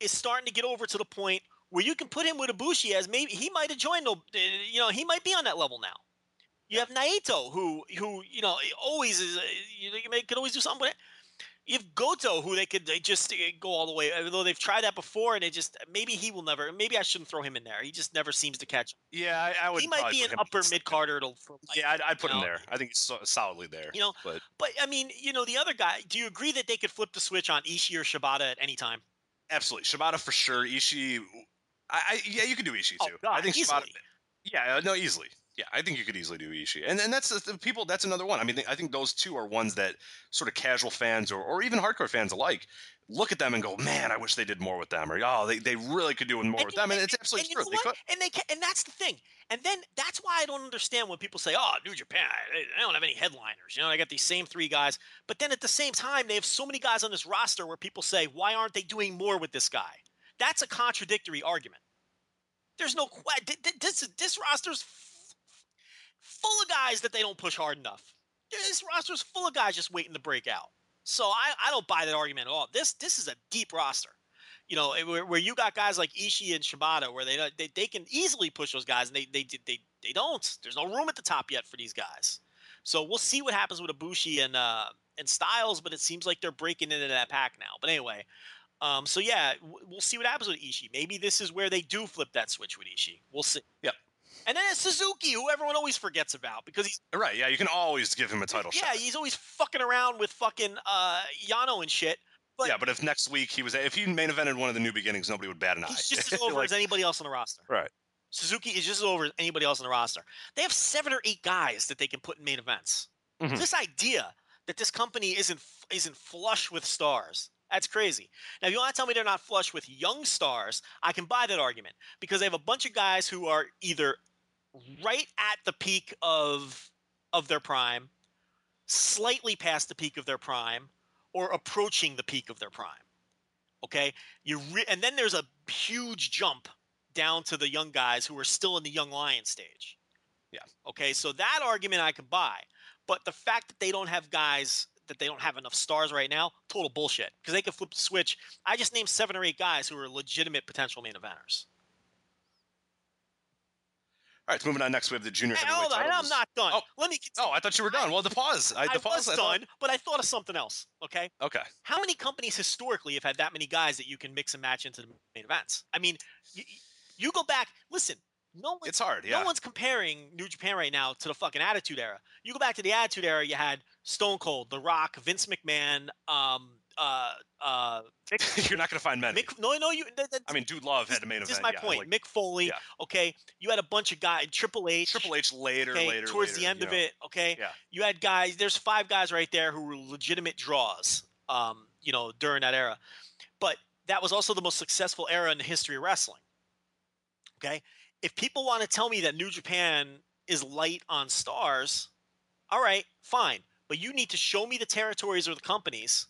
[SPEAKER 4] is starting to get over to the point where you can put him with Ibushi as maybe he might have joined. You know, he might be on that level now. You have Naito, who who you know always is. uh, You know, you may, could always do something with it. Have Goto, who they could they just uh, go all the way. Although they've tried that before, and it just maybe he will never. Maybe I shouldn't throw him in there. He just never seems to catch.
[SPEAKER 3] yeah, I, I would.
[SPEAKER 4] He might be an upper mid carder.
[SPEAKER 3] Yeah, I'd, I'd put him
[SPEAKER 4] know?
[SPEAKER 3] there. I think he's so, solidly there.
[SPEAKER 4] You know,
[SPEAKER 3] but
[SPEAKER 4] But I mean, you know, the other guy. Do you agree that they could flip the switch on Ishii or Shibata at any time?
[SPEAKER 3] absolutely, Shibata for sure. Ishii, I, I yeah, you can do Ishii
[SPEAKER 4] Oh,
[SPEAKER 3] too.
[SPEAKER 4] God,
[SPEAKER 3] I think
[SPEAKER 4] easily.
[SPEAKER 3] Shibata, yeah, uh, no, easily. Yeah, I think you could easily do Ishii, and and that's the, people. That's another one. I mean, I think those two are ones that sort of casual fans or, or even hardcore fans alike look at them and go, "Man, I wish they did more with them," or "Oh, they, they really could do more with them." And it's absolutely
[SPEAKER 4] and
[SPEAKER 3] true. They could.
[SPEAKER 4] And they ca- and that's the thing. And then that's why I don't understand when people say, "Oh, New Japan, they don't have any headliners." You know, I got these same three guys. But then at the same time, they have so many guys on this roster where people say, "Why aren't they doing more with this guy?" That's a contradictory argument. There's no this this roster's full of guys that they don't push hard enough. This roster's full of guys just waiting to break out. So I, I don't buy that argument at all. This this is a deep roster. You know, where, where you got guys like Ishii and Shibata, where they they, they can easily push those guys, and they, they they they don't. There's no room at the top yet for these guys. So we'll see what happens with Ibushi and uh, and Styles, but it seems like they're breaking into that pack now. But anyway, um, so yeah, we'll see what happens with Ishii. Maybe this is where they do flip that switch with Ishii. We'll see.
[SPEAKER 3] Yep.
[SPEAKER 4] And then it's Suzuki, who everyone always forgets about because he's
[SPEAKER 3] Right? Yeah, you can always give him a title
[SPEAKER 4] yeah
[SPEAKER 3] shot.
[SPEAKER 4] Yeah, he's always fucking around with fucking uh, Yano and shit. But
[SPEAKER 3] yeah, but if next week he was, if he main evented one of the new beginnings, nobody would bat an eye.
[SPEAKER 4] he's just as over
[SPEAKER 3] Like,
[SPEAKER 4] as anybody else on the roster.
[SPEAKER 3] right.
[SPEAKER 4] Suzuki is just as over as anybody else on the roster. They have seven or eight guys that they can put in main events.
[SPEAKER 3] Mhm.
[SPEAKER 4] This idea that this company isn't isn't flush with stars. That's crazy. Now, if you want to tell me they're not flush with young stars, I can buy that argument because they have a bunch of guys who are either right at the peak of of their prime, slightly past the peak of their prime, or approaching the peak of their prime. Okay, you re- and then there's a huge jump down to the young guys who are still in the young lion stage.
[SPEAKER 3] Yeah.
[SPEAKER 4] Okay, so that argument I can buy, but the fact that they don't have guys that they don't have enough stars right now, total bullshit. Because they could flip the switch. I just named seven or eight guys who are legitimate potential main eventers.
[SPEAKER 3] All right, moving on. Next, we have the junior
[SPEAKER 4] Hey,
[SPEAKER 3] heavyweight
[SPEAKER 4] hold on. I'm not done.
[SPEAKER 3] Oh.
[SPEAKER 4] Let me.
[SPEAKER 3] Oh, I thought you were done. Well, the pause. I,
[SPEAKER 4] I
[SPEAKER 3] pause.
[SPEAKER 4] was
[SPEAKER 3] I thought-
[SPEAKER 4] done, but I thought of something else. Okay.
[SPEAKER 3] Okay.
[SPEAKER 4] How many companies historically have had that many guys that you can mix and match into the main events? I mean, you, you go back. Listen, no one,
[SPEAKER 3] It's hard. Yeah.
[SPEAKER 4] no one's comparing New Japan right now to the fucking Attitude Era. You go back to the Attitude Era, you had Stone Cold, The Rock, Vince McMahon, um, uh, uh,
[SPEAKER 3] You're not going to find many.
[SPEAKER 4] Mick, no, no, you. That, that's,
[SPEAKER 3] I mean, Dude Love had a main
[SPEAKER 4] this
[SPEAKER 3] event.
[SPEAKER 4] is my
[SPEAKER 3] yeah,
[SPEAKER 4] point.
[SPEAKER 3] like
[SPEAKER 4] Mick Foley.
[SPEAKER 3] yeah.
[SPEAKER 4] Okay, you had a bunch of guys. Triple H.
[SPEAKER 3] Triple H later,
[SPEAKER 4] okay,
[SPEAKER 3] later,
[SPEAKER 4] towards
[SPEAKER 3] later,
[SPEAKER 4] the end of
[SPEAKER 3] know.
[SPEAKER 4] it. Okay,
[SPEAKER 3] Yeah.
[SPEAKER 4] you had guys. There's five guys right there who were legitimate draws. Um, you know, during that era, but that was also the most successful era in the history of wrestling. Okay, if people want to tell me that New Japan is light on stars, all right, fine, but you need to show me the territories or the companies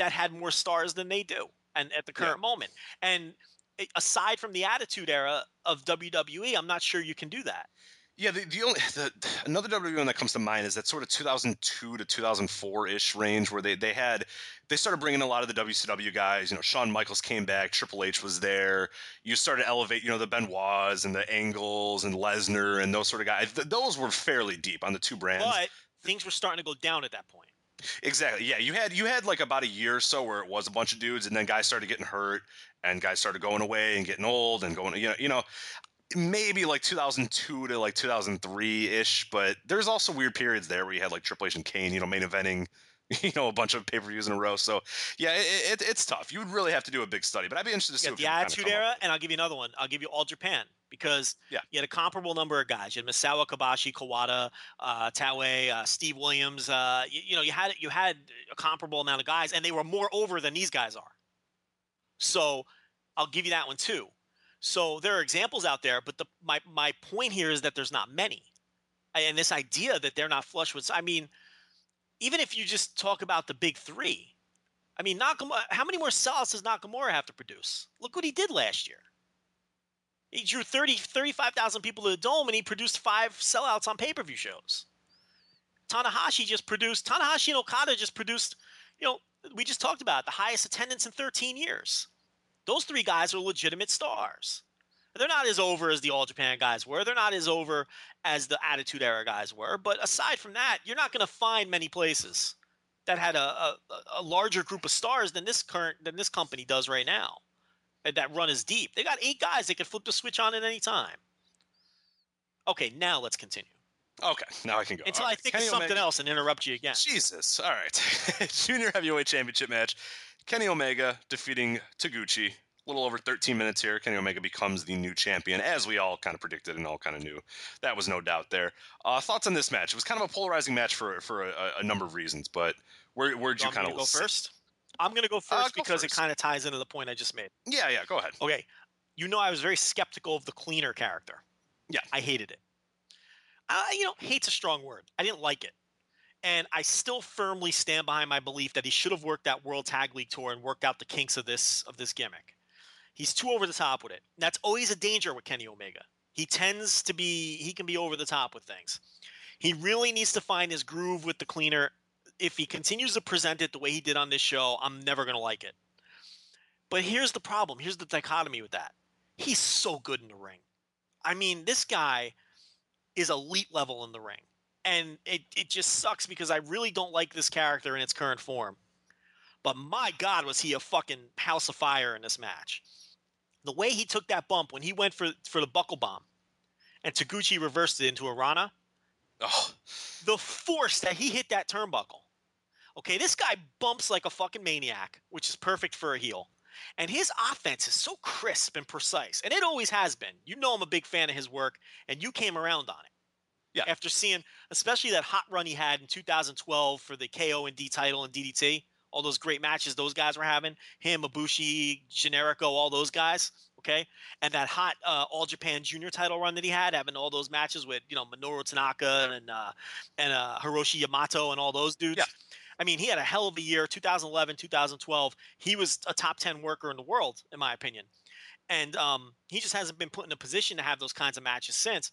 [SPEAKER 4] that had more stars than they do, and at the
[SPEAKER 3] Yeah.
[SPEAKER 4] current moment, and aside from the Attitude Era of WWE, I'm not sure you can do that.
[SPEAKER 3] Yeah, the, the only the, another WWE one that comes to mind is that sort of 2002 to 2004 ish range where they they had they started bringing a lot of the WCW guys. You know, Shawn Michaels came back, Triple H was there. You started to elevate, you know, the Benoits and the Angles and Lesnar and those sort of guys. Th- those were fairly deep on the two brands.
[SPEAKER 4] But things were starting to go down at that point.
[SPEAKER 3] Exactly. Yeah, you had you had like about a year or so where it was a bunch of dudes, and then guys started getting hurt, and guys started going away and getting old and going. You know, you know, maybe like 2002 to like 2003 ish. But there's also weird periods there where you had like Triple H and Kane, you know, main eventing. You know, a bunch of pay per views in a row. So, yeah, it, it, it's tough. You would really have to do a big study. But I'd be interested to see
[SPEAKER 4] the Attitude Era, and I'll give you another one. I'll give you All Japan because
[SPEAKER 3] Yeah.
[SPEAKER 4] you had a comparable number of guys. You had Misawa Kobashi, Kawada, uh, Taue, uh, Steve Williams. Uh, you, you know, you had you had a comparable amount of guys, and they were more over than these guys are. So I'll give you that one too. So there are examples out there, but the my my point here is that there's not many, and this idea that they're not flush with. I mean, even if you just talk about the big three, I mean, Nakamura, how many more sellouts does Nakamura have to produce? Look what he did last year. He drew 30, 35,000 people to the dome and he produced five sellouts on pay per view shows. Tanahashi just produced, Tanahashi and Okada just produced, you know, we just talked about it, the highest attendance in 13 years. Those three guys are legitimate stars. They're not as over as the All Japan guys were. They're not as over as the Attitude Era guys were. But aside from that, you're not going to find many places that had a, a, a larger group of stars than this current than this company does right now. That run is deep. They got eight guys that can flip the switch on at any time. Okay, now let's continue
[SPEAKER 3] Okay, now I can go.
[SPEAKER 4] until I think
[SPEAKER 3] Kenny
[SPEAKER 4] of something
[SPEAKER 3] Omega-
[SPEAKER 4] else and interrupt you again.
[SPEAKER 3] Jesus. All right. Junior heavyweight championship match. Kenny Omega defeating Taguchi. A little over 13 minutes here. Kenny Omega becomes the new champion, as we all kind of predicted and all kind of knew. That was no doubt there. Uh, thoughts on this match? It was kind of a polarizing match for for a, a number of reasons, but where where'd you
[SPEAKER 4] I'm
[SPEAKER 3] kind of
[SPEAKER 4] go first? I'm going to go uh, first
[SPEAKER 3] go
[SPEAKER 4] because it kind of ties into the point I just made.
[SPEAKER 3] Yeah, yeah. Go ahead.
[SPEAKER 4] Okay, you know I was very skeptical of the cleaner character.
[SPEAKER 3] Yeah.
[SPEAKER 4] I hated it. I, you know, hate's a strong word. I didn't like it. And I still firmly stand behind my belief that he should have worked that World Tag League tour and worked out the kinks of this of this gimmick. He's too over the top with it. And that's always a danger with Kenny Omega. He tends to be he can be over the top with things. He really needs to find his groove with the cleaner. If he continues to present it the way he did on this show, I'm never going to like it. But here's the problem. Here's the dichotomy with that. He's so good in the ring. I mean, this guy is elite level in the ring. And it, it just sucks because I really don't like this character in its current form. But my God, was he a fucking house of fire in this match. The way he took that bump when he went for, for the buckle bomb and Taguchi reversed it into a Rana,
[SPEAKER 3] Oh,
[SPEAKER 4] the force that he hit that turnbuckle. Okay, this guy bumps like a fucking maniac, which is perfect for a heel. And his offense is so crisp and precise, and it always has been. You know I'm a big fan of his work, and you came around on it.
[SPEAKER 3] Yeah.
[SPEAKER 4] After seeing, especially that hot run he had in 2012 for the KO and D title and DDT, all those great matches those guys were having, him, Ibushi, Generico, all those guys. Okay, and that hot uh, All Japan Junior title run that he had, having all those matches with you know Minoru Tanaka and uh, and uh, Hiroshi Yamato and all those dudes.
[SPEAKER 3] Yeah.
[SPEAKER 4] I mean, he had a hell of a year, 2011, 2012. He was a top 10 worker in the world, in my opinion. And um, he just hasn't been put in a position to have those kinds of matches since.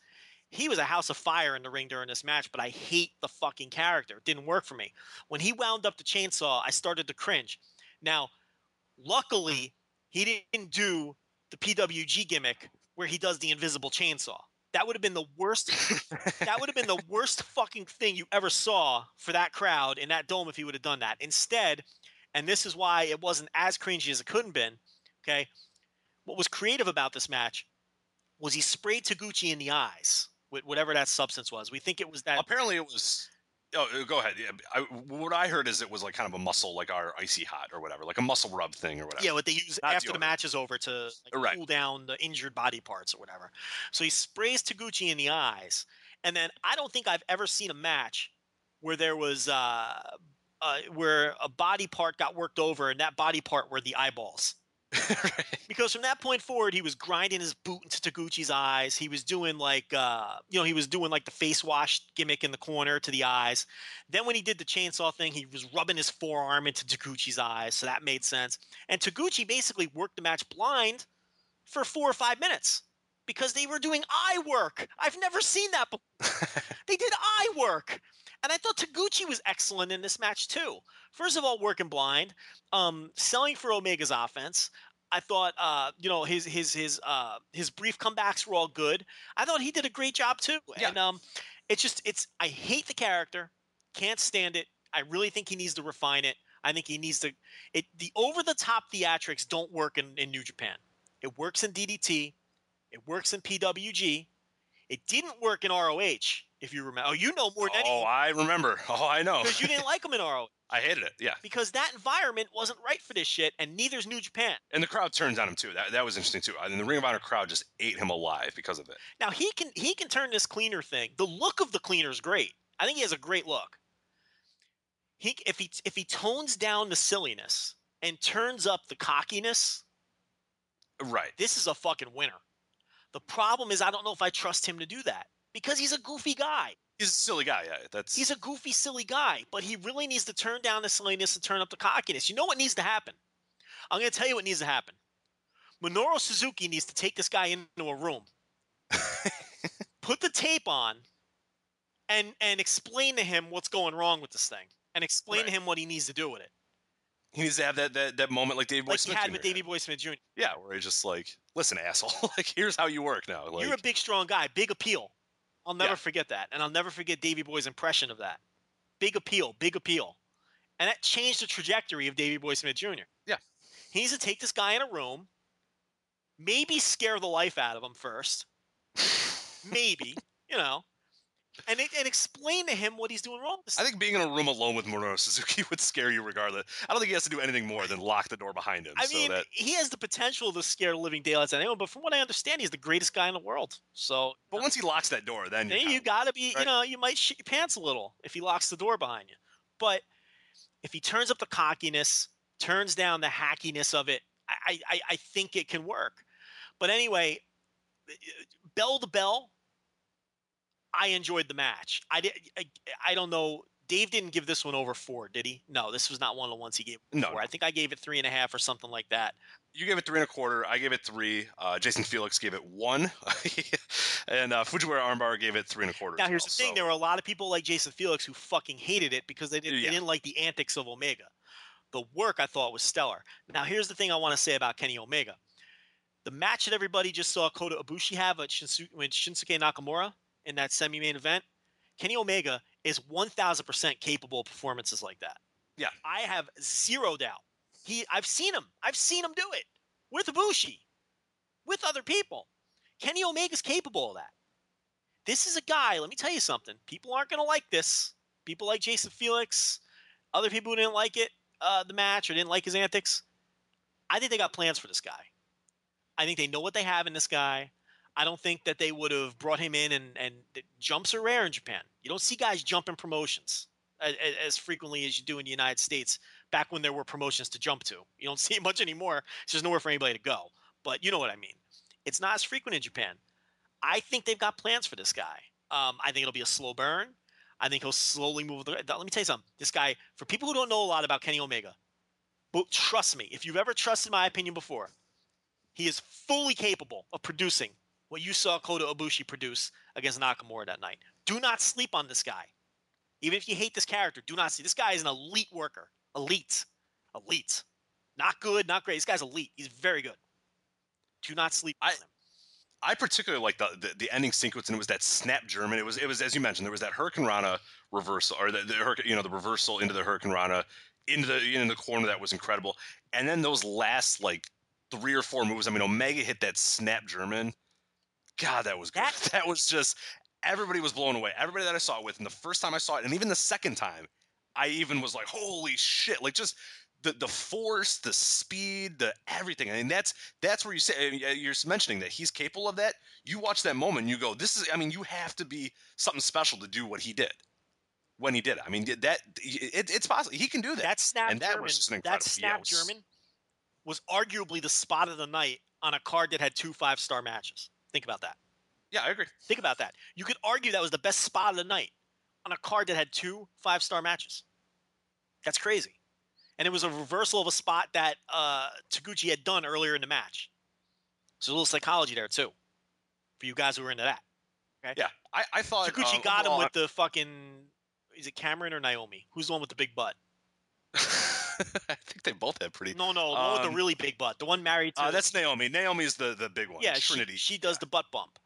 [SPEAKER 4] He was a house of fire in the ring during this match, but I hate the fucking character. It didn't work for me. When he wound up the chainsaw, I started to cringe. Now, luckily, he didn't do the PWG gimmick where he does the invisible chainsaw. That would have been the worst. that would have been the worst fucking thing you ever saw for that crowd in that dome if he would have done that. Instead, and this is why it wasn't as cringy as it couldn't been. Okay, what was creative about this match was he sprayed Taguchi in the eyes with whatever that substance was. We think it was that.
[SPEAKER 3] apparently it was. Oh, go ahead. Yeah, I, what I heard is it was like kind of a muscle, like our icy hot or whatever, like a muscle rub thing or whatever.
[SPEAKER 4] Yeah, what they use
[SPEAKER 3] Not
[SPEAKER 4] after the
[SPEAKER 3] deodorant.
[SPEAKER 4] match is over to like,
[SPEAKER 3] Right.
[SPEAKER 4] cool down the injured body parts or whatever. So he sprays Taguchi in the eyes, and then I don't think I've ever seen a match where there was uh, uh, where a body part got worked over, and that body part were the eyeballs. Because from that point forward, he was grinding his boot into Taguchi's eyes. He was doing like, uh, you know, he was doing like the face wash gimmick in the corner to the eyes. Then when he did the chainsaw thing, he was rubbing his forearm into Taguchi's eyes, so that made sense. And Taguchi basically worked the match blind for four or five minutes because they were doing eye work. I've never seen that before. they did eye work. And I thought Taguchi was excellent in this match too. First of all, working blind, um, selling for Omega's offense. I thought, uh, you know, his his his uh, his brief comebacks were all good. I thought he did a great job too.
[SPEAKER 3] Yeah.
[SPEAKER 4] And um, it's just it's I hate the character, can't stand it. I really think he needs to refine it. I think he needs to. It the over the top theatrics don't work in, in New Japan. It works in DDT. It works in PWG. It didn't work in ROH. If you remember, oh, you know more than
[SPEAKER 3] Oh,
[SPEAKER 4] anyone
[SPEAKER 3] I remember. Oh, I know.
[SPEAKER 4] because you didn't like him in ROH
[SPEAKER 3] I hated it. Yeah,
[SPEAKER 4] because that environment wasn't right for this shit, and neither's New Japan.
[SPEAKER 3] and the crowd turns on him too. That that was interesting too. And the Ring of Honor crowd just ate him alive because of it.
[SPEAKER 4] Now he can he can turn this cleaner thing. The look of the cleaner is great. I think he has a great look. He if he if he tones down the silliness and turns up the cockiness,
[SPEAKER 3] Right.
[SPEAKER 4] this is a fucking winner. The problem is I don't know if I trust him to do that because he's a goofy guy.
[SPEAKER 3] He's a silly guy. Yeah, that's.
[SPEAKER 4] He's a goofy, silly guy, but he really needs to turn down the silliness and turn up the cockiness. You know what needs to happen? I'm going to tell you what needs to happen. Minoru Suzuki needs to take this guy into a room, put the tape on, and and explain to him what's going wrong with this thing, and explain to him what he needs to do with it,
[SPEAKER 3] he needs to have that that, that moment like Davey Boy
[SPEAKER 4] like he had
[SPEAKER 3] Jr.
[SPEAKER 4] with Davey Boy Smith Jr.
[SPEAKER 3] Yeah, where he's just like, listen, asshole. like, here's how you work now. Like,
[SPEAKER 4] You're a big, strong guy, big appeal. I'll never
[SPEAKER 3] Yeah.
[SPEAKER 4] forget that, and I'll never forget Davey Boy's impression of that. Big appeal, big appeal, and that changed the trajectory of Davey Boy Smith Jr.
[SPEAKER 3] Yeah.
[SPEAKER 4] he needs to take this guy in a room, maybe scare the life out of him first, maybe you know, and and explain to him what he's doing wrong.
[SPEAKER 3] I think being in a room alone with Minoru Suzuki would scare you regardless. I don't think he has to do anything more than lock the door behind him.
[SPEAKER 4] I
[SPEAKER 3] so
[SPEAKER 4] mean,
[SPEAKER 3] that,
[SPEAKER 4] he has the potential to scare the living daylights out of anyone, but from what I understand, he's the greatest guy in the world. So,
[SPEAKER 3] but once he locks that door, then
[SPEAKER 4] then you got to be, you know, you might shit your pants a little if he locks the door behind you. But if he turns up the cockiness, turns down the hackiness of it, I, I, I think it can work. But anyway, bell to bell, I enjoyed the match. I did. I, I don't know. Dave didn't give this one over four, did he? No, this was not one of the ones he gave.
[SPEAKER 3] No,
[SPEAKER 4] four. I think I gave it three and a half or something like that.
[SPEAKER 3] you gave it three and a quarter. I gave it three. Uh, Jason Felix gave it one, and uh, Fujiwara Armbar gave it three and a quarter.
[SPEAKER 4] Now here's
[SPEAKER 3] well,
[SPEAKER 4] the thing:
[SPEAKER 3] so-
[SPEAKER 4] there were a lot of people like Jason Felix who fucking hated it because they didn't,
[SPEAKER 3] Yeah.
[SPEAKER 4] they didn't like the antics of Omega. The work I thought was stellar. Now here's the thing I want to say about Kenny Omega: the match that everybody just saw Kota Ibushi have with Shinsuke Nakamura in that semi-main event. Kenny Omega is 1,000% capable of performances like that.
[SPEAKER 3] Yeah.
[SPEAKER 4] I have zero doubt. He, I've seen him. I've seen him do it with Ibushi, with other people. Kenny Omega's capable of that. This is a guy, let me tell you something. People aren't going to like this. People like Jason Felix, other people who didn't like it, uh, the match, or didn't like his antics. I think they got plans for this guy. I think they know what they have in this guy. I don't think that they would have brought him in and, and jumps are rare in Japan. You don't see guys jumping promotions as, as frequently as you do in the United States back when there were promotions to jump to. You don't see it much anymore. There's nowhere for anybody to go. But you know what I mean. It's not as frequent in Japan. I think they've got plans for this guy. Um, I think it'll be a slow burn. I think he'll slowly move. The, let me tell you something. This guy, for people who don't know a lot about Kenny Omega, but trust me, if you've ever trusted my opinion before, he is fully capable of producing what you saw Kota Ibushi produce against Nakamura that night. Do not sleep on this guy. Even if you hate this character, do not see. This guy is an elite worker. Elite. Elite. Not good, not great. This guy's elite. He's very good. Do not sleep on
[SPEAKER 3] I-
[SPEAKER 4] him.
[SPEAKER 3] I particularly like the, the the ending sequence, and it was that snap German. It was it was as you mentioned, there was that Hurricane Rana reversal, or the, the you know the reversal into the Hurricane Rana into the in the corner that was incredible. And then those last like three or four moves. I mean, Omega hit that snap German. God, that was good.
[SPEAKER 4] That-
[SPEAKER 3] That was just everybody was blown away. Everybody that I saw it with, and the first time I saw it, and even the second time, I even was like, holy shit! Like just the the force, the speed, the everything. I mean, that's that's where you say you're mentioning that he's capable of that. You watch that moment, and you go, "This is." I mean, you have to be something special to do what he did when he did it. I mean, that it, it's possible he can do that.
[SPEAKER 4] That snap
[SPEAKER 3] and that
[SPEAKER 4] German,
[SPEAKER 3] was just an
[SPEAKER 4] that
[SPEAKER 3] incredible. yeah,
[SPEAKER 4] snap
[SPEAKER 3] it was-
[SPEAKER 4] German was arguably the spot of the night on a card that had two five star matches. Think about that.
[SPEAKER 3] Yeah, I agree.
[SPEAKER 4] Think about that. You could argue that was the best spot of the night on a card that had two five star matches. That's crazy. And it was a reversal of a spot that uh, Taguchi had done earlier in the match. So a little psychology there too, for you guys who were into that.
[SPEAKER 3] Yeah, I, I thought
[SPEAKER 4] Taguchi
[SPEAKER 3] uh,
[SPEAKER 4] got him with the fucking. Is it Cameron or Naomi? Who's the one with the big butt?
[SPEAKER 3] I think they both have pretty.
[SPEAKER 4] No, no, the one with
[SPEAKER 3] Um,
[SPEAKER 4] the really big butt. The one married to.
[SPEAKER 3] Uh, that's Naomi. Naomi's the the big one.
[SPEAKER 4] Yeah,
[SPEAKER 3] Trinity.
[SPEAKER 4] she does
[SPEAKER 3] Yeah.
[SPEAKER 4] the butt bump.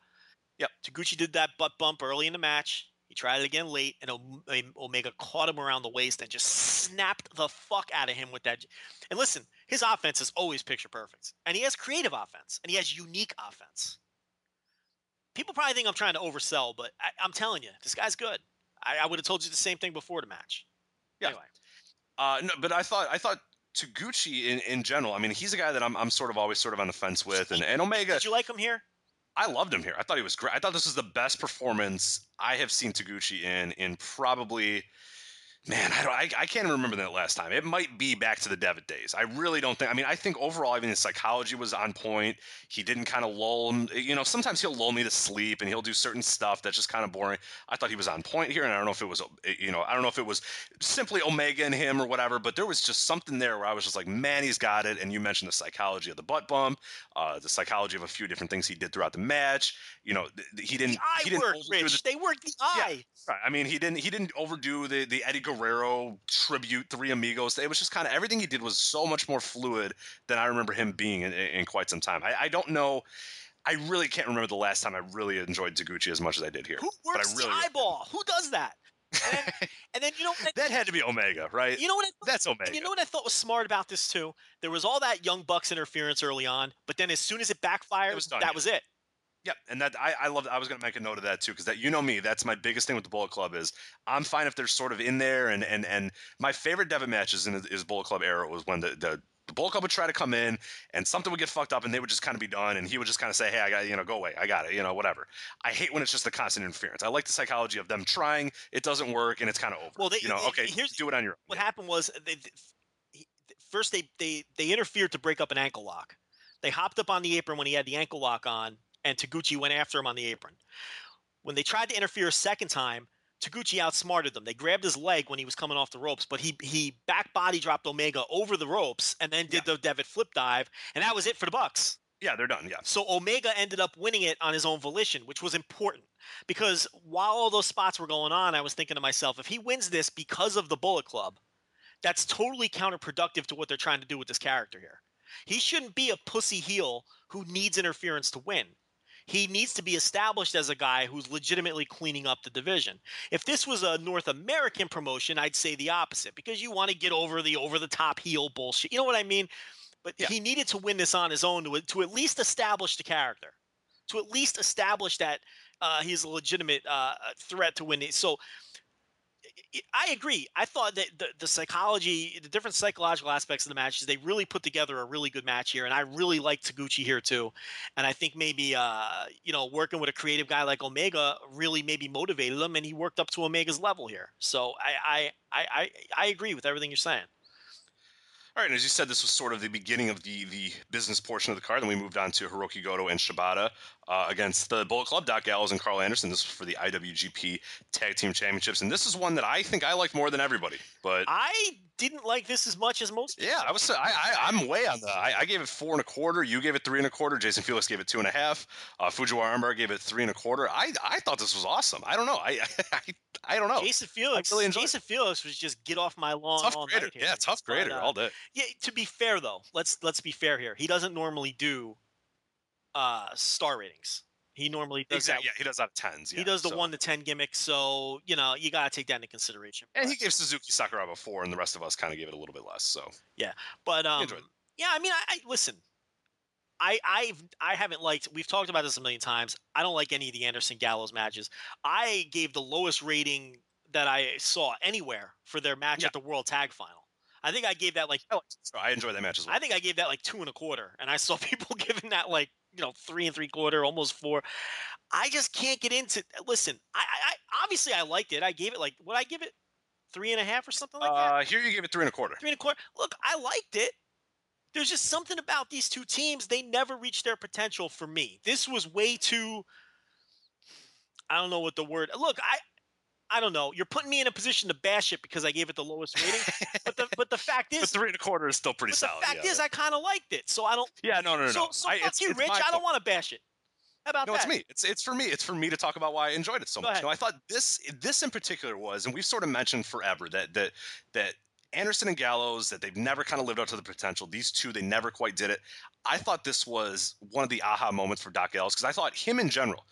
[SPEAKER 3] Yep.
[SPEAKER 4] Taguchi did that butt bump early in the match. He tried it again late, and Om- Om- Omega caught him around the waist and just snapped the fuck out of him with that. And listen, his offense is always picture perfect, and he has creative offense, and he has unique offense. People probably think I'm trying to oversell, but I, I'm telling you, this guy's good. I, I would have told you the same thing before the match.
[SPEAKER 3] Yeah.
[SPEAKER 4] Anyway,
[SPEAKER 3] Uh, no, but I thought I thought Taguchi in, in general. I mean, he's a guy that I'm I'm sort of always sort of on the fence with, and, and Omega.
[SPEAKER 4] did you like him here?
[SPEAKER 3] I loved him here. I thought he was great. I thought this was the best performance I have seen Taguchi in in probably. Man, I don't. I, I can't remember that last time. It might be back to the Devitt days. I really don't think. I mean, I think overall, I mean, his psychology was on point. He didn't kind of lull. You know, sometimes he'll lull me to sleep, and he'll do certain stuff that's just kind of boring. I thought he was on point here, and I don't know if it was, you know, I don't know if it was simply Omega and him or whatever, but there was just something there where I was just like, man, he's got it. And you mentioned the psychology of the butt bump, uh, the psychology of a few different things he did throughout the match. You know, th- th- he didn't.
[SPEAKER 4] The eye
[SPEAKER 3] he didn't
[SPEAKER 4] work, Rich.
[SPEAKER 3] the-
[SPEAKER 4] They worked the
[SPEAKER 3] Yeah.
[SPEAKER 4] eye.
[SPEAKER 3] Right. I mean, he didn't he didn't overdo the the Eddie Guerrero tribute Three Amigos. It was just kind of everything he did was so much more fluid than I remember him being in, in quite some time. I, I don't know. I really can't remember the last time I really enjoyed Taguchi as much as I did here.
[SPEAKER 4] Who
[SPEAKER 3] but I
[SPEAKER 4] works
[SPEAKER 3] really
[SPEAKER 4] the eyeball? Who does that? And then, and then you know what?
[SPEAKER 3] that had to be Omega, right?
[SPEAKER 4] You know what? I,
[SPEAKER 3] That's Omega.
[SPEAKER 4] you know what I thought was smart about this too? There was all that young bucks interference early on, but then as soon as it backfired,
[SPEAKER 3] It was
[SPEAKER 4] that was it.
[SPEAKER 3] Yep, and that I, I love. I was going to make a note of that too, because that you know me, that's my biggest thing with the Bullet Club is I'm fine if they're sort of in there, and and and my favorite Devitt matches in his Bullet Club era was when the, the the Bullet Club would try to come in and something would get fucked up and they would just kind of be done and he would just kind of say, Hey, I got you know, go away. I got it, you know, whatever. I hate when it's just the constant interference. I like the psychology of them trying, it doesn't work, and it's kind of over.
[SPEAKER 4] Well, they,
[SPEAKER 3] you know, okay,
[SPEAKER 4] here's
[SPEAKER 3] do it on your own.
[SPEAKER 4] What
[SPEAKER 3] Yeah.
[SPEAKER 4] happened was they, he, first they, they they interfered to break up an ankle lock. They hopped up on the apron when he had the ankle lock on, and Taguchi went after him on the apron. When they tried to interfere a second time, Taguchi outsmarted them. They grabbed his leg when he was coming off the ropes, but he he back body dropped Omega over the ropes and then did the Devitt flip dive, and that was it for the Bucks.
[SPEAKER 3] Yeah, they're done. Yeah.
[SPEAKER 4] So Omega ended up winning it on his own volition, which was important because while all those spots were going on, I was thinking to myself, if he wins this because of the Bullet Club, that's totally counterproductive to what they're trying to do with this character here. He shouldn't be a pussy heel who needs interference to win. He needs to be established as a guy who's legitimately cleaning up the division. If this was a North American promotion, I'd say the opposite because you want to get over the over the top heel bullshit. You know what I mean? But
[SPEAKER 3] Yeah.
[SPEAKER 4] he needed to win this on his own to, to at least establish the character, to at least establish that uh, he's a legitimate uh, threat to win it. So I- agree. I thought that the, the psychology, the different psychological aspects of the matches, they really put together a really good match here, and I really like Taguchi here too. And I think maybe uh, you know working with a creative guy like Omega really maybe motivated him, and he worked up to Omega's level here. So I I I I, I agree with everything you're saying.
[SPEAKER 3] All right, and as you said, this was sort of the beginning of the the business portion of the card. Then we moved on to Hirooki Goto and Shibata uh, against the Bullet Club, Doc Gallows and Karl Anderson. This was for the IWGP Tag Team Championships, and this is one that I think I liked more than everybody. But
[SPEAKER 4] I didn't like this as much as most.
[SPEAKER 3] yeah, I was I, I I'm way on the. I, I gave it four and a quarter. You gave it three and a quarter. Jason Felix gave it two and a half. Uh, Fujiwara Armbar gave it three and a quarter. I I thought this was awesome. I don't know. I I, I don't know.
[SPEAKER 4] Jason Felix.
[SPEAKER 3] really enjoyed it.
[SPEAKER 4] Jason Felix was just get off my lawn
[SPEAKER 3] tough
[SPEAKER 4] all
[SPEAKER 3] grader. Yeah, tough
[SPEAKER 4] But,
[SPEAKER 3] grader
[SPEAKER 4] uh,
[SPEAKER 3] all day.
[SPEAKER 4] Yeah, to be fair though, let's let's be fair here. He doesn't normally do uh star ratings. He normally does
[SPEAKER 3] Exactly. Yeah, he does out of tens.
[SPEAKER 4] He does the
[SPEAKER 3] so-
[SPEAKER 4] one to ten gimmick, so you know you gotta take that into consideration.
[SPEAKER 3] And he gave Suzuki Sakuraba four, and the rest of us kind of gave it a little bit less. So yeah,
[SPEAKER 4] But um, yeah, I mean, I, I listen. I I've I haven't liked. We've talked about this a million times. I don't like any of the Anderson Gallows matches. I gave the lowest rating that I saw anywhere for their match
[SPEAKER 3] Yeah.
[SPEAKER 4] at the World Tag Final. I think I gave that like
[SPEAKER 3] So I enjoyed that match as well.
[SPEAKER 4] I think I gave that like two and a quarter, and I saw people giving that like you know three and three quarter, almost four. I just can't get into. Listen, I, I, obviously I liked it. I gave it like what I give it three and a half or something like that.
[SPEAKER 3] uh, here you give it three and a quarter.
[SPEAKER 4] Three and a quarter. Look, I liked it. There's just something about these two teams. They never reached their potential for me. This was way too. I don't know what the word. Look, I. I don't know. You're putting me in a position to bash it because I gave it the lowest rating. but the but the fact
[SPEAKER 3] But
[SPEAKER 4] is,
[SPEAKER 3] three and a quarter is still pretty
[SPEAKER 4] but
[SPEAKER 3] solid.
[SPEAKER 4] the fact
[SPEAKER 3] yeah.
[SPEAKER 4] is, I kind of liked it. So I don't.
[SPEAKER 3] yeah, no, no, no.
[SPEAKER 4] so so
[SPEAKER 3] I,
[SPEAKER 4] fuck
[SPEAKER 3] it's,
[SPEAKER 4] you,
[SPEAKER 3] it's
[SPEAKER 4] Rich. I don't want to bash it. How about that?
[SPEAKER 3] No,
[SPEAKER 4] that?
[SPEAKER 3] it's me. It's it's for me. It's for me to talk about why I enjoyed it so
[SPEAKER 4] Go
[SPEAKER 3] much.
[SPEAKER 4] ahead.
[SPEAKER 3] No, I thought this this in particular was, and we've sort of mentioned forever that that that Anderson and Gallows that they've never kind of lived up to the potential. These two, they never quite did it. I thought this was one of the aha moments for Doc Ellis because I thought him in general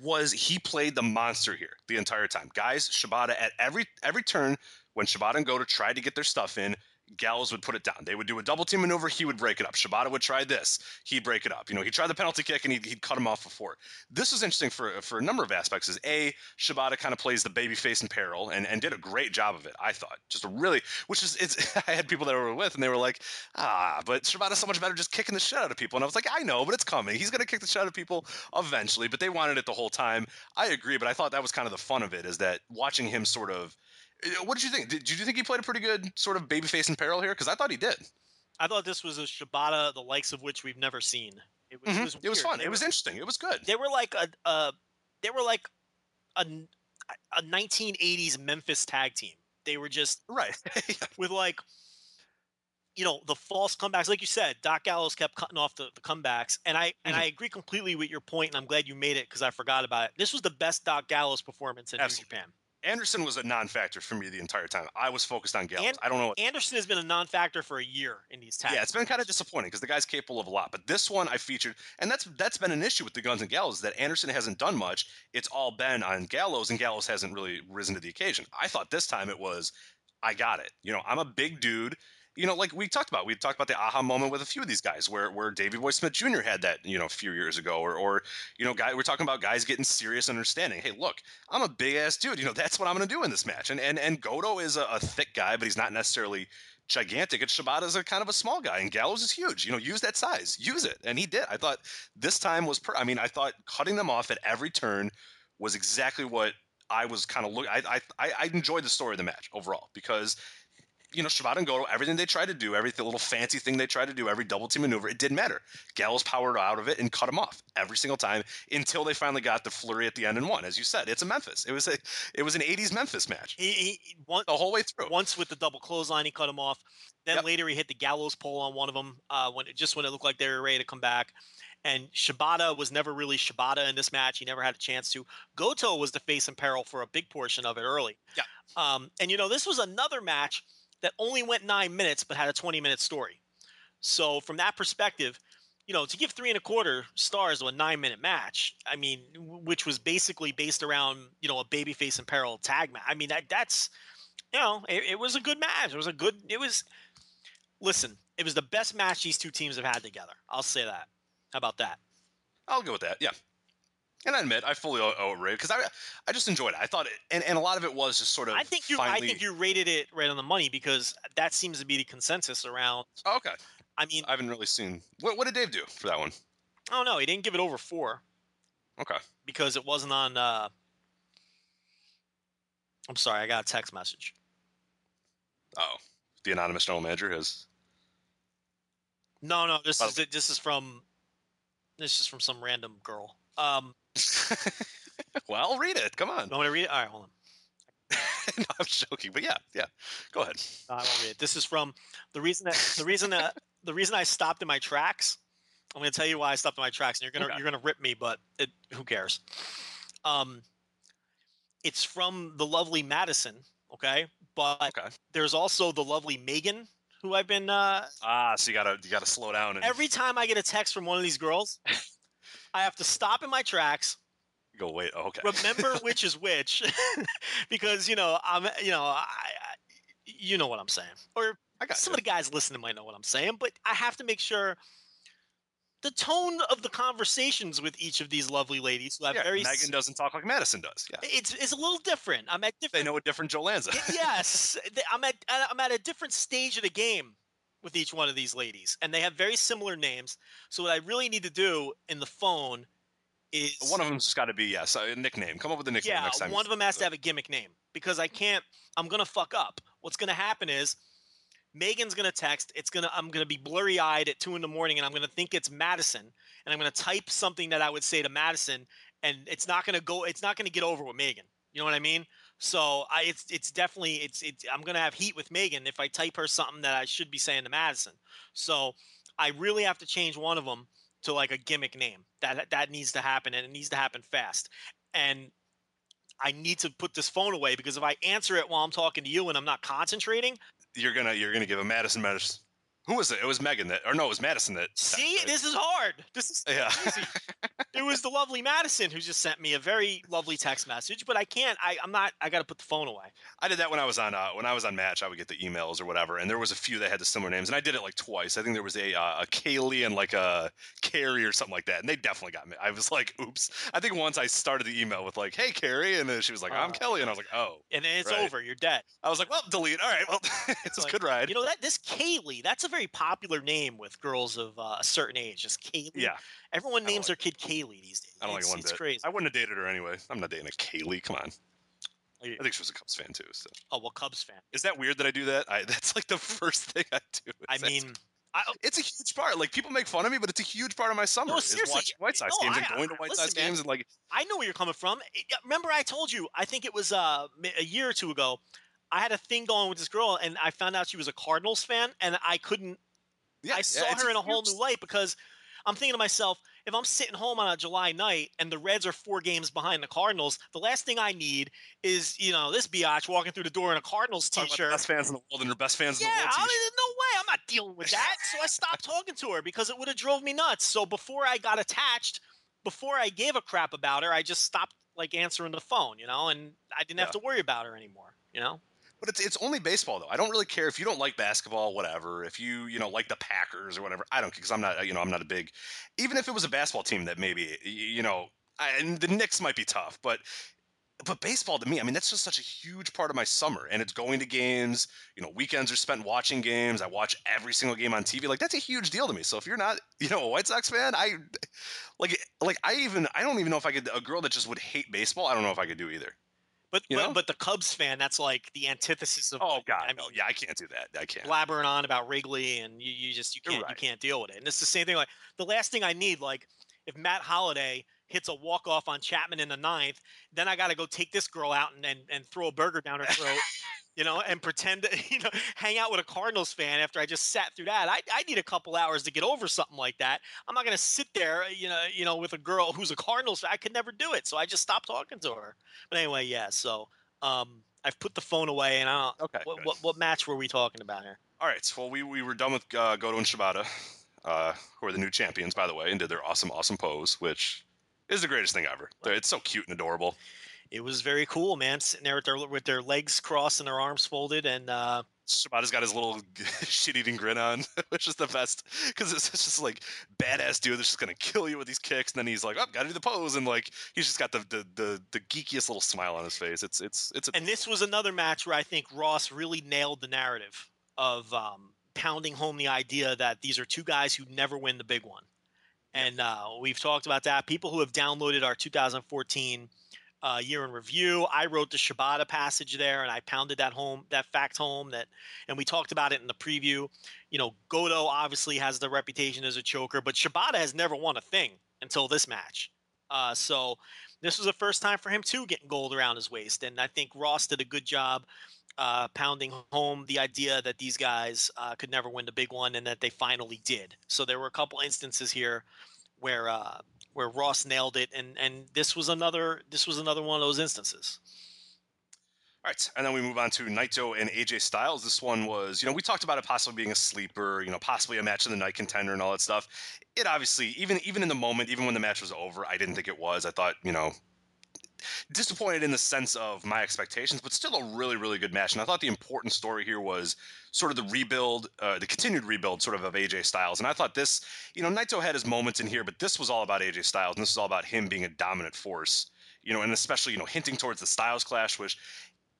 [SPEAKER 3] was he played the monster here the entire time. Guys, Shibata at every every turn when Shibata and Goto tried to get their stuff in, Gallows would put it down. They would do a double team maneuver. He would break it up. Shibata would try this. He'd break it up. You know, he tried the penalty kick and he'd, he'd cut him off before. This was interesting for for a number of aspects. Is a Shibata kind of plays the baby face in peril and, and did a great job of it. I thought just a really, which is it's. I had people that I were with and they were like, ah, but Shibata's so much better just kicking the shit out of people. And I was like, I know, but it's coming. He's gonna kick the shit out of people eventually. But they wanted it the whole time. I agree, but I thought that was kind of the fun of it. Is that watching him sort of. Uh, What did you think? Did, did you think he played a pretty good sort of babyface in peril here? Because I thought he did.
[SPEAKER 4] I thought this was a Shibata, the likes of which we've never seen. It was,
[SPEAKER 3] Mhm.
[SPEAKER 4] it was,
[SPEAKER 3] It was fun.
[SPEAKER 4] They
[SPEAKER 3] It was interesting. It was good.
[SPEAKER 4] They were like a, they were like a, a 1980s Memphis tag team. They were just
[SPEAKER 3] Right.
[SPEAKER 4] with like you know the false comebacks like you said doc gallows kept cutting off the, the comebacks and i and
[SPEAKER 3] Mhm.
[SPEAKER 4] i agree completely with your point and i'm glad you made it because i forgot about it this was the best doc gallows performance in new japan
[SPEAKER 3] Anderson was a non-factor for me the entire time. I was focused on Gallows.
[SPEAKER 4] And-
[SPEAKER 3] I don't know. What,
[SPEAKER 4] anderson has been a non-factor for a year in these tags
[SPEAKER 3] yeah, it's been kind of disappointing because the guy's capable of a lot. But this one I featured, and that's that's been an issue with the Guns and Gallows that Anderson hasn't done much. It's all been on Gallows, and Gallows hasn't really risen to the occasion. I thought this time it was, I got it. You know, I'm a big dude, you know, like we talked about, we talked about the aha moment with a few of these guys, where where Davey Boy Smith Jr. had that, you know, a few years ago, or or you know, guy we're talking about guys getting serious, understanding. Hey, look, I'm a big ass dude. You know, that's what I'm going to do in this match. And and and Goto is a, a thick guy, but he's not necessarily gigantic. And Shibata's a kind of a small guy, and Gallows is huge. You know, use that size, use it, and he did. I thought this time was. Per- I mean, I thought cutting them off at every turn was exactly what I was kind of looking. I, I I enjoyed the story of the match overall because you know, Shibata and Goto, everything they tried to do, every little fancy thing they tried to do, every double team maneuver, it didn't matter. Gallows powered out of it and cut him off every single time until they finally got the flurry at the end and won. As you said, it's a Memphis. It was a it was an '80s Memphis match.
[SPEAKER 4] He, he one,
[SPEAKER 3] the whole way through.
[SPEAKER 4] Once with the double clothesline, he cut him off. Then yep. later he hit the gallows pole on one of them uh, when it, just when it looked like they were ready to come back. And Shibata was never really Shibata in this match. He never had a chance to. Goto was the face in peril for a big portion of it early.
[SPEAKER 3] Yeah.
[SPEAKER 4] Um, and you know this was another match that only went nine minutes but had a 20 minute story. So from that perspective, you know, to give three and a quarter stars to a nine minute match, I mean, which was basically based around, you know, a babyface in peril tag match. I mean, that that's, you know, it, it was a good match. It was a good, it was, listen, it was the best match these two teams have had together. I'll say that. How about that?
[SPEAKER 3] I'll go with that. Yeah. And I admit, I fully owe it because I, I just enjoyed it. I thought it, and, and a lot of it was just sort of.
[SPEAKER 4] I think you,
[SPEAKER 3] finally...
[SPEAKER 4] I think you rated it right on the money because that seems to be the consensus around.
[SPEAKER 3] Oh, okay.
[SPEAKER 4] I mean,
[SPEAKER 3] I haven't really seen. What, what did Dave do for that one?
[SPEAKER 4] Oh no, he didn't give it over four.
[SPEAKER 3] Okay.
[SPEAKER 4] Because it wasn't on. Uh, I'm sorry, I got a text message.
[SPEAKER 3] Oh, the anonymous general manager has.
[SPEAKER 4] No, no, this is this is from this is from some random girl. Um,
[SPEAKER 3] well, read it. Come on.
[SPEAKER 4] You want me to read it? All right, hold on.
[SPEAKER 3] no, I'm joking, but yeah, yeah. Go ahead.
[SPEAKER 4] I won't read it. This is from the reason that the reason that the reason I stopped in my tracks. I'm going to tell you why I stopped in my tracks, and you're gonna okay. you're gonna rip me, but it, who cares? Um, it's from the lovely Madison, okay? But
[SPEAKER 3] okay.
[SPEAKER 4] there's also the lovely Megan, who I've been. Uh,
[SPEAKER 3] ah, so you gotta you gotta slow down. And...
[SPEAKER 4] Every time I get a text from one of these girls, I have to stop in my tracks.
[SPEAKER 3] Go wait. Oh, okay.
[SPEAKER 4] Remember which is which, because you know I'm you know I, I you know what I'm saying, or some
[SPEAKER 3] you.
[SPEAKER 4] of the guys listening might know what I'm saying, but I have to make sure the tone of the conversations with each of these lovely ladies who have
[SPEAKER 3] yeah,
[SPEAKER 4] very
[SPEAKER 3] Megan doesn't talk like Madison does. Yeah,
[SPEAKER 4] it's it's a little different. I'm at different.
[SPEAKER 3] They know a different Joe Lanza.
[SPEAKER 4] yes, I'm at I'm at a different stage of the game with each one of these ladies, and they have very similar names. So what I really need to do in the phone is
[SPEAKER 3] one of them's got to be yes a nickname. Come up with a nickname
[SPEAKER 4] yeah,
[SPEAKER 3] next time.
[SPEAKER 4] one of them has to have a gimmick name because I can't. I'm gonna fuck up. What's gonna happen is Megan's gonna text. It's gonna. I'm gonna be blurry eyed at two in the morning, and I'm gonna think it's Madison, and I'm gonna type something that I would say to Madison, and it's not gonna go. It's not gonna get over with Megan. You know what I mean? So I, it's it's definitely it's it's I'm gonna have heat with Megan if I type her something that I should be saying to Madison. So I really have to change one of them to like a gimmick name. That that needs to happen, and it needs to happen fast. And I need to put this phone away because if I answer it while I'm talking to you and I'm not concentrating,
[SPEAKER 3] you're gonna you're gonna give a Madison Madison who was it? It was Megan that, or no, it was Madison that.
[SPEAKER 4] See, this is hard. This is yeah. it was the lovely Madison who just sent me a very lovely text message, but I can't. I, I'm not. I got to put the phone away.
[SPEAKER 3] I did that when I was on uh, when I was on Match. I would get the emails or whatever, and there was a few that had the similar names, and I did it like twice. I think there was a uh, a Kaylee and like a Carrie or something like that, and they definitely got me. I was like, oops. I think once I started the email with like, hey Carrie, and then she was like, I'm uh, Kelly, and I was like, oh.
[SPEAKER 4] And then it's right. over. You're dead.
[SPEAKER 3] I was like, well, delete. All right, well, it's like, a good ride.
[SPEAKER 4] You know that this Kaylee, that's a very popular name with girls of uh, a certain age. Just Kaylee.
[SPEAKER 3] Yeah.
[SPEAKER 4] Everyone names like, their kid Kaylee these days.
[SPEAKER 3] I don't
[SPEAKER 4] it's,
[SPEAKER 3] like one
[SPEAKER 4] it's
[SPEAKER 3] bit.
[SPEAKER 4] crazy.
[SPEAKER 3] I wouldn't have dated her anyway. I'm not dating a Kaylee. Come on. I think she was a Cubs fan too. So.
[SPEAKER 4] Oh well, Cubs fan.
[SPEAKER 3] Is that weird that I do that? I, that's like the first thing I do.
[SPEAKER 4] I mean, I,
[SPEAKER 3] it's a huge part. Like people make fun of me, but it's a huge part of my summer.
[SPEAKER 4] No, seriously,
[SPEAKER 3] is watching White Sox
[SPEAKER 4] no,
[SPEAKER 3] games
[SPEAKER 4] I,
[SPEAKER 3] and going to White
[SPEAKER 4] listen,
[SPEAKER 3] Sox
[SPEAKER 4] man,
[SPEAKER 3] games and like.
[SPEAKER 4] I know where you're coming from. Remember, I told you. I think it was uh, a year or two ago. I had a thing going with this girl, and I found out she was a Cardinals fan, and I couldn't
[SPEAKER 3] yeah,
[SPEAKER 4] I saw
[SPEAKER 3] yeah,
[SPEAKER 4] her in a whole new light because I'm thinking to myself, if I'm sitting home on a July night and the Reds are four games behind the Cardinals, the last thing I need is you know this biatch walking through the door in a Cardinals t-shirt.
[SPEAKER 3] best fans in the world and their best fans
[SPEAKER 4] yeah,
[SPEAKER 3] in the world.
[SPEAKER 4] Yeah, no way. I'm not dealing with that. so I stopped talking to her because it would have drove me nuts. So before I got attached, before I gave a crap about her, I just stopped like answering the phone, you know, and I didn't yeah. have to worry about her anymore, you know.
[SPEAKER 3] But it's it's only baseball though. I don't really care if you don't like basketball, whatever. If you you know like the Packers or whatever, I don't because I'm not you know I'm not a big. Even if it was a basketball team that maybe you know, I, and the Knicks might be tough, but but baseball to me, I mean, that's just such a huge part of my summer. And it's going to games. You know, weekends are spent watching games. I watch every single game on TV. Like that's a huge deal to me. So if you're not, you know, a White Sox fan, I like like I even I don't even know if I could a girl that just would hate baseball. I don't know if I could do either.
[SPEAKER 4] But
[SPEAKER 3] You
[SPEAKER 4] but,
[SPEAKER 3] know?
[SPEAKER 4] but the Cubs fan, that's like the antithesis of.
[SPEAKER 3] Oh God,
[SPEAKER 4] I mean,
[SPEAKER 3] yeah, I can't do that. I can't.
[SPEAKER 4] blabbering on about Wrigley, and you, you just you can't
[SPEAKER 3] right.
[SPEAKER 4] you can't deal with it. And it's the same thing. Like the last thing I need, like if Matt Holliday hits a walk off on Chapman in the ninth, then I got to go take this girl out and, and and throw a burger down her throat. You know, and pretend to, you know, hang out with a Cardinals fan after I just sat through that. I, I need a couple hours to get over something like that. I'm not going to sit there, you know, you know, with a girl who's a Cardinals fan. I could never do it. So I just stopped talking to her. But anyway, yeah. So um, I've put the phone away, and I don't.
[SPEAKER 3] Okay.
[SPEAKER 4] What, what what match were we talking about here?
[SPEAKER 3] All right. So well, we we were done with uh, Goto and Shibata, uh, who are the new champions, by the way, and did their awesome awesome pose, which is the greatest thing ever. It's so cute and adorable.
[SPEAKER 4] It was very cool, man. Sitting there with their with their legs crossed and their arms folded, and uh,
[SPEAKER 3] Shibata's got his little shit-eating grin on, which is the best because it's it's just like badass dude that's just gonna kill you with these kicks, and then he's like, "Oh, gotta do the pose," and like he's just got the the the, the geekiest little smile on his face. It's it's it's a,
[SPEAKER 4] and this was another match where I think Ross really nailed the narrative of um, pounding home the idea that these are two guys who never win the big one. And uh, we've talked about that. People who have downloaded our 2014 uh, year in review, I wrote the Shibata passage there, and I pounded that home, that fact home. That, and we talked about it in the preview. You know, Goto obviously has the reputation as a choker, but Shibata has never won a thing until this match. Uh, so this was the first time for him too, getting gold around his waist, and I think Ross did a good job uh, pounding home the idea that these guys uh, could never win the big one, and that they finally did. So there were a couple instances here where uh, where Ross nailed it, and and this was another this was another one of those instances.
[SPEAKER 3] All right, and then we move on to Naito and AJ Styles. This one was, you know, we talked about it possibly being a sleeper, you know, possibly a match of the night contender and all that stuff. It obviously, even even in the moment, even when the match was over, I didn't think it was. I thought, you know, disappointed in the sense of my expectations, but still a really, really good match. And I thought the important story here was sort of the rebuild, uh, the continued rebuild, sort of of AJ Styles. And I thought this, you know, Naito had his moments in here, but this was all about AJ Styles, and this is all about him being a dominant force. You know, and especially you know hinting towards the Styles clash, which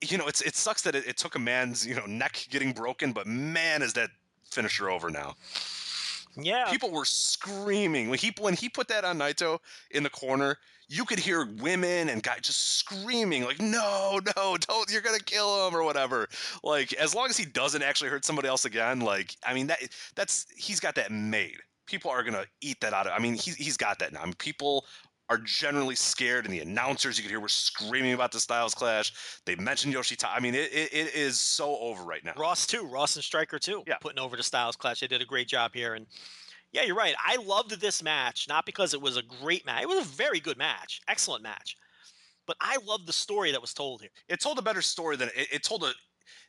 [SPEAKER 3] you know, it's it sucks that it, it took a man's you know neck getting broken, but man, is that finisher over now.
[SPEAKER 4] Yeah,
[SPEAKER 3] People were screaming when he when he put that on Naito in the corner. You could hear women and guys just screaming like, "No, no, don't! You're gonna kill him or whatever." Like as long as he doesn't actually hurt somebody else again, like I mean that that's he's got that made. People are gonna eat that out of. I mean he's he's got that now. I mean people are generally scared, and the announcers you could hear were screaming about the Styles clash. They mentioned Yoshi Tatsu. I mean, it, it, it is so over right now.
[SPEAKER 4] Ross too, Ross and Striker too,
[SPEAKER 3] Yeah.
[SPEAKER 4] putting over the Styles Clash. They did a great job here, and yeah, you're right. I loved this match not because it was a great match; it was a very good match, excellent match. But I loved the story that was told here.
[SPEAKER 3] It told a better story than it, it told a.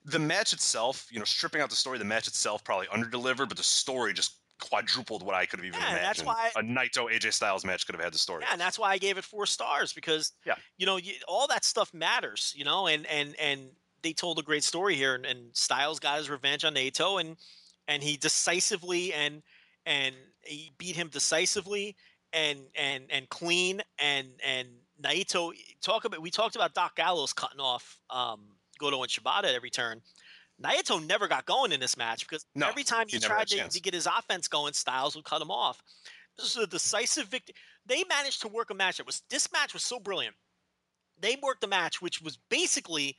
[SPEAKER 3] The match itself, you know, stripping out the story, the match itself probably underdelivered, but the story just quadrupled what I could have even
[SPEAKER 4] Yeah, and that's why-
[SPEAKER 3] a Naito AJ Styles match could have had the story.
[SPEAKER 4] Yeah, and that's why I gave it four stars because
[SPEAKER 3] Yeah.
[SPEAKER 4] you know you, all that stuff matters, you know, and and and they told a great story here, and, and Styles got his revenge on Naito, and and he decisively and and he beat him decisively and and and clean, and and Naito talk about we talked about Doc Gallows cutting off um, Goto and Shibata at every turn. Naito never got going in this match because
[SPEAKER 3] No,
[SPEAKER 4] every time
[SPEAKER 3] he
[SPEAKER 4] he,
[SPEAKER 3] never had a
[SPEAKER 4] tried to, to get his offense going, Styles would cut him off. This is a decisive victory. They managed to work a match that was this match was so brilliant. They worked a match which was basically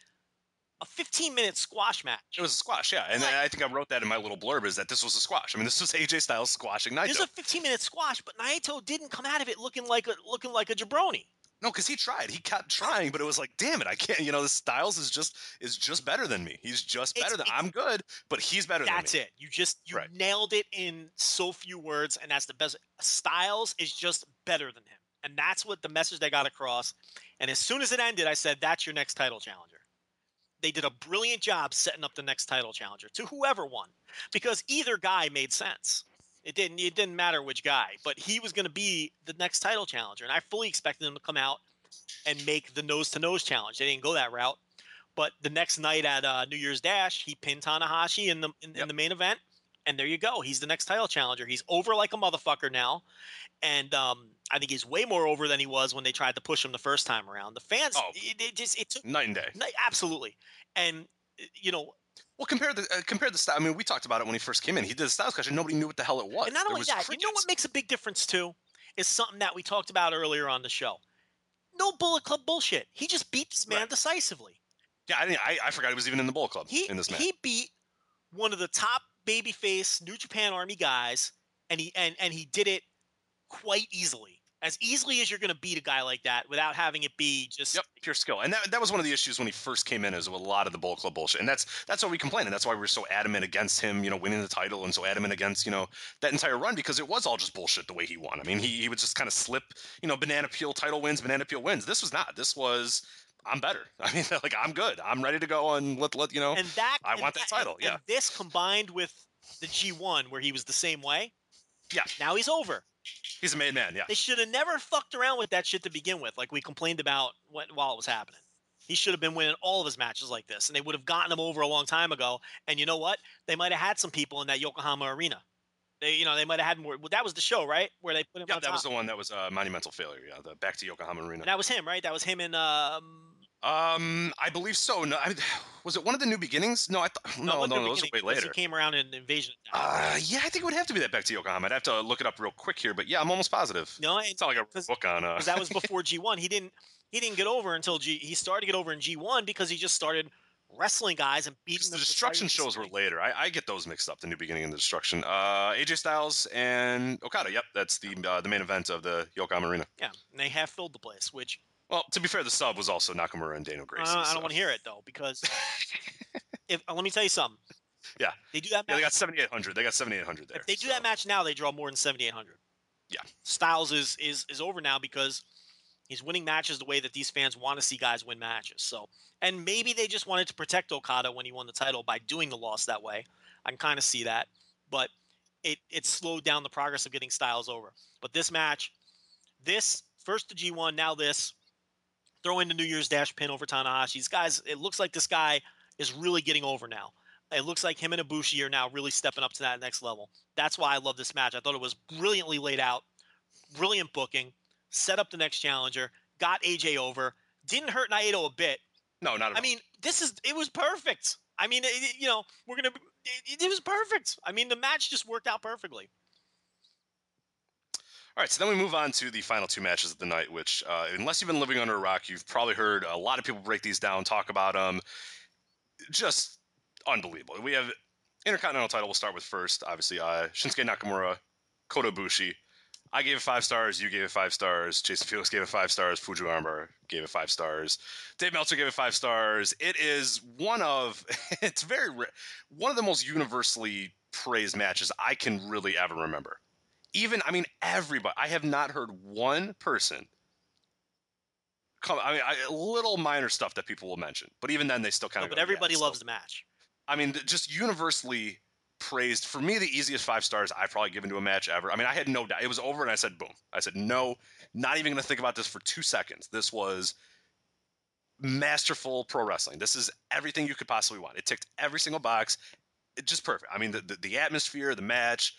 [SPEAKER 4] a 15 minute squash match.
[SPEAKER 3] It was a squash, yeah, and
[SPEAKER 4] Right.
[SPEAKER 3] I think I wrote that in my little blurb is that this was a squash. I mean, this was AJ Styles squashing Naito.
[SPEAKER 4] This is a 15 minute squash, but Naito didn't come out of it looking like a looking like a jabroni.
[SPEAKER 3] No, because he tried. He kept trying, but it was like, damn it, I can't. You know, the Styles is just is just better than me. He's just
[SPEAKER 4] It's-
[SPEAKER 3] better than
[SPEAKER 4] it's-
[SPEAKER 3] I'm good, but he's better than. That's
[SPEAKER 4] it. You just you
[SPEAKER 3] Right.
[SPEAKER 4] nailed it in so few words, and that's the best. Styles is just better than him, and that's what the message they got across. And as soon as it ended, I said, "That's your next title challenger." They did a brilliant job setting up the next title challenger to whoever won, because either guy made sense. It didn't. It didn't matter which guy, but he was going to be the next title challenger, and I fully expected him to come out and make the nose to nose challenge. They didn't go that route, But the next night at uh, New Year's Dash, he pinned Tanahashi in the in, in the main event, and there you go. He's the next title challenger. He's over like a motherfucker now, and um, I think he's way more over than he was when they tried to push him the first time around. The fans,
[SPEAKER 3] Oh.
[SPEAKER 4] it, it just it took
[SPEAKER 3] Night and day.
[SPEAKER 4] no, absolutely, and you know,
[SPEAKER 3] Well, compare the uh, compare the style. I mean, we talked about it when he first came in. He did the Styles question. nobody knew what the hell it was.
[SPEAKER 4] and not only
[SPEAKER 3] was
[SPEAKER 4] that, you know what makes a big difference too is something that we talked about earlier on the show. No Bullet Club bullshit. He just beat this man
[SPEAKER 3] Right.
[SPEAKER 4] decisively.
[SPEAKER 3] Yeah, I, I I forgot he was even in the Bullet Club
[SPEAKER 4] He
[SPEAKER 3] in this match.
[SPEAKER 4] he beat one of the top babyface New Japan Army guys, and he and and he did it quite easily, as easily as you're going to beat a guy like that without having it be just
[SPEAKER 3] Yep, pure skill, and that, that was one of the issues when he first came in, is with a lot of the Bullet Club bullshit, and that's that's why we complained, and that's why we were so adamant against him, you know, winning the title, and so adamant against you know that entire run because it was all just bullshit the way he won. I mean, he he would just kind of slip, you know, banana peel title wins, banana peel wins. This was not. This was I'm better. I mean, like I'm good. I'm ready to go and let let you know.
[SPEAKER 4] and that
[SPEAKER 3] I
[SPEAKER 4] and
[SPEAKER 3] want that
[SPEAKER 4] and-
[SPEAKER 3] title,
[SPEAKER 4] and
[SPEAKER 3] yeah.
[SPEAKER 4] this combined with the G1 where he was the same way.
[SPEAKER 3] Yeah.
[SPEAKER 4] Now he's over.
[SPEAKER 3] He's a made man. Yeah.
[SPEAKER 4] They should have never fucked around with that shit to begin with, like we complained about when, while it was happening. He should have been winning all of his matches like this, and they would have gotten him over a long time ago. And you know what? They might have had some people in that Yokohama arena. They, you know, they might have had more. Well, that was the show, right? Where they put him
[SPEAKER 3] Yeah, that was the one that was a monumental failure. Yeah, the back to Yokohama Arena.
[SPEAKER 4] And that was him, right? That was him in. Um,
[SPEAKER 3] Um, I believe so. No, I, was it one of the new beginnings? No, I thought no, no, no,
[SPEAKER 4] the
[SPEAKER 3] those were way later.
[SPEAKER 4] He came around in Invasion.
[SPEAKER 3] Uh, yeah, I think it would have to be that back to Yokohama. I'd have to look it up real quick here, but yeah, I'm almost positive.
[SPEAKER 4] no,
[SPEAKER 3] It's not like a book on. Uh,
[SPEAKER 4] because that was before G1. He didn't he didn't get over until G. He started to get over in G1 because he just started wrestling guys and beating
[SPEAKER 3] the destruction shows were later. I, I get those mixed up. The new beginning and the destruction. Uh, AJ Styles and Okada. Yep, that's the uh, the main event of the Yokohama Arena.
[SPEAKER 4] Yeah, and they half filled the place, which
[SPEAKER 3] Well, to be fair, the sub was also Nakamura and Daniel.
[SPEAKER 4] I don't, I
[SPEAKER 3] so-
[SPEAKER 4] don't want to hear it though because if uh, let me tell you something.
[SPEAKER 3] Yeah.
[SPEAKER 4] they do that.
[SPEAKER 3] Match, yeah, they got 7,800. They got 7,800 there.
[SPEAKER 4] if they do
[SPEAKER 3] so-
[SPEAKER 4] that match now, they draw more than seventy eight hundred.
[SPEAKER 3] Yeah.
[SPEAKER 4] Styles is is is over now because he's winning matches the way that these fans want to see guys win matches. So, and maybe they just wanted to protect Okada when he won the title by doing the loss that way. I can kind of see that, but it it slowed down the progress of getting Styles over. But this match, this first the G1, now this, throw in the New Year's Dash pin over Tanahashi. These guys, it looks like this guy is really getting over now. It looks like him and Ibushi are now really stepping up to that next level. That's why I love this match. I thought it was brilliantly laid out, brilliant booking, set up the next challenger, got AJ over, didn't hurt Naito a bit.
[SPEAKER 3] No, not at
[SPEAKER 4] I
[SPEAKER 3] all.
[SPEAKER 4] I mean, this is it was perfect. I mean, it, you know, we're gonna. It, it was perfect. I mean, the match just worked out perfectly.
[SPEAKER 3] All right, so then we move on to the final two matches of the night, which, uh, unless you've been living under a rock, you've probably heard a lot of people break these down, talk about them. Just unbelievable. We have Intercontinental title. We'll start with first, obviously. Uh, Shinsuke Nakamura, Kota Ibushi. I gave it five stars. You gave it five stars. Jason Felix gave it five stars. Fuji Armbar gave it five stars. Dave Meltzer gave it five stars. It is one of, it's very, one of the most universally praised matches I can really ever remember even I mean everybody. I have not heard one person. Come, I mean, I, little minor stuff that people will mention, but even then, they still kind
[SPEAKER 4] No,
[SPEAKER 3] of.
[SPEAKER 4] but everybody loves the match.
[SPEAKER 3] I mean, just universally praised. For me, the easiest five stars I've probably given to a match ever. I mean, I had no doubt. It was over, and I said, "Boom!" I said, "No, not even going to think about this for two seconds." This was masterful pro wrestling. This is everything you could possibly want. It ticked every single box. It just perfect. I mean, the, the, the atmosphere, the match,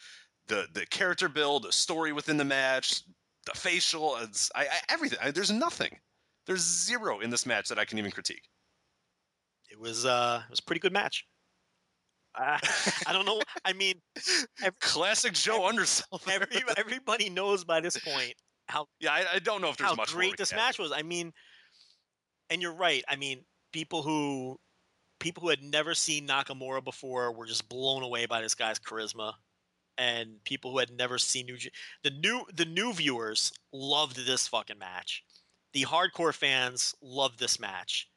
[SPEAKER 3] the the character build, the story within the match, the facial, it's, I, I, everything. I, there's nothing. There's zero in this match that I can even critique.
[SPEAKER 4] It was uh, it was a pretty good match. Uh, I don't know. I mean, every,
[SPEAKER 3] Classic Joe Undersell.
[SPEAKER 4] every, everybody knows by this point how
[SPEAKER 3] yeah, I, I don't know if there's
[SPEAKER 4] how
[SPEAKER 3] much
[SPEAKER 4] great this match was. I mean, and you're right. I mean, people who people who had never seen Nakamura before were just blown away by this guy's charisma, and people who had never seen New the new the new viewers loved this fucking match. The hardcore fans loved this match.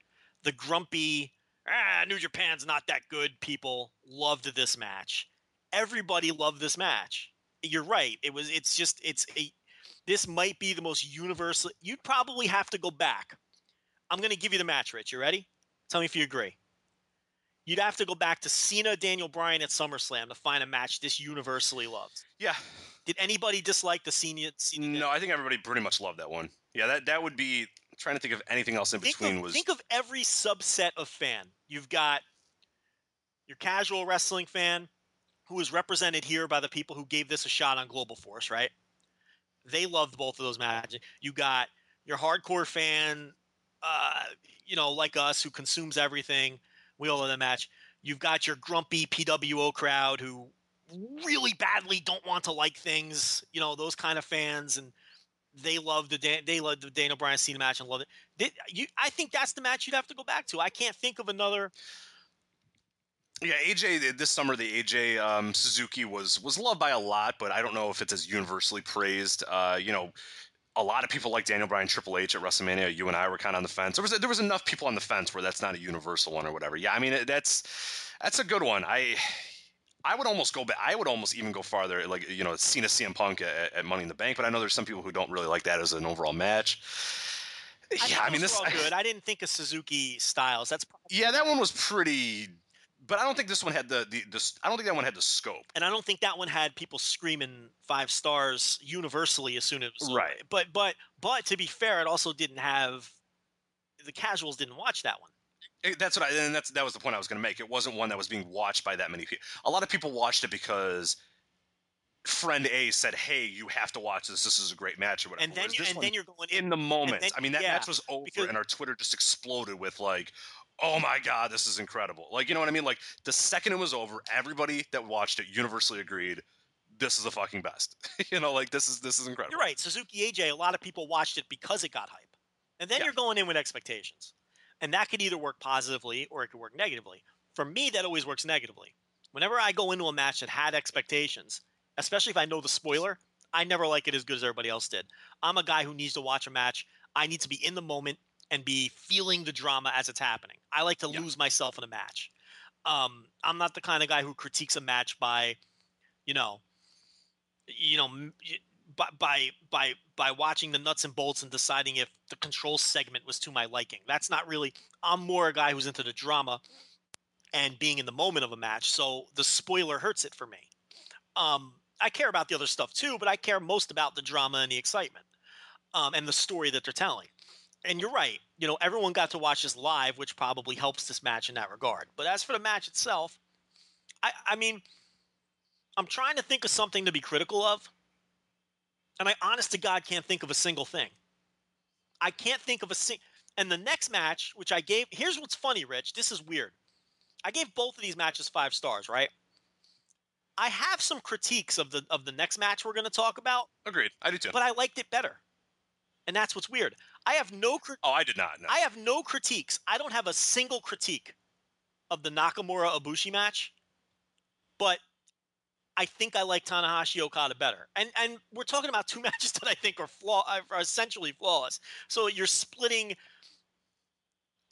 [SPEAKER 4] The grumpy ah New Japan's not that good people loved this match. Everybody loved this match. You're right. It was. It's just. It's a. This might be the most universal. You'd probably have to go back. I'm going to give you the match, Rich. You ready? Tell me if you agree. You'd have to go back to Cena Daniel Bryan at SummerSlam to find a match this universally loved.
[SPEAKER 3] Yeah.
[SPEAKER 4] Did anybody dislike the Cena? Cena
[SPEAKER 3] No, I think everybody pretty much loved that one. Yeah, that that would be trying to think of anything else in
[SPEAKER 4] think
[SPEAKER 3] between.
[SPEAKER 4] of,
[SPEAKER 3] was
[SPEAKER 4] think of every subset of fan. You've got your casual wrestling fan, who is represented here by the people who gave this a shot on Global Force, right? They loved both of those matches. You got your hardcore fan, uh, you know, like us, who consumes everything. We all love that match. You've got your grumpy PWO crowd who really badly don't want to like things, you know, those kind of fans, and they love the Dan, they love the Daniel Bryan Cena match and love it. They, you, I think that's the match you'd have to go back to. I can't think of another.
[SPEAKER 3] Yeah, AJ this summer the AJ um, Suzuki was was loved by a lot, but I don't know if it's as universally praised. Uh, you know, a lot of people like Daniel Bryan Triple H at WrestleMania. You and I were kind of on the fence. There was there was enough people on the fence where that's not a universal one or whatever. Yeah, I mean that's that's a good one. I I would almost go back. I would almost even go farther, like you know, Cena CM Punk at, at Money in the Bank. But I know there's some people who don't really like that as an overall match.
[SPEAKER 4] I
[SPEAKER 3] yeah, I mean this.
[SPEAKER 4] all good. I didn't think of Suzuki Styles. That's probably-
[SPEAKER 3] Yeah, that one was pretty. But I don't think this one had the, the the. I don't think that one had the scope.
[SPEAKER 4] and I don't think that one had people screaming five stars universally as soon as it was over.
[SPEAKER 3] Right.
[SPEAKER 4] But but but to be fair, it also didn't have the casuals didn't watch that one.
[SPEAKER 3] It- That's what I and that's that was the point I was going to make. It wasn't one that was being watched by that many people. A lot of people watched it because friend A said, "Hey, you have to watch this. This is a great match or whatever."
[SPEAKER 4] And then you, and then you're going
[SPEAKER 3] in the moment.
[SPEAKER 4] then-
[SPEAKER 3] I mean, that
[SPEAKER 4] yeah,
[SPEAKER 3] match was over,
[SPEAKER 4] because-
[SPEAKER 3] and our Twitter just exploded with like, "Oh my god, this is incredible!" Like, you know what I mean? Like the second it was over, everybody that watched it universally agreed, "This is the fucking best." you know, like this is this is incredible.
[SPEAKER 4] You're right. Suzuki AJ, a lot of people watched it because it got hype. And then
[SPEAKER 3] Yeah.
[SPEAKER 4] you're going in with expectations. And that could either work positively or it could work negatively. For me, that always works negatively. Whenever I go into a match that had expectations, especially if I know the spoiler, I never like it as good as everybody else did. I'm a guy who needs to watch a match. I need to be in the moment and be feeling the drama as it's happening. I like to
[SPEAKER 3] Yeah.
[SPEAKER 4] lose myself in a match. Um, I'm not the kind of guy who critiques a match by, you know, you know, by by by by watching the nuts and bolts and deciding if the control segment was to my liking. That's not really. I'm more a guy who's into the drama and being in the moment of a match. So the spoiler hurts it for me. Um, I care about the other stuff too, but I care most about the drama and the excitement um, and the story that they're telling. And you're right. You know, everyone got to watch this live, which probably helps this match in that regard. But as for the match itself, I, I mean, I'm trying to think of something to be critical of. And I honest to God can't think of a single thing. I can't think of a sing. And the next match, which I gave, here's what's funny, Rich. This is weird. I gave both of these matches five stars, right? I have some critiques of the of the next match we're going to talk about,
[SPEAKER 3] Agreed. I do too.
[SPEAKER 4] but I liked it better. And that's what's weird. I have no crit-
[SPEAKER 3] oh, I did not. No.
[SPEAKER 4] I have no critiques. I don't have a single critique of the Nakamura Ibushi match, but I think I like Tanahashi Okada better. And and we're talking about two matches that I think are flaw are essentially flawless. So you're splitting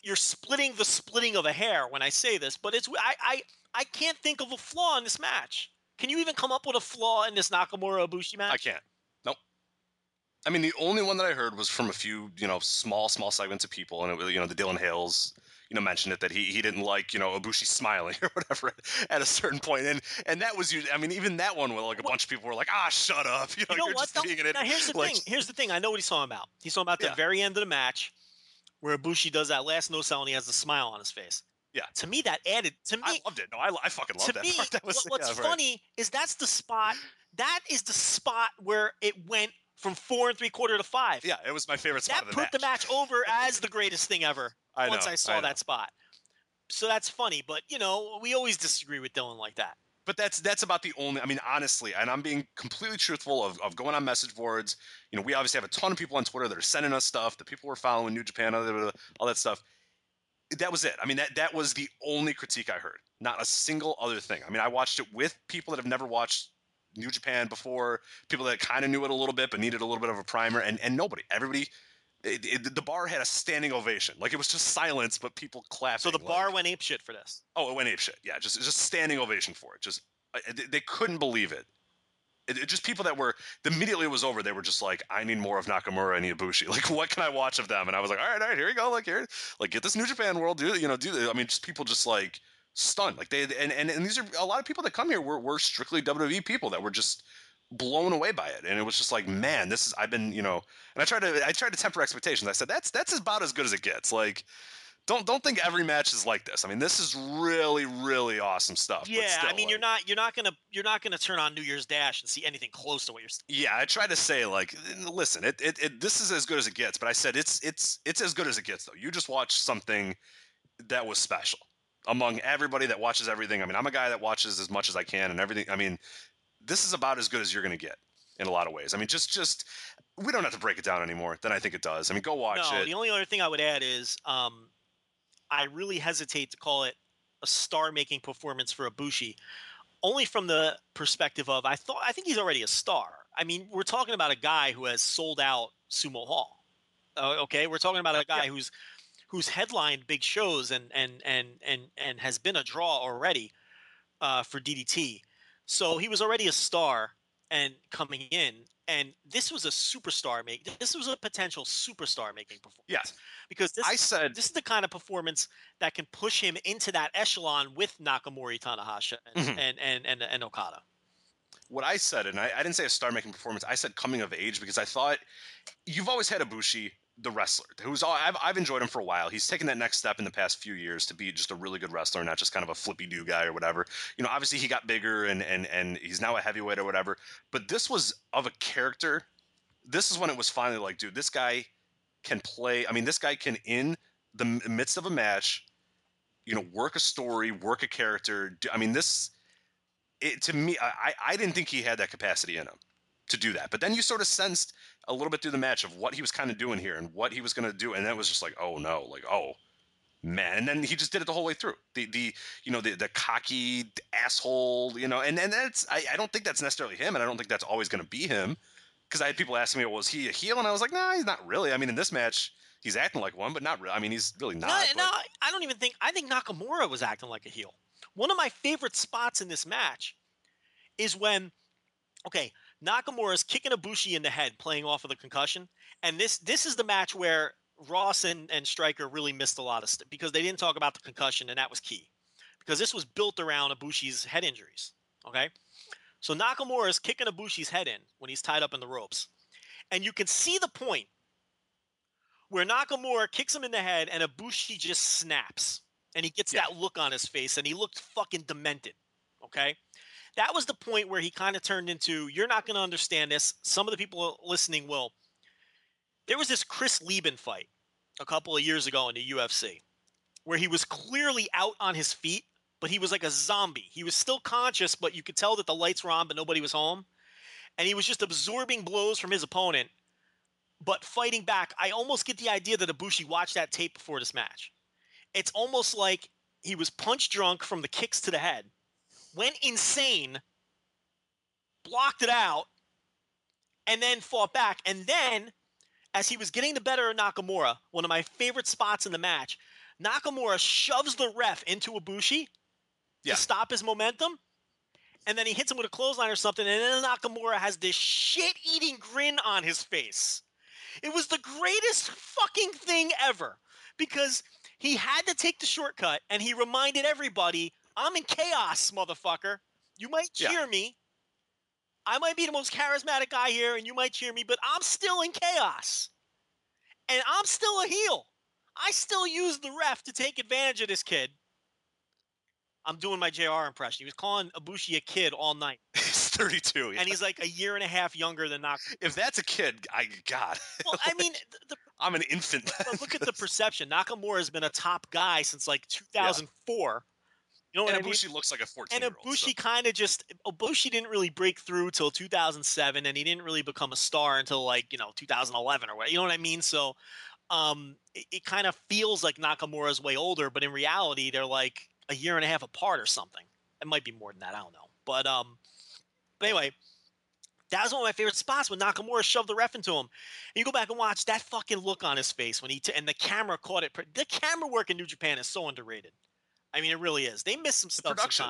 [SPEAKER 4] you're splitting the splitting of a hair when I say this, but it's I I I can't think of a flaw in this match. Can you even come up with a flaw in this Nakamura Ibushi match?
[SPEAKER 3] I can't. I mean, the only one that I heard was from a few, you know, small, small segments of people, and it was, you know, the Dylan Hales, you know, mentioned it that he he didn't like, you know, Ibushi smiling or whatever at a certain point, and and that was I mean, even that one where like a
[SPEAKER 4] Well-
[SPEAKER 3] bunch of people were like, ah, shut up, you know,
[SPEAKER 4] You know
[SPEAKER 3] are
[SPEAKER 4] what?
[SPEAKER 3] just being an.
[SPEAKER 4] Now here's the
[SPEAKER 3] Like,
[SPEAKER 4] thing. Here's the thing. I know what he's talking about. He's talking about the
[SPEAKER 3] Yeah.
[SPEAKER 4] very end of the match, where Ibushi does that last no sell and he has the smile on his face.
[SPEAKER 3] Yeah.
[SPEAKER 4] To me, that added to me.
[SPEAKER 3] I loved it. No, I, I fucking loved
[SPEAKER 4] to
[SPEAKER 3] that
[SPEAKER 4] me,
[SPEAKER 3] part. That was,
[SPEAKER 4] what- what's
[SPEAKER 3] yeah, right.
[SPEAKER 4] funny is that's the spot. That is the spot where it went from four and three quarter to five.
[SPEAKER 3] Yeah, it was my favorite spot
[SPEAKER 4] that
[SPEAKER 3] the
[SPEAKER 4] put the match over as the greatest thing ever.
[SPEAKER 3] I
[SPEAKER 4] once
[SPEAKER 3] know,
[SPEAKER 4] I saw
[SPEAKER 3] I
[SPEAKER 4] that spot. So that's funny, but you know we always disagree with Dylan like that.
[SPEAKER 3] but that's that's about the only. I mean, honestly, and I'm being completely truthful of, of going on message boards. You know, we obviously have a ton of people on Twitter that are sending us stuff. The people were following New Japan, blah, blah, blah, all that stuff. That was it. I mean, that that was the only critique I heard. Not a single other thing. I mean, I watched it with people that have never watched New Japan before, people that kind of knew it a little bit but needed a little bit of a primer, and and nobody, everybody. Eh, it, it, the bar had a standing ovation. Like it was just silence, but people clapped.
[SPEAKER 4] So the
[SPEAKER 3] like-
[SPEAKER 4] bar went ape shit for this.
[SPEAKER 3] Oh, it went ape shit. Yeah, just just standing ovation for it. Just they, they couldn't believe it. It, it- Just people that were immediately it was over. They were just like, I need more of Nakamura and Ibushi. Like, what can I watch of them? And I was like, all right, all right, here you go. Like here, like get this New Japan World. Do you know? Do I mean just people just like stunned. Like they and and, and these are a lot of people that come here were were strictly WWE people that were just blown away by it, and it was just like, man, this is. I've been, you know, and I tried to I tried to temper expectations. I said that's that's about as good as it gets. Like don't don't think every match is like this. I mean, this is really really awesome stuff.
[SPEAKER 4] Yeah,
[SPEAKER 3] still,
[SPEAKER 4] I mean,
[SPEAKER 3] like,
[SPEAKER 4] you're not you're not gonna you're not gonna turn on New Year's Dash and see anything close to what you're.
[SPEAKER 3] Yeah, I tried to say like, listen, it, it, it this is as good as it gets, but I said it's it's it's as good as it gets though. You just watched something that was special among everybody that watches everything. I mean, I'm a guy that watches as much as I can and everything. I mean, this is about as good as you're gonna get in a lot of ways. I mean, just just we don't have to break it down anymore than I think it does. I mean, go watch
[SPEAKER 4] no,
[SPEAKER 3] it.
[SPEAKER 4] the only other thing I would add is um, I really hesitate to call it a star-making performance for Ibushi, only from the perspective of I thought I think he's already a star. I mean, we're talking about a guy who has sold out Sumo Hall. Uh, okay, we're talking about a guy
[SPEAKER 3] Yeah.
[SPEAKER 4] who's who's headlined big shows and and and and and has been a draw already uh, for DDT. So he was already a star and coming in, and this was a superstar make. This was a potential superstar making performance
[SPEAKER 3] yes,
[SPEAKER 4] because this
[SPEAKER 3] I said
[SPEAKER 4] this is the kind of performance that can push him into that echelon with Nakamura, Tanahashi, and,
[SPEAKER 3] Mhm.
[SPEAKER 4] and, and and and Okada.
[SPEAKER 3] what I said, and I, I didn't say a star making performance. I said coming of age because I thought you've always had Ibushi, the wrestler, who's all, I've, I've enjoyed him for a while. He's taken that next step in the past few years to be just a really good wrestler, not just kind of a flippy do guy or whatever. You know, obviously he got bigger and and and he's now a heavyweight or whatever. But this was of a character. This is when it was finally like, dude, this guy can play. I mean, this guy can in the midst of a match, you know, work a story, work a character. I mean, this it, to me, I- I didn't think he had that capacity in him to do that. But then you sort of sensed a little bit through the match of what he was kind of doing here and what he was going to do, and that was just like, oh no, like oh man. And then he just did it the whole way through. The the you know the the cocky asshole, you know, and and that's I, I don't think that's necessarily him, and I don't think that's always going to be him. Because I had people asking me, well, was he a heel? And I was like, nah, he's not really. I mean, in this match, he's acting like one, but not really. I mean, he's really not.
[SPEAKER 4] No,
[SPEAKER 3] but-
[SPEAKER 4] no, I don't even think. I think Nakamura was acting like a heel. One of my favorite spots in this match is when, okay, Nakamura's kicking Ibushi in the head, playing off of the concussion, and this this is the match where Ross and and Striker really missed a lot of stuff because they didn't talk about the concussion, and that was key because this was built around Ibushi's head injuries. Okay, so Nakamura is kicking Ibushi's head in when he's tied up in the ropes, and you can see the point where Nakamura kicks him in the head and Ibushi just snaps and he gets
[SPEAKER 3] Yeah.
[SPEAKER 4] that look on his face and he looked fucking demented. Okay. That was the point where he kind of turned into, you're not going to understand this. Some of the people listening will. There was this Chris Leben fight a couple of years ago in the UFC where he was clearly out on his feet, but he was like a zombie. He was still conscious, but you could tell that the lights were on, but nobody was home. And he was just absorbing blows from his opponent but fighting back. I almost get the idea that Ibushi watched that tape before this match. It's almost like he was punch drunk from the kicks to the head, went insane, blocked it out, and then fought back. And then, as he was getting the better of Nakamura, one of my favorite spots in the match, Nakamura shoves the ref into Ibushi
[SPEAKER 3] Yeah.
[SPEAKER 4] to stop his momentum. And then he hits him with a clothesline or something, and then Nakamura has this shit-eating grin on his face. It was the greatest fucking thing ever because he had to take the shortcut and he reminded everybody, I'm in chaos, motherfucker. You might
[SPEAKER 3] Yeah.
[SPEAKER 4] cheer me. I might be the most charismatic guy here and you might cheer me, but I'm still in chaos. And I'm still a heel. I still use the ref to take advantage of this kid. I'm doing my JR impression. He was calling Ibushi a kid all night.
[SPEAKER 3] he's 32. yeah.
[SPEAKER 4] And he's like a year and a half younger than Nakamura.
[SPEAKER 3] if that's a kid, I God,
[SPEAKER 4] Well, I mean, th- the
[SPEAKER 3] I'm an infant.
[SPEAKER 4] Look at the perception. Nakamura has been a top guy since like 2004. You know what
[SPEAKER 3] and
[SPEAKER 4] I mean?
[SPEAKER 3] Ibushi looks like a 14
[SPEAKER 4] And
[SPEAKER 3] year old.
[SPEAKER 4] Ibushi kind of just Ibushi didn't really break through till 2007, and he didn't really become a star until like you know 2011 or what. You know what I mean? So, um, it, it kind of feels like Nakamura's way older, but in reality, they're like a year and a half apart or something. It might be more than that. I don't know. But um, but anyway. That was one of my favorite spots when Nakamura shoved the ref into him. And you go back and watch that fucking look on his face when he t- and the camera caught it. The camera work in New Japan is so underrated. I mean, it really is. They miss some stuff
[SPEAKER 3] production.